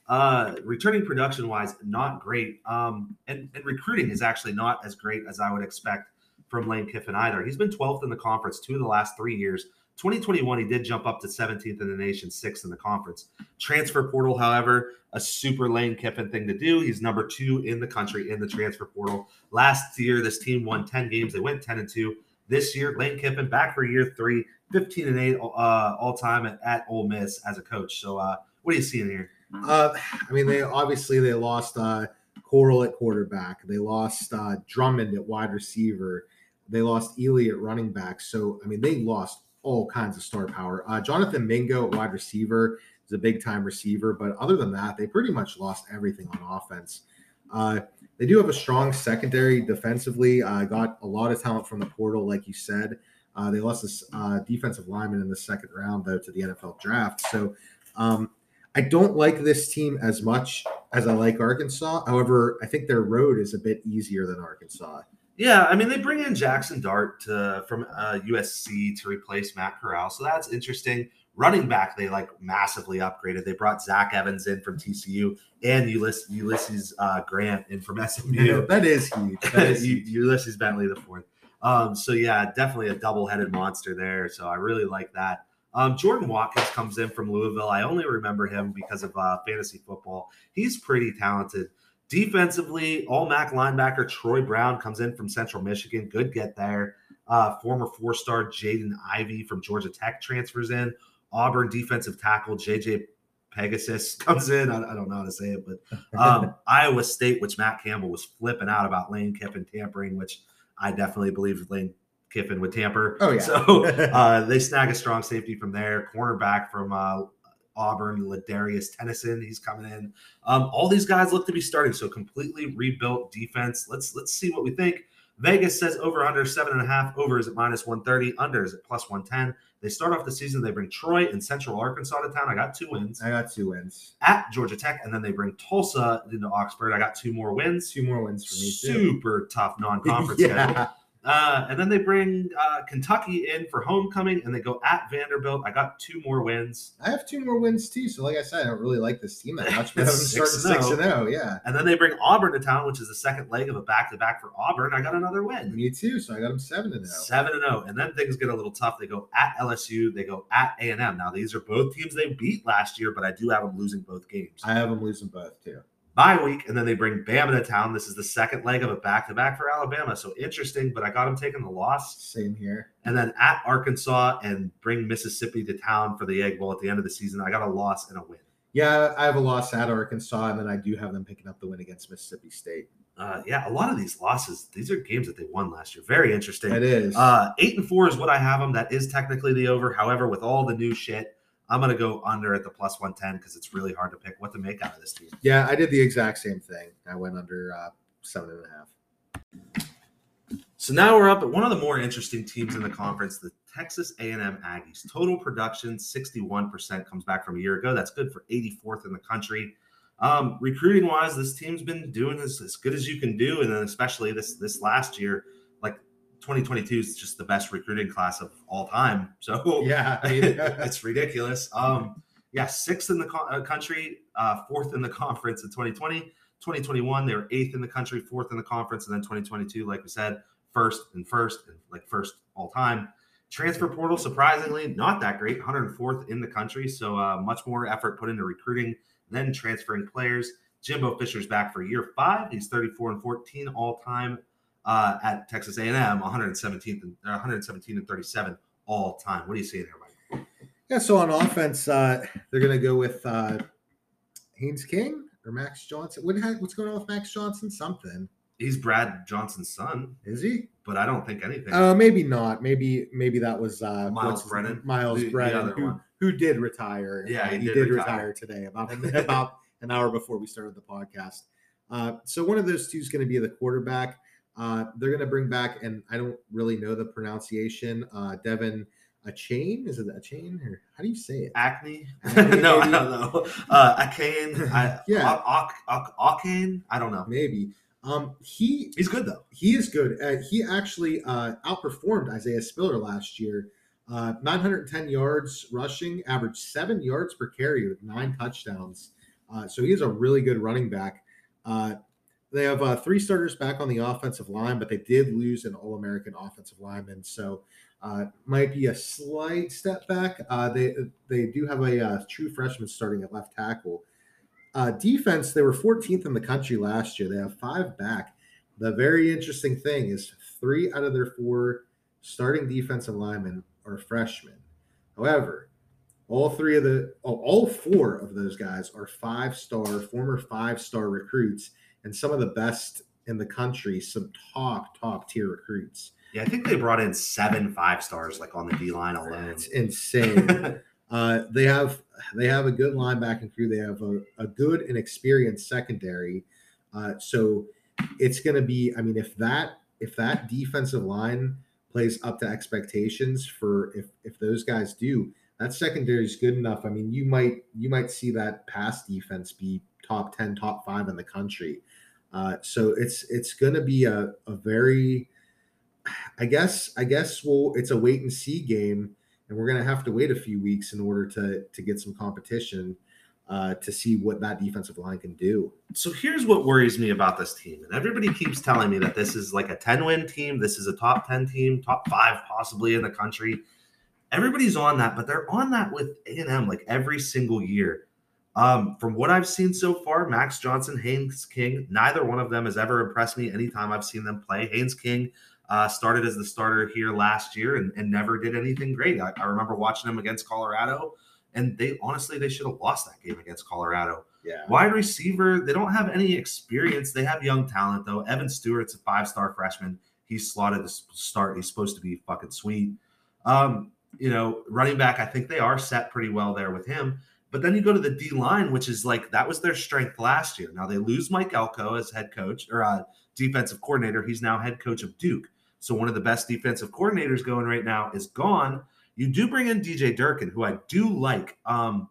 Speaker 1: Uh, returning production wise, not great. Um, and, and recruiting is actually not as great as I would expect from Lane Kiffin either. He's been 12th in the conference two of the last three years. 2021, he did jump up to 17th in the nation, sixth in the conference. Transfer portal, however, a super Lane Kiffin thing to do. He's number two in the country in the transfer portal. Last year, this team won 10 games. They went 10 and 2. This year, Lane Kiffin back for year three, 15 and 8 uh, all time at, at Ole Miss as a coach. So, uh, what are you seeing here?
Speaker 2: Uh, I mean, they obviously they lost uh, Corral at quarterback. They lost uh, Drummond at wide receiver. They lost Ealy at running back. So I mean, they lost all kinds of star power. Uh, Jonathan Mingo wide receiver is a big time receiver, but other than that, they pretty much lost everything on offense. Uh, they do have a strong secondary defensively. Uh, got a lot of talent from the portal, like you said. Uh, they lost this uh, defensive lineman in the second round, though, to the NFL draft. So um, I don't like this team as much as I like Arkansas. However, I think their road is a bit easier than Arkansas.
Speaker 1: Yeah, I mean they bring in Jackson Dart to, from uh, USC to replace Matt Corral, so that's interesting. Running back, they like massively upgraded. They brought Zach Evans in from TCU and Ulysses, Ulysses uh, Grant in from SMU.
Speaker 2: that is huge. That is huge.
Speaker 1: Ulysses Bentley the fourth. Um, so yeah, definitely a double-headed monster there. So I really like that. Um, Jordan Watkins comes in from Louisville. I only remember him because of uh, fantasy football. He's pretty talented. Defensively, all MAC linebacker Troy Brown comes in from Central Michigan. Good get there. Uh, former four-star Jaden Ivey from Georgia Tech transfers in. Auburn defensive tackle JJ Pegasus comes in. I, I don't know how to say it, but um, Iowa State, which Matt Campbell was flipping out about Lane Kiffin tampering, which I definitely believe Lane Kiffin would tamper.
Speaker 2: Oh, yeah.
Speaker 1: So uh, they snag a strong safety from there, cornerback from uh, Auburn, Ladarius Tennyson, he's coming in. Um, all these guys look to be starting, so completely rebuilt defense. Let's let's see what we think. Vegas says over under seven and a half. Over is at minus 130. Under is at plus 110. They start off the season. They bring Troy and Central Arkansas to town. I got two wins
Speaker 2: I got two wins.
Speaker 1: at Georgia Tech, and then they bring Tulsa into Oxford. I got two more wins.
Speaker 2: Two more wins for me too.
Speaker 1: Super tough non-conference schedule. Uh, and then they bring uh, Kentucky in for homecoming, and they go at Vanderbilt. I got two more wins,
Speaker 2: I have two more wins too. So, like I said, I don't really like this team that much, but I'm starting
Speaker 1: six and
Speaker 2: six
Speaker 1: oh.
Speaker 2: zero. Yeah,
Speaker 1: and then they bring Auburn to town, which is the second leg of a back-to-back for Auburn. I got another win.
Speaker 2: me too. So I got them seven and zero.
Speaker 1: Seven and zero, and then things get a little tough. They go at LSU, they go at A and M. Now these are both teams they beat last year, but I do have them losing both games.
Speaker 2: I have them losing both too.
Speaker 1: Bye week, and then they bring Bama to town. This is the second leg of a back to back for Alabama. So interesting, but I got them taking the loss.
Speaker 2: Same here.
Speaker 1: And then at Arkansas and bring Mississippi to town for the Egg Bowl at the end of the season. I got a loss and a win.
Speaker 2: Yeah, I have a loss at Arkansas, and then I do have them picking up the win against Mississippi State.
Speaker 1: Uh, yeah, a lot of these losses, these are games that they won last year. Very interesting.
Speaker 2: It is.
Speaker 1: Uh, eight and four is what I have them. That is technically the over. However, with all the new shit, I'm gonna go under at the plus one ten because it's really hard to pick what to make out of this team.
Speaker 2: yeah, I did the exact same thing. I went under uh, seven and a half.
Speaker 1: So now we're up at one of the more interesting teams in the conference, the Texas A&M Aggies. Total production 61% comes back from a year ago. That's good for 84th in the country. Um, recruiting wise, this team's been doing as, as good as you can do, and then especially this this last year, 2022 is just the best recruiting class of all time. So
Speaker 2: Yeah,
Speaker 1: it's ridiculous. Um, yeah, sixth in the co- uh, country, uh, fourth in the conference in 2020. 2021, they were eighth in the country, fourth in the conference, and then 2022, like we said, first and first, and like first all time. Transfer portal, surprisingly, not that great, 104th in the country. So uh, much more effort put into recruiting than transferring players. Jimbo Fisher's back for year five. He's 34 and 14 all time uh, at Texas A&M, 117th and uh, 117 and 37 all time. What do you see there, Mike?
Speaker 2: yeah. So on offense, uh, they're gonna go with uh, Haynes King or Max Johnson. What, what's going on with Max Johnson? Something
Speaker 1: He's Brad Johnson's son,
Speaker 2: is he?
Speaker 1: but I don't think anything.
Speaker 2: Uh, maybe not. Maybe maybe that was uh, Myles
Speaker 1: Brennan?
Speaker 2: Myles
Speaker 1: The- the
Speaker 2: Brennan,
Speaker 1: other
Speaker 2: who, who did retire.
Speaker 1: Yeah, he
Speaker 2: he,
Speaker 1: did
Speaker 2: did,
Speaker 1: retire.
Speaker 2: retire. today about about an hour before we started the podcast. Uh, so one of those two is going to be the quarterback. Uh, they're going to bring back, and I don't really know the pronunciation. Uh, Devon a chain is it a chain or how do you say it?
Speaker 1: Acne?
Speaker 2: Acne,
Speaker 1: no, I
Speaker 2: maybe?
Speaker 1: don't know. Uh, Akane? I,
Speaker 2: Yeah.
Speaker 1: Ak- Ak- Akane? I don't know.
Speaker 2: Maybe. Um, he
Speaker 1: He's good though.
Speaker 2: he is good. Uh, he actually uh, outperformed Isaiah Spiller last year. Uh, 910 yards rushing, averaged seven yards per carry with nine touchdowns. Uh, so he is a really good running back. Uh, they have uh, three starters back on the offensive line, but they did lose an All American offensive lineman. So uh, might be a slight step back. Uh, they they do have a uh, true freshman starting at left tackle. Uh, defense, they were 14th in the country last year. They have five back. The very interesting thing is three out of their four starting defensive linemen are freshmen. However, all three of the all four of those guys are five star, former five star recruits, and some of the best in the country, some top, top tier recruits.
Speaker 1: Yeah, I think they brought in seven five stars like on the D line alone.
Speaker 2: It's insane. Uh, they have they have a good linebacking crew. They have a, a good and experienced secondary. Uh, so it's going to be. I mean, if that if that defensive line plays up to expectations for if if those guys do, that secondary is good enough. I mean, you might you might see that pass defense be top ten, top five in the country. Uh, so it's it's going to be a, a very I guess I guess we'll it's a wait and see game and we're going to have to wait a few weeks in order to to get some competition uh, to see what that defensive line can do.
Speaker 1: so here's what worries me about this team. And everybody keeps telling me that this is like a 10 win team. This is a top 10 team, top five possibly in the country. Everybody's on that, but they're on that with A&M like every single year. Um, from what I've seen so far, Max Johnson, Haynes King, neither one of them has ever impressed me anytime I've seen them play. Haynes King uh, started as the starter here last year and, and never did anything great. I, I remember watching him against Colorado, and they honestly they should have lost that game against Colorado.
Speaker 2: Yeah.
Speaker 1: Wide receiver, they don't have any experience. They have young talent though. Evan Stewart's a five-star freshman. He's slotted to start. He's supposed to be fucking sweet. Um, you know, running back, I think they are set pretty well there with him. But then you go to the D line, which is like that was their strength last year. Now they lose Mike Elko as head coach or uh, defensive coordinator. He's now head coach of Duke. So one of the best defensive coordinators going right now is gone. You do bring in DJ Durkin, who I do like. Um,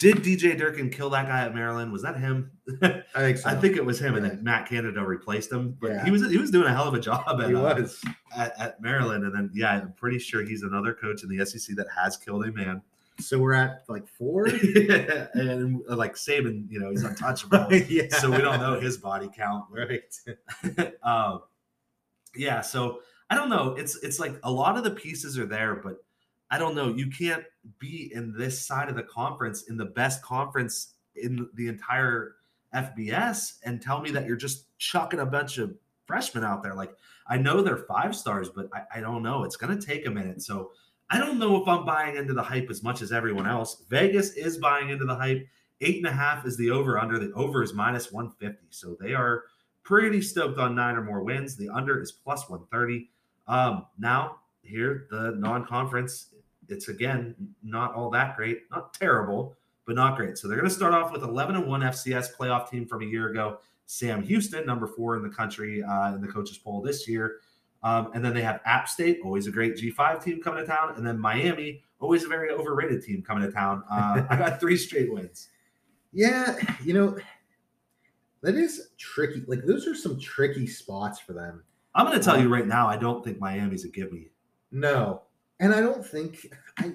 Speaker 1: did DJ Durkin kill that guy at Maryland? Was that him?
Speaker 2: I think so.
Speaker 1: I think it was him, and then Matt Canada replaced him. But
Speaker 2: Yeah.
Speaker 1: he was he was doing a hell of a job at,
Speaker 2: he
Speaker 1: uh, at, at Maryland, and then yeah, I'm pretty sure he's another coach in the SEC that has killed a man.
Speaker 2: So we're at like four.
Speaker 1: and uh, like Saban, you know, he's untouchable,
Speaker 2: yeah.
Speaker 1: so we don't know his body count.
Speaker 2: Right.
Speaker 1: um, yeah, so I don't know. It's it's like a lot of the pieces are there, but I don't know. You can't be in this side of the conference in the best conference in the entire FBS and tell me that you're just chucking a bunch of freshmen out there. Like I know they're five stars, but I, I don't know. It's gonna take a minute. So I don't know if I'm buying into the hype as much as everyone else. Vegas is buying into the hype. Eight and a half is the over under. The over is minus 150. So they are pretty stoked on nine or more wins. The under is plus 130. Um, now, here, the non conference, it's again not all that great, not terrible, but not great. So they're going to start off with 11 and 1 FCS playoff team from a year ago. Sam Houston, number four in the country uh, in the coaches poll this year. Um, and then they have App State, always a great G5 team coming to town. And then Miami, always a very overrated team coming to town. Uh, I got three straight wins.
Speaker 2: Yeah, you know, that is tricky. Like those are some tricky spots for them.
Speaker 1: I'm going to tell you right now, I don't think Miami's a give me.
Speaker 2: No, and I don't think I.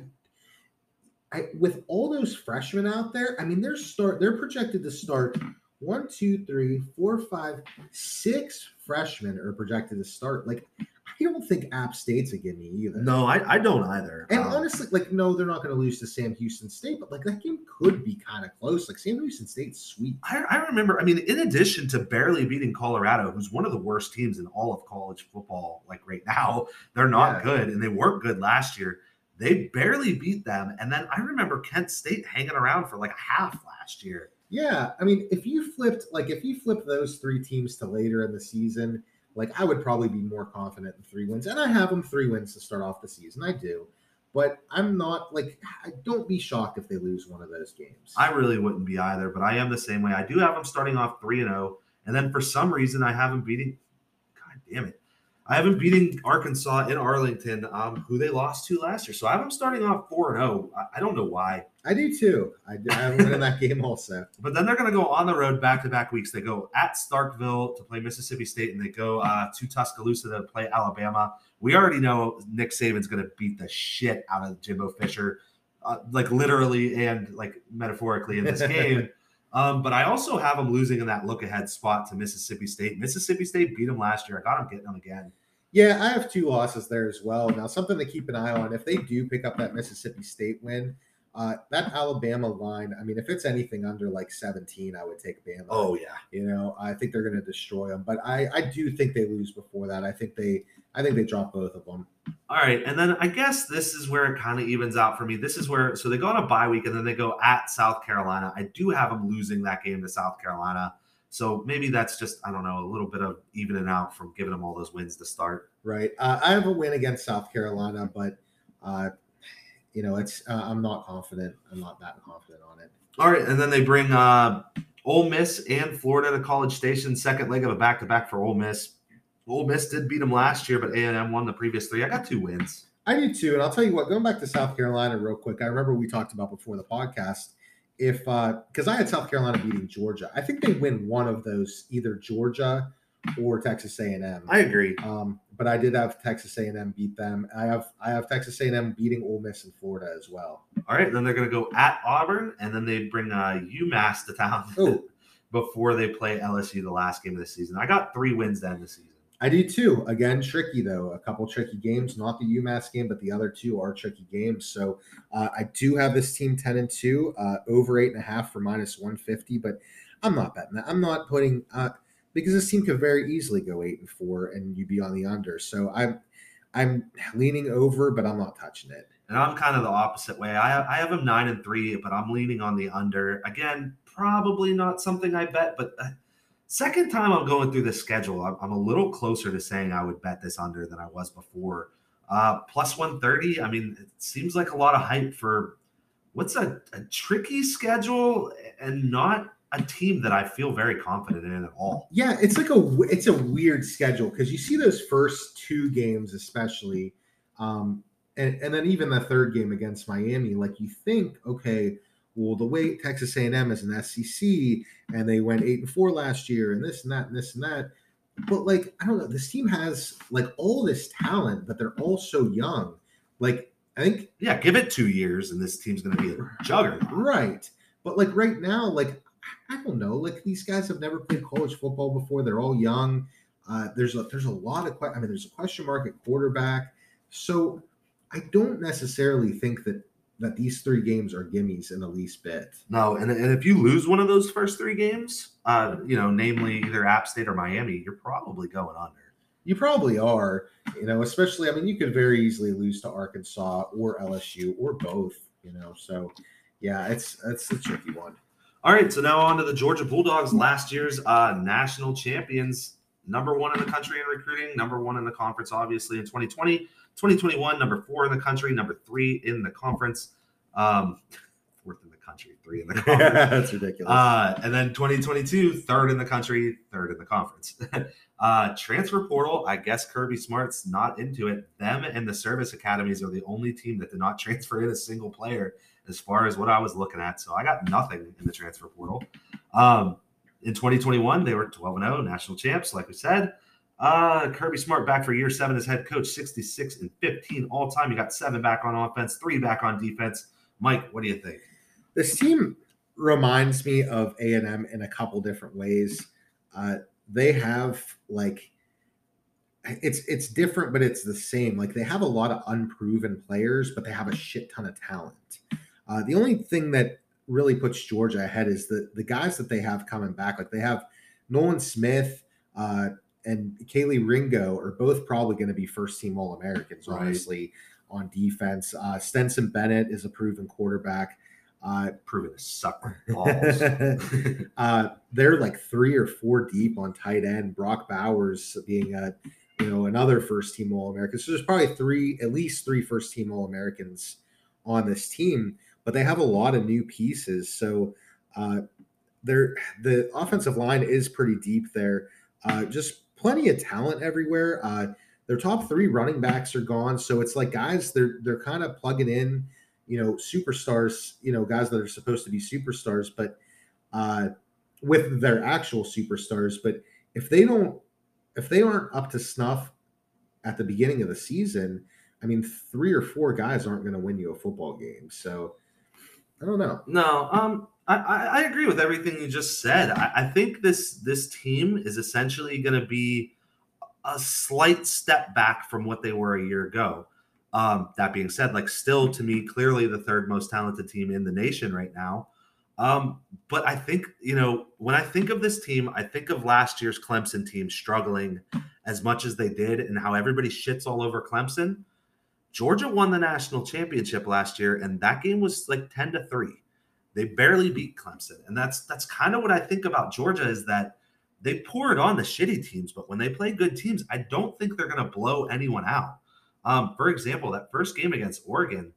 Speaker 2: I with all those freshmen out there, I mean, they're start. They're projected to start one, two, three, four, five, six freshmen are projected to start. Like, I don't think App State's a gimme either.
Speaker 1: No, I, I don't either.
Speaker 2: And
Speaker 1: Um,
Speaker 2: honestly, like, no, they're not going to lose to Sam Houston State, but like that game could be kind of close. Like Sam Houston State's sweet.
Speaker 1: I, I remember, I mean, in addition to barely beating Colorado, who's one of the worst teams in all of college football, like right now, they're not
Speaker 2: Yeah.
Speaker 1: good and they weren't good last year. They barely beat them. And then I remember Kent State hanging around for like a half last year.
Speaker 2: Yeah, I mean, if you flipped like if you flip those three teams to later in the season, like I would probably be more confident in three wins, and I have them three wins to start off the season. I do, but I'm not like I don't be shocked if they lose one of those games.
Speaker 1: I really wouldn't be either, but I am the same way. I do have them starting off 3 and 0. And then for some reason, I have them beating, God damn it. I have them beating Arkansas in Arlington, um, who they lost to last year. So I have them starting off 4 and 0. I- I don't know why.
Speaker 2: I do too. I, do- I have them in that game also.
Speaker 1: But then they're going to go on the road back to back weeks. They go at Starkville to play Mississippi State, and they go uh, to Tuscaloosa to play Alabama. We already know Nick Saban's going to beat the shit out of Jimbo Fisher, uh, like literally and like metaphorically in this game. Um, but I also have them losing in that look ahead spot to Mississippi State. Mississippi State beat them last year. I got them getting them again.
Speaker 2: Yeah, I have two losses there as well. Now, something to keep an eye on if they do pick up that Mississippi State win, uh, that Alabama line. I mean, if it's anything under like 17, I would take Bama.
Speaker 1: Oh yeah,
Speaker 2: You know, I think they're going to destroy them, but I, I do think they lose before that. I think they, I think they drop both of them.
Speaker 1: All right, and then I guess this is where it kind of evens out for me. This is where so they go on a bye week and then they go at South Carolina. I do have them losing that game to South Carolina, so maybe that's just I don't know a little bit of evening out from giving them all those wins to start.
Speaker 2: Right. Uh, I have a win against South Carolina, but, uh, you know, it's uh, I'm not confident. I'm not that confident on it.
Speaker 1: All right, and then they bring uh, Ole Miss and Florida to College Station, second leg of a back to back for Ole Miss. Ole Miss did beat them last year, but A and M won the previous three. I got two wins.
Speaker 2: I do too, and I'll tell you what. Going back to South Carolina real quick, I remember we talked about before the podcast. If uh because I had South Carolina beating Georgia, I think they win one of those, either Georgia or Texas A&M.
Speaker 1: I agree.
Speaker 2: Um, but I did have Texas A&M beat them. I have I have Texas A&M beating Ole Miss in Florida as well.
Speaker 1: All right, then they're going to go at Auburn, and then they bring uh, UMass to town
Speaker 2: Oh.
Speaker 1: before they play LSU the last game of the season. I got three wins then this season.
Speaker 2: I do too. Again, tricky though. A couple tricky games. Not the UMass game, but the other two are tricky games. So uh, I do have this team ten and two, uh, over eight and a half for minus one fifty. But I'm not betting that. I'm not putting uh, because this team could very easily go eight and four, and you'd be on the under. So I'm I'm leaning over, but I'm not touching it.
Speaker 1: And I'm kind of the opposite way. I have, I have them nine and three, but I'm leaning on the under. Again, probably not something I bet, but uh, second time I'm going through the schedule, I'm, I'm a little closer to saying I would bet this under than I was before. Uh, plus 130, I mean, it seems like a lot of hype for what's a, a tricky schedule and not a team that I feel very confident in at all.
Speaker 2: Yeah, it's like a it's a weird schedule because you see those first two games, especially, um, and and then even the third game against Miami. Like you think, okay, well, the way Texas A&M is an SEC, and they went eight and four last year, and this and that and this and that. But like, I don't know, this team has like all this talent, but they're all so young. Like, I think,
Speaker 1: yeah, give it two years, and this team's going to be a juggernaut,
Speaker 2: right? But like right now, like I don't know. Like these guys have never played college football before. They're all young. Uh, there's a there's a lot of I mean there's a question mark at quarterback. So I don't necessarily think that that these three games are gimmies in the least bit.
Speaker 1: No, and, and if you lose one of those first three games, uh, you know, namely either App State or Miami, you're probably going under.
Speaker 2: You probably are, you know, especially I mean you could very easily lose to Arkansas or LSU or both, you know. So yeah, it's it's a tricky one.
Speaker 1: All right, so now on to the Georgia Bulldogs, last year's uh, national champions, number one in the country in recruiting, number one in the conference, obviously in 2020, 2021, number four in the country, number three in the conference, um, fourth in the country, three in the conference.
Speaker 2: That's ridiculous.
Speaker 1: Uh, and then 2022, third in the country, third in the conference. uh, transfer portal, I guess Kirby Smart's not into it. Them and the service academies are the only team that did not transfer in a single player as far as what I was looking at. So I got nothing in the transfer portal. Um, in 2021, they were 12 0 national champs, like we said. Uh, Kirby Smart back for year seven as head coach, 66 and 15 all time. You got seven back on offense, three back on defense. Mike, what do you think?
Speaker 2: This team reminds me of A and M in a couple different ways. Uh, they have like it's it's different, but it's the same. Like they have a lot of unproven players, but they have a shit ton of talent. Uh, the only thing that really puts Georgia ahead is the the guys that they have coming back. Like they have Nolan Smith uh, and Kelee Ringo are both probably going to be first team All Americans, right. honestly, on defense. Uh, Stetson Bennett is a proven quarterback.
Speaker 1: Uh, proven to suck balls.
Speaker 2: uh, they're like three or four deep on tight end. Brock Bowers being a you know another first team All American. So there's probably three, at least three first team All Americans on this team but they have a lot of new pieces. So uh, the offensive line is pretty deep there. Uh, just plenty of talent everywhere. Uh, their top three running backs are gone, so it's like guys they're they're kind of plugging in, you know, superstars, you know, guys that are supposed to be superstars, but uh, with their actual superstars. But if they don't, if they aren't up to snuff at the beginning of the season, I mean, three or four guys aren't going to win you a football game. So I don't know.
Speaker 1: No, um, I, I agree with everything you just said. I, I think this this team is essentially going to be a slight step back from what they were a year ago. Um, that being said, like still to me, clearly the third most talented team in the nation right now. Um, but I think, you know, when I think of this team, I think of last year's Clemson team struggling as much as they did and how everybody shits all over Clemson. Georgia won the national championship last year, and that game was like 10 to 3. They barely beat Clemson. And that's that's kind of what I think about Georgia is that they pour it on the shitty teams, but when they play good teams, I don't think they're going to blow anyone out. Um, for example, that first game against Oregon,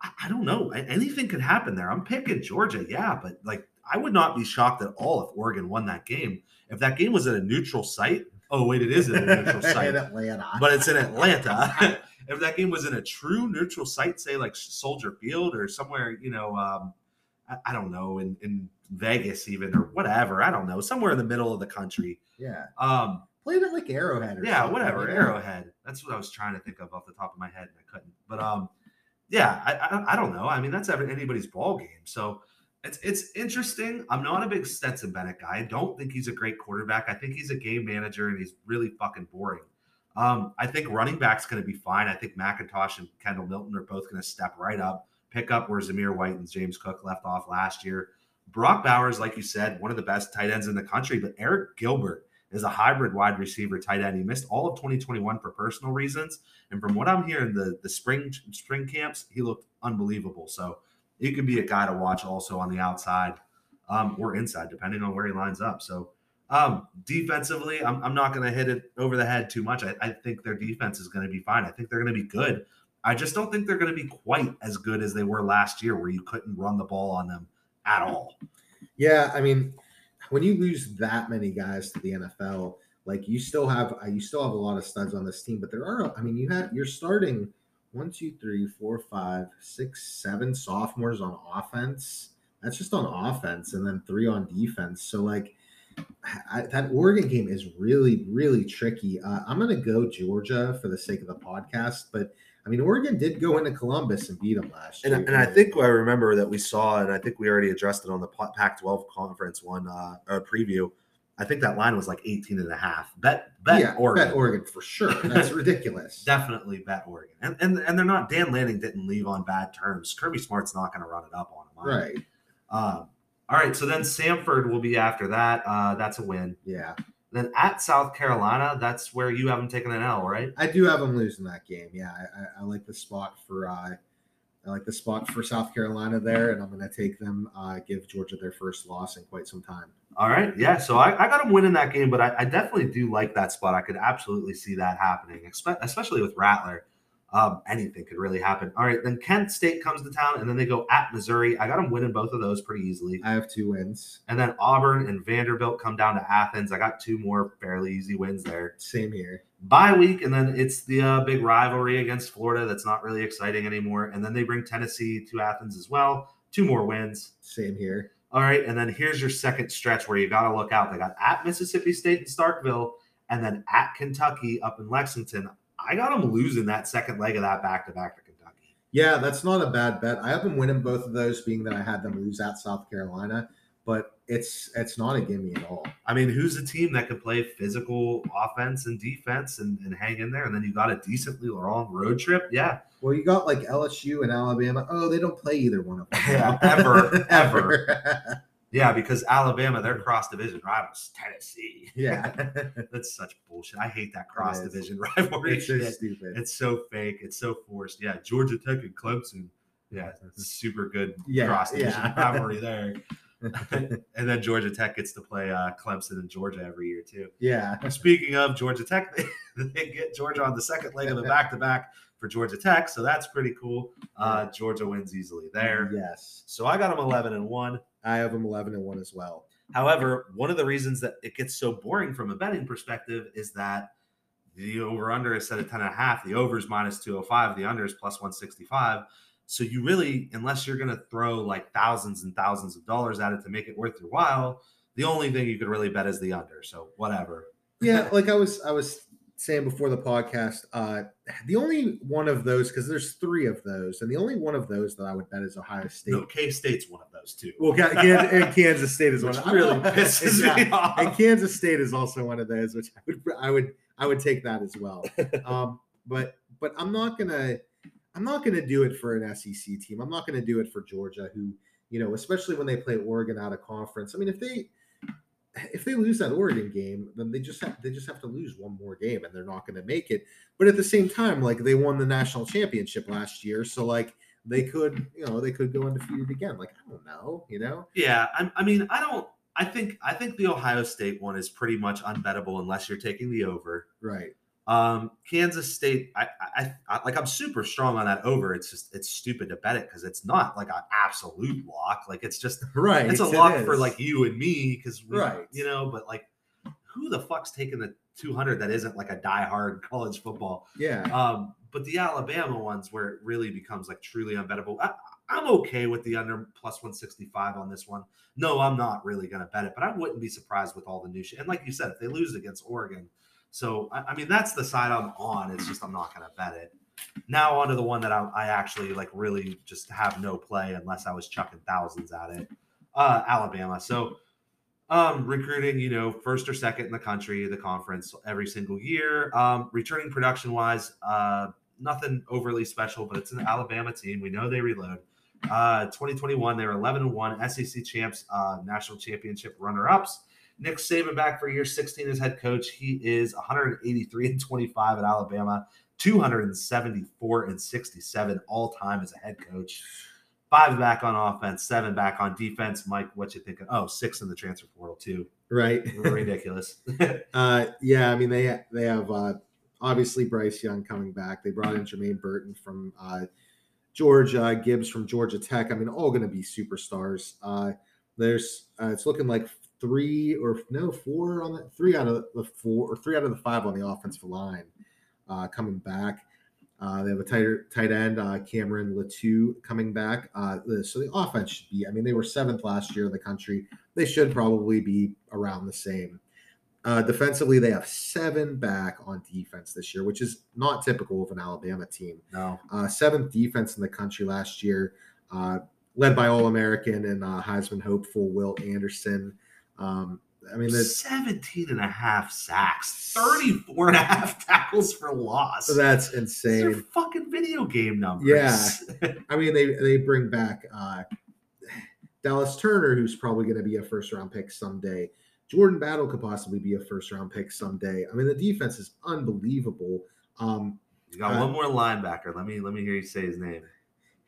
Speaker 1: I, I don't know. Anything could happen there. I'm picking Georgia, yeah, but like I would not be shocked at all if Oregon won that game. If that game was at a neutral site, oh wait, it is at a neutral site, in Atlanta, but it's in Atlanta. if that game was in a true neutral site, say like Soldier Field or somewhere, you know, um, I, I, don't know, in, in Vegas even or whatever, I don't know, somewhere in the middle of the country.
Speaker 2: Yeah.
Speaker 1: Um,
Speaker 2: Played it like Arrowhead.
Speaker 1: yeah, whatever, Arrowhead. That's what I was trying to think of off the top of my head, and I couldn't. But um, yeah, I, I, I don't know. I mean, that's anybody's ball game. So it's it's interesting. I'm not a big Stetson Bennett guy. I don't think he's a great quarterback. I think he's a game manager, and he's really fucking boring. Um, I think running back's going to be fine. I think McIntosh and Kendall Milton are both going to step right up, pick up where Zamir White and James Cook left off last year. Brock Bowers, like you said, one of the best tight ends in the country, but Arik Gilbert is a hybrid wide receiver tight end. He missed all of 2021 for personal reasons, and from what I'm hearing, the the spring spring camps, he looked unbelievable. So he could be a guy to watch also on the outside um, or inside, depending on where he lines up. So um, defensively, I'm, I'm not going to hit it over the head too much. I, I think their defense is going to be fine. I think they're going to be good. I just don't think they're going to be quite as good as they were last year, where you couldn't run the ball on them at all.
Speaker 2: Yeah, I mean, when you lose that many guys to the NFL, like you still have you still have a lot of studs on this team, but there are I mean, you have you're starting one, two, three, four, five, six, seven sophomores on offense. That's just on offense, and then three on defense. So like I, that Oregon game is really, really tricky. Uh, I'm going to go Georgia for the sake of the podcast, but I mean, Oregon did go into Columbus and beat them last
Speaker 1: and,
Speaker 2: year.
Speaker 1: And I think I remember that we saw, and I think we already addressed it on the Pac-12 conference one uh, or preview. I think that line was like 18 and a half. Bet, bet
Speaker 2: yeah,
Speaker 1: Oregon.
Speaker 2: Bet Oregon for sure. That's ridiculous.
Speaker 1: Definitely bet Oregon. And, and and they're not. Dan Lanning didn't leave on bad terms. Kirby Smart's not going to run it up on him.
Speaker 2: Right.
Speaker 1: Um, all right. So then Samford will be after that. Uh, that's a win.
Speaker 2: Yeah.
Speaker 1: Then at South Carolina, that's where you haven't taken an L, right?
Speaker 2: I do have them losing that game. Yeah, I, I, I like the spot for uh, I like the spot for South Carolina there, and I'm going to take them. Uh, give Georgia their first loss in quite some time.
Speaker 1: All right, yeah. So I, I got them winning that game, but I, I, definitely do like that spot. I could absolutely see that happening, especially with Rattler. Um, anything could really happen. All right, then Kent State comes to town, and then they go at Missouri. I got them winning both of those pretty easily.
Speaker 2: I have two wins.
Speaker 1: And then Auburn and Vanderbilt come down to Athens. I got two more fairly easy wins there.
Speaker 2: Same here.
Speaker 1: Bye week, and then it's the uh, big rivalry against Florida that's not really exciting anymore. And then they bring Tennessee to Athens as well. Two more wins.
Speaker 2: Same here.
Speaker 1: All right, and then here's your second stretch where you got to look out. They got at Mississippi State and Starkville, and then at Kentucky up in Lexington. I got them losing that second leg of that back to back to Kentucky.
Speaker 2: Yeah, that's not a bad bet. I have them winning both of those, being that I had them lose at South Carolina, but it's it's not a gimme at all.
Speaker 1: I mean, who's a team that could play physical offense and defense and, and hang in there, and then you got a decently long road trip? Yeah.
Speaker 2: Well, you got like LSU and Alabama. Oh, they don't play either one of them.
Speaker 1: Yeah, ever, ever. Yeah, because Alabama, their cross division rivals, Tennessee.
Speaker 2: Yeah,
Speaker 1: that's such bullshit. I hate that cross division rivalry.
Speaker 2: It's so stupid.
Speaker 1: It's so fake. It's so forced. Yeah, Georgia Tech and Clemson. Yeah, super good
Speaker 2: yeah,
Speaker 1: cross division
Speaker 2: yeah.
Speaker 1: rivalry there. and then Georgia Tech gets to play uh, Clemson and Georgia every year too.
Speaker 2: Yeah.
Speaker 1: Speaking of Georgia Tech, they, they get Georgia on the second leg of the back to back for Georgia Tech, so that's pretty cool. Uh, Georgia wins easily there.
Speaker 2: Yes.
Speaker 1: So I got them eleven and one.
Speaker 2: I have them eleven and one as well.
Speaker 1: However, one of the reasons that it gets so boring from a betting perspective is that the over under is set at 10 and a half, the over is minus 205, the under is plus 165. So you really, unless you're going to throw like thousands and thousands of dollars at it to make it worth your while, the only thing you could really bet is the under. So whatever.
Speaker 2: Yeah, like I was I was saying before the podcast, uh the only one of those because there's three of those, and the only one of those that I would bet is Ohio State.
Speaker 1: No, K State's one of those too.
Speaker 2: Well, and Kansas State is
Speaker 1: which
Speaker 2: one.
Speaker 1: really pisses
Speaker 2: yeah.
Speaker 1: me off.
Speaker 2: And Kansas State is also one of those, which I would I would I would take that as well. um, but but I'm not gonna I'm not gonna do it for an SEC team. I'm not gonna do it for Georgia, who you know, especially when they play Oregon out of conference. I mean, if they if they lose that Oregon game, then they just have they just have to lose one more game and they're not going to make it. But at the same time, like they won the national championship last year, so like they could, you know, they could go undefeated again. Like I don't know, you know.
Speaker 1: Yeah, I, I mean, I don't. I think I think the Ohio State one is pretty much unbettable unless you're taking the over.
Speaker 2: Right.
Speaker 1: Um, Kansas State, I, I, I like I'm super strong on that over. It's just it's stupid to bet it because it's not like an absolute lock. Like it's just
Speaker 2: right.
Speaker 1: It's a
Speaker 2: it
Speaker 1: lock
Speaker 2: is.
Speaker 1: for like you and me because
Speaker 2: Right.
Speaker 1: you know. But like, who the fuck's taking the 200 that isn't like a diehard college football?
Speaker 2: yeah.
Speaker 1: Um, but the Alabama ones where it really becomes like truly unbettable. I, I'm okay with the under plus 165 on this one. No, I'm not really going to bet it, but I wouldn't be surprised with all the new shit. And like you said, if they lose against Oregon, so I, I mean that's the side I'm on. It's just I'm not going to bet it. Now onto the one that I, I actually like really just have no play unless I was chucking thousands at it. Uh, Alabama. So um, recruiting, you know, first or second in the country, the conference every single year. Um, returning production wise, uh, nothing overly special, but it's an Alabama team. We know they reload. Uh, 2021, they were 11 and 1, SEC champs, uh, national championship runner ups. Nick Saban back for year 16 as head coach. He is 183 and 25 at Alabama, 274 and 67 all time as a head coach. Five back on offense, seven back on defense. Mike, what you thinking? Oh, six in the transfer portal too.
Speaker 2: Right.
Speaker 1: Ridiculous.
Speaker 2: uh, yeah. I mean, they they have uh, obviously Bryce Young coming back. They brought in Jermaine Burton from uh, Georgia, Gibbs from Georgia Tech. I mean, all going to be superstars. Uh, there's uh, it's looking like three or no four on the three out of the four or three out of the five on the offensive line uh, coming back. Uh, they have a tighter tight end, uh, Cameron Latu, coming back. Uh, so the offense should be. I mean, they were seventh last year in the country. They should probably be around the same. Uh, defensively, they have seven back on defense this year, which is not typical of an Alabama team.
Speaker 1: No,
Speaker 2: Uh, seventh defense in the country last year, uh, led by All American and uh, Heisman hopeful Will Anderson. Um, I mean, the,
Speaker 1: 17 and a half sacks, 34 and a half tackles for loss.
Speaker 2: that's
Speaker 1: These are
Speaker 2: insane.
Speaker 1: fucking video game numbers.
Speaker 2: Yeah. I mean, they they bring back uh, Dallas Turner, who's probably going to be a first round pick someday. Jordan Battle could possibly be a first round pick someday. I mean, the defense is unbelievable. Um,
Speaker 1: you got
Speaker 2: Uh,
Speaker 1: one more linebacker. Let me let me hear you say his name.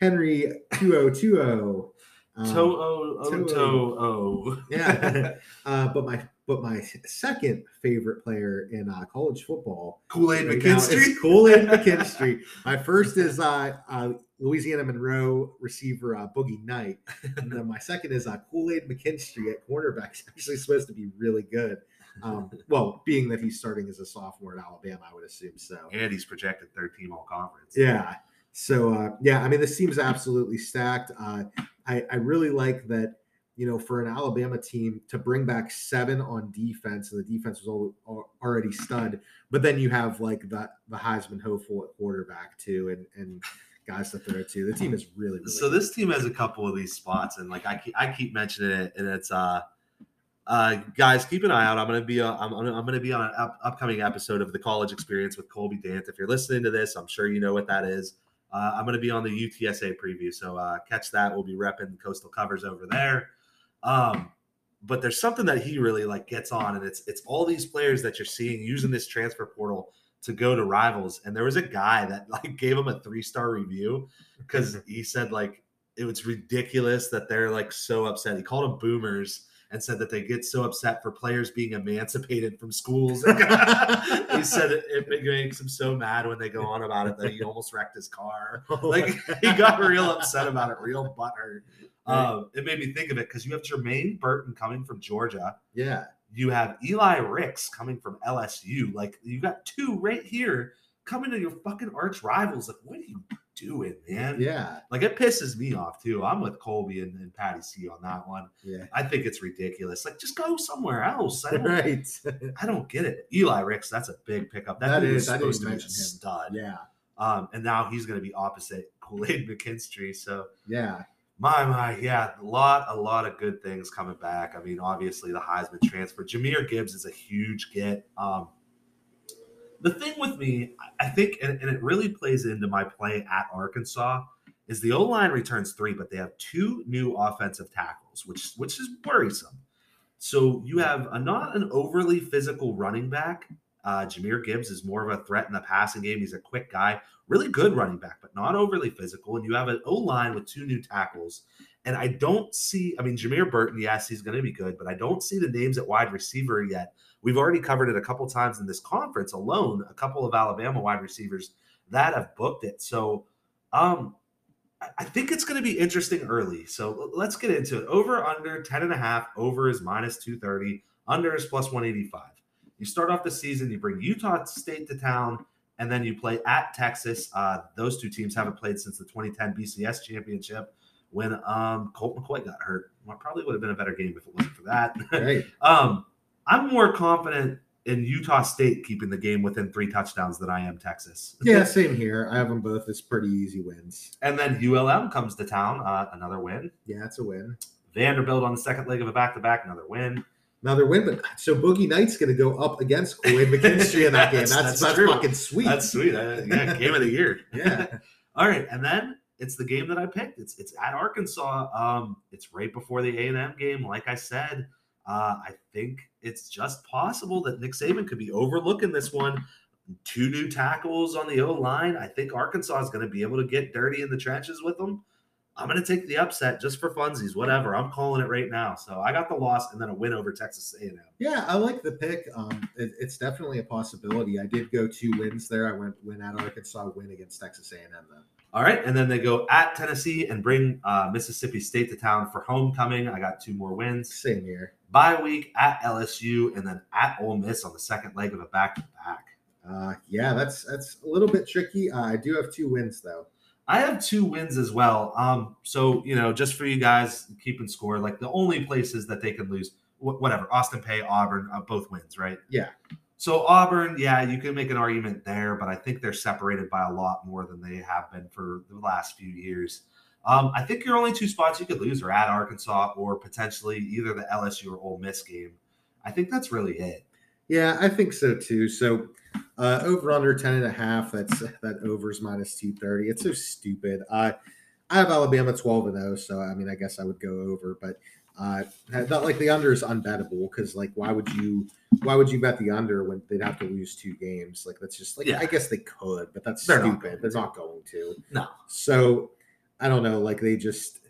Speaker 2: Henry To'oTo'o. Um,
Speaker 1: To o o
Speaker 2: To'o.
Speaker 1: to
Speaker 2: yeah. uh, but my but my second favorite player in uh, college football
Speaker 1: Kool Aid
Speaker 2: right
Speaker 1: McKinstry.
Speaker 2: is Kool-Aid McKinstry. My first is uh, uh, Louisiana Monroe receiver uh, Boogie Knight, and then my second is uh, Kool-Aid McKinstry at cornerback. He's actually supposed to be really good. Um, well, being that he's starting as a sophomore at Alabama, I would assume so.
Speaker 1: and he's projected third team all conference.
Speaker 2: Yeah. So uh, yeah, I mean, this team's absolutely stacked. Uh, I, I really like that. You know, for an Alabama team to bring back seven on defense, and the defense was al- al- already stud, but then you have like the the Heisman hopeful at quarterback too, and and guys to throw to. The team is really really.
Speaker 1: So
Speaker 2: good.
Speaker 1: this team has a couple of these spots, and like I keep, I keep mentioning it, and it's uh, uh, guys, keep an eye out. I'm gonna be uh, I'm, I'm I'm gonna be on an up, upcoming episode of the College Experience with Colby Dant. If you're listening to this, I'm sure you know what that is. Uh, I'm gonna be on the UTSA preview, so uh, catch that. We'll be repping Coastal Covers over there. Um, but there's something that he really like gets on, and it's it's all these players that you're seeing using this transfer portal to go to rivals. And there was a guy that like gave him a three star review because he said like it was ridiculous that they're like so upset. He called them boomers and said that they get so upset for players being emancipated from schools. he said it, it makes him so mad when they go on about it that he almost wrecked his car. Like he got real upset about it, real butthurt. Um, it made me think of it because you have Jermaine Burton coming from Georgia.
Speaker 2: yeah,
Speaker 1: You have Eli Ricks coming from LSU. Like you got two right here coming to your fucking arch rivals. Like, what are you doing, man?
Speaker 2: yeah,
Speaker 1: Like it pisses me off too. I'm with Colby and, and Patty C on that one.
Speaker 2: yeah.
Speaker 1: I think it's ridiculous. Like just go somewhere else. I don't,
Speaker 2: Right.
Speaker 1: I don't get it. Eli Ricks, that's a big pickup. That,
Speaker 2: That is-
Speaker 1: supposed to be a stud.
Speaker 2: yeah,
Speaker 1: Um, and now he's going to be opposite Kool-Aid McKinstry. So
Speaker 2: yeah.
Speaker 1: my my, yeah, a lot, a lot of good things coming back. I mean, obviously the Heisman transfer. Jahmyr Gibbs is a huge get. Um, the thing with me, I- think, and, and it really plays into my play at Arkansas, is the O line returns three, but they have two new offensive tackles, which which is worrisome. So you have a not an overly physical running back. Uh, Jahmyr Gibbs is more of a threat in the passing game. He's a quick guy, really good running back, but not overly physical. And you have an O line with two new tackles. And I don't see, I mean, Jameer Burton, yes, he's going to be good, but I don't see the names at wide receiver yet. We've already covered it a couple times in this conference alone, a couple of Alabama wide receivers that have booked it. So, um, I- think it's going to be interesting early. So let's get into it. Over, under 10 and a half. Over is minus 230. Under is plus 185. You start off the season, you bring Utah State to town, and then you play at Texas. Uh, those two teams haven't played since the 2010 BCS championship when um, Colt McCoy got hurt. Well, probably would have been a better game if it wasn't for that.
Speaker 2: Right.
Speaker 1: um, I'm more confident in Utah State keeping the game within three touchdowns than I am Texas.
Speaker 2: Yeah, same here. I have them both as pretty easy wins.
Speaker 1: And then ULM comes to town, uh, another win.
Speaker 2: Yeah, it's a win.
Speaker 1: Vanderbilt on the second leg of a back to back, another win.
Speaker 2: Another win, but so Boogie Knight's going to go up against Kool-Aid McKinstry in that game.
Speaker 1: That's-
Speaker 2: That's
Speaker 1: that's
Speaker 2: that's, fucking sweet.
Speaker 1: That's sweet. Uh, yeah, game of the year.
Speaker 2: yeah,
Speaker 1: All right, and then it's the game that I picked. It's it's at Arkansas. Um, it's right before the A and M game. Like I said, uh, I think it's just possible that Nick Saban could be overlooking this one. Two new tackles on the O line. I think Arkansas is going to be able to get dirty in the trenches with them. I'm going to take the upset just for funsies, whatever. I'm calling it right now. So I got the loss and then a win over Texas A&M.
Speaker 2: Yeah, I like the pick. Um, it, it's definitely a possibility. I did go two wins there. I went win at Arkansas, win against Texas A&M though.
Speaker 1: All right, and then they go at Tennessee and bring uh, Mississippi State to town for homecoming. I got two more wins.
Speaker 2: Same here.
Speaker 1: Bye week at LSU and then at Ole Miss on the second leg of a back to back.
Speaker 2: Uh, yeah, that's that's a little bit tricky. Uh, I do have two wins though.
Speaker 1: I have two wins as well. Um, so you know, just for you guys keeping score, like the only places that they can lose, wh- whatever, Austin Peay, Auburn, uh, both wins, right?
Speaker 2: Yeah.
Speaker 1: So Auburn, yeah, you can make an argument there, but I think they're separated by a lot more than they have been for the last few years. Um, I think your only two spots you could lose are at Arkansas or potentially either the LSU or Ole Miss game. I think that's really it.
Speaker 2: Yeah, I think so too. So uh, over under 10 and a half. That's that overs minus 230. It's so stupid. Uh, I have Alabama 12 and 0, so I mean, I guess I would go over, but uh, not like the under is unbettable because like why would you why would you bet the under when they'd have to lose two games? Like that's just like
Speaker 1: Yeah.
Speaker 2: I guess they could, but that's
Speaker 1: They're
Speaker 2: stupid.
Speaker 1: going
Speaker 2: They're not going to.
Speaker 1: No.
Speaker 2: So I don't know. Like they just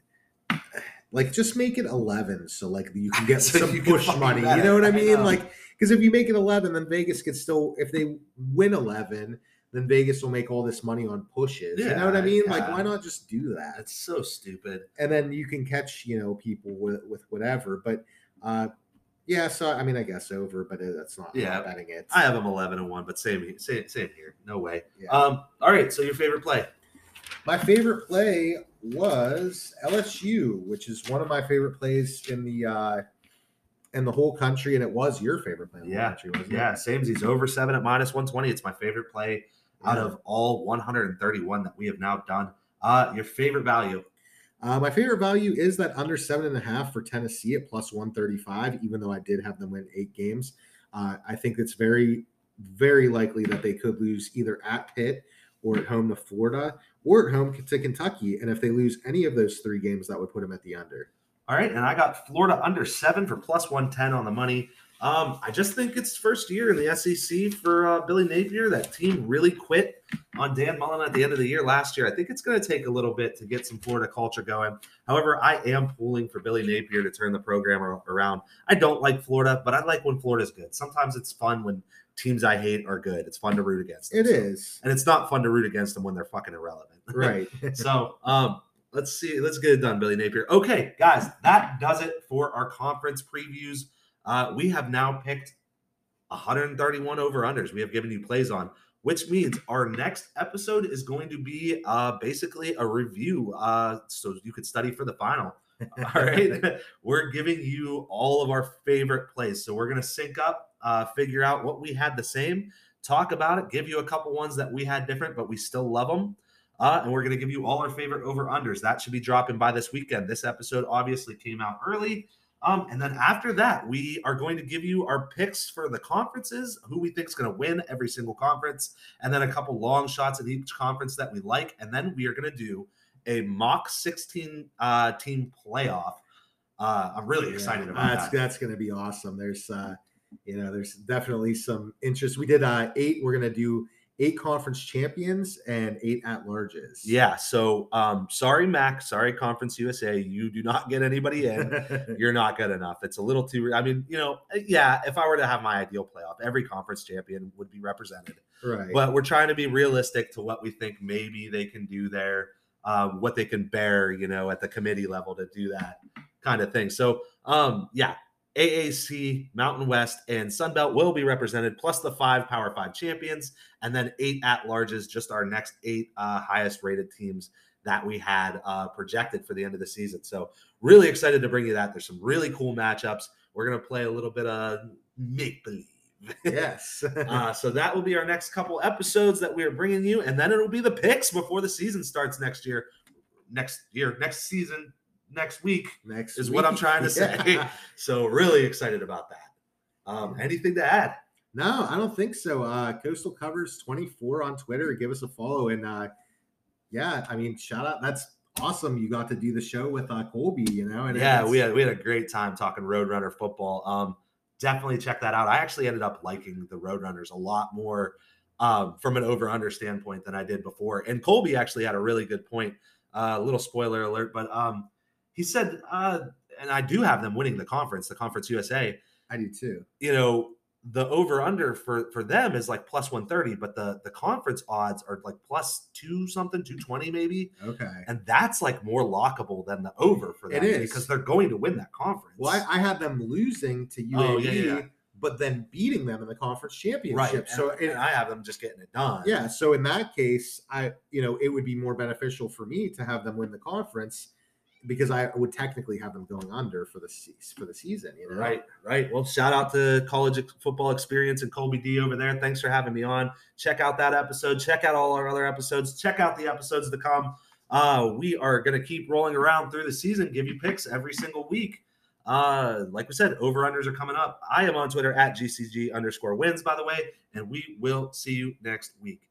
Speaker 2: like just make it 11 so like you can get
Speaker 1: So
Speaker 2: some push money. You know what I
Speaker 1: I
Speaker 2: mean?
Speaker 1: know.
Speaker 2: Like because if you make it 11, then Vegas could still if they win 11, then Vegas will make all this money on pushes. Yeah, you know what I
Speaker 1: Yeah,
Speaker 2: mean? Like why not just do that?
Speaker 1: It's so stupid.
Speaker 2: and then you can catch you know people with with whatever. But uh yeah, so I mean, I guess over, but that's not
Speaker 1: Yeah,
Speaker 2: betting it.
Speaker 1: I have them 11 and 1, but same, same, same here. No way.
Speaker 2: Yeah.
Speaker 1: Um, all right, so your favorite play?
Speaker 2: My favorite play was LSU, which is one of my favorite plays in the uh in the whole country, and it was your favorite play
Speaker 1: Yeah,
Speaker 2: country, wasn't
Speaker 1: Yeah,
Speaker 2: it?
Speaker 1: same. He's over seven at minus 120. It's my favorite play out of all 131 that we have now done. Uh, your favorite value?
Speaker 2: Uh, my favorite value is that under seven and a half for Tennessee at plus 135, even though I did have them win eight games. Uh, I think it's very, very likely that they could lose either at Pitt or at home to Florida or at home to Kentucky. And if they lose any of those three games, that would put them at the under.
Speaker 1: All right, and I got Florida under seven for plus 110 on the money. Um, I just think it's first year in the SEC for uh, Billy Napier. That team really quit on Dan Mullen at the end of the year last year. I think it's going to take a little bit to get some Florida culture going. However, I am pulling for Billy Napier to turn the program around. I don't like Florida, but I like when Florida's good. Sometimes it's fun when teams I hate are good. It's fun to root against. them.
Speaker 2: It
Speaker 1: So-
Speaker 2: is.
Speaker 1: and it's not fun to root against them when they're fucking irrelevant.
Speaker 2: Right.
Speaker 1: so um let's see let's get it done billy napier okay guys that does it for our conference previews uh we have now picked 131 over unders we have given you plays on which means our next episode is going to be uh basically a review uh so you could study for the final all right we're giving you all of our favorite plays so we're going to sync up uh figure out what we had the same talk about it give you a couple ones that we had different but we still love them uh, and we're going to give you all our favorite over unders. That should be dropping by this weekend. This episode obviously came out early. Um, and then after that, we are going to give you our picks for the conferences, who we think is going to win every single conference, and then a couple long shots at each conference that we like. And then we are going to do a mock 16 uh, team playoff. Uh, I'm really excited about
Speaker 2: that's,
Speaker 1: that.
Speaker 2: That's going to be awesome. There's, uh, you know, there's definitely some interest. We did uh, eight. We're going to do eight conference champions and eight at larges.
Speaker 1: Yeah. So, um, sorry, Mac. Sorry, Conference USA. You do not get anybody in. you're not good enough. It's a little too. I mean, you know, eh, yeah. If I were to have my ideal playoff, every conference champion would be represented.
Speaker 2: right.
Speaker 1: But we're trying to be realistic to what we think maybe they can do there, uh, what they can bear, you know, at the committee level to do that kind of thing. So, um, yeah, AAC, Mountain West, and Sunbelt will be represented, plus the five Power Five champions, and then eight at larges, just our next eight uh, highest rated teams that we had uh, projected for the end of the season. So, really excited to bring you that. There's some really cool matchups. We're going to play a little bit of make believe.
Speaker 2: yes.
Speaker 1: uh, so that will be our next couple episodes that we are bringing you, and then it'll be the picks before the season starts next year. Next year, next season, next week.
Speaker 2: Next
Speaker 1: is what I'm trying to say.
Speaker 2: Yeah.
Speaker 1: So really excited about that. Um, anything to add?
Speaker 2: No, I don't think so. Uh, Coastal Covers 24 on Twitter. Give us a follow. And uh, yeah, I mean, shout out. That's awesome. You got to do the show with uh, Colby, you know? And
Speaker 1: yeah, we had we had a great time talking Roadrunner football. Um, definitely check that out. I actually ended up liking the Roadrunners a lot more um, from an over under standpoint than I did before. And Colby actually had a really good point. A uh, little spoiler alert, but um, he said, uh, and I do have them winning the conference, the Conference USA.
Speaker 2: I do too.
Speaker 1: You know, the over under for for them is like plus 130 but the the conference odds are like plus 2 something 220 maybe
Speaker 2: Okay.
Speaker 1: and that's like more lockable than the over for them
Speaker 2: It is.
Speaker 1: because they're going to win that conference
Speaker 2: Well, I, I had them losing to UAB,
Speaker 1: Oh, yeah, yeah.
Speaker 2: but then beating them in the conference championship.
Speaker 1: right
Speaker 2: So
Speaker 1: and, and i have them just getting it done
Speaker 2: yeah, so in that case, I you know it would be more beneficial for me to have them win the conference because I would technically have them going under for the for the season. You know,
Speaker 1: Right, right. Well, shout out to College Football Experience and Colby D over there. Thanks for having me on. Check out that episode. Check out all our other episodes. Check out the episodes to come. Uh, we are going to keep rolling around through the season, give you picks every single week. Uh, like we said, over unders are coming up. I am on Twitter at GCG underscore wins, by the way, and we will see you next week.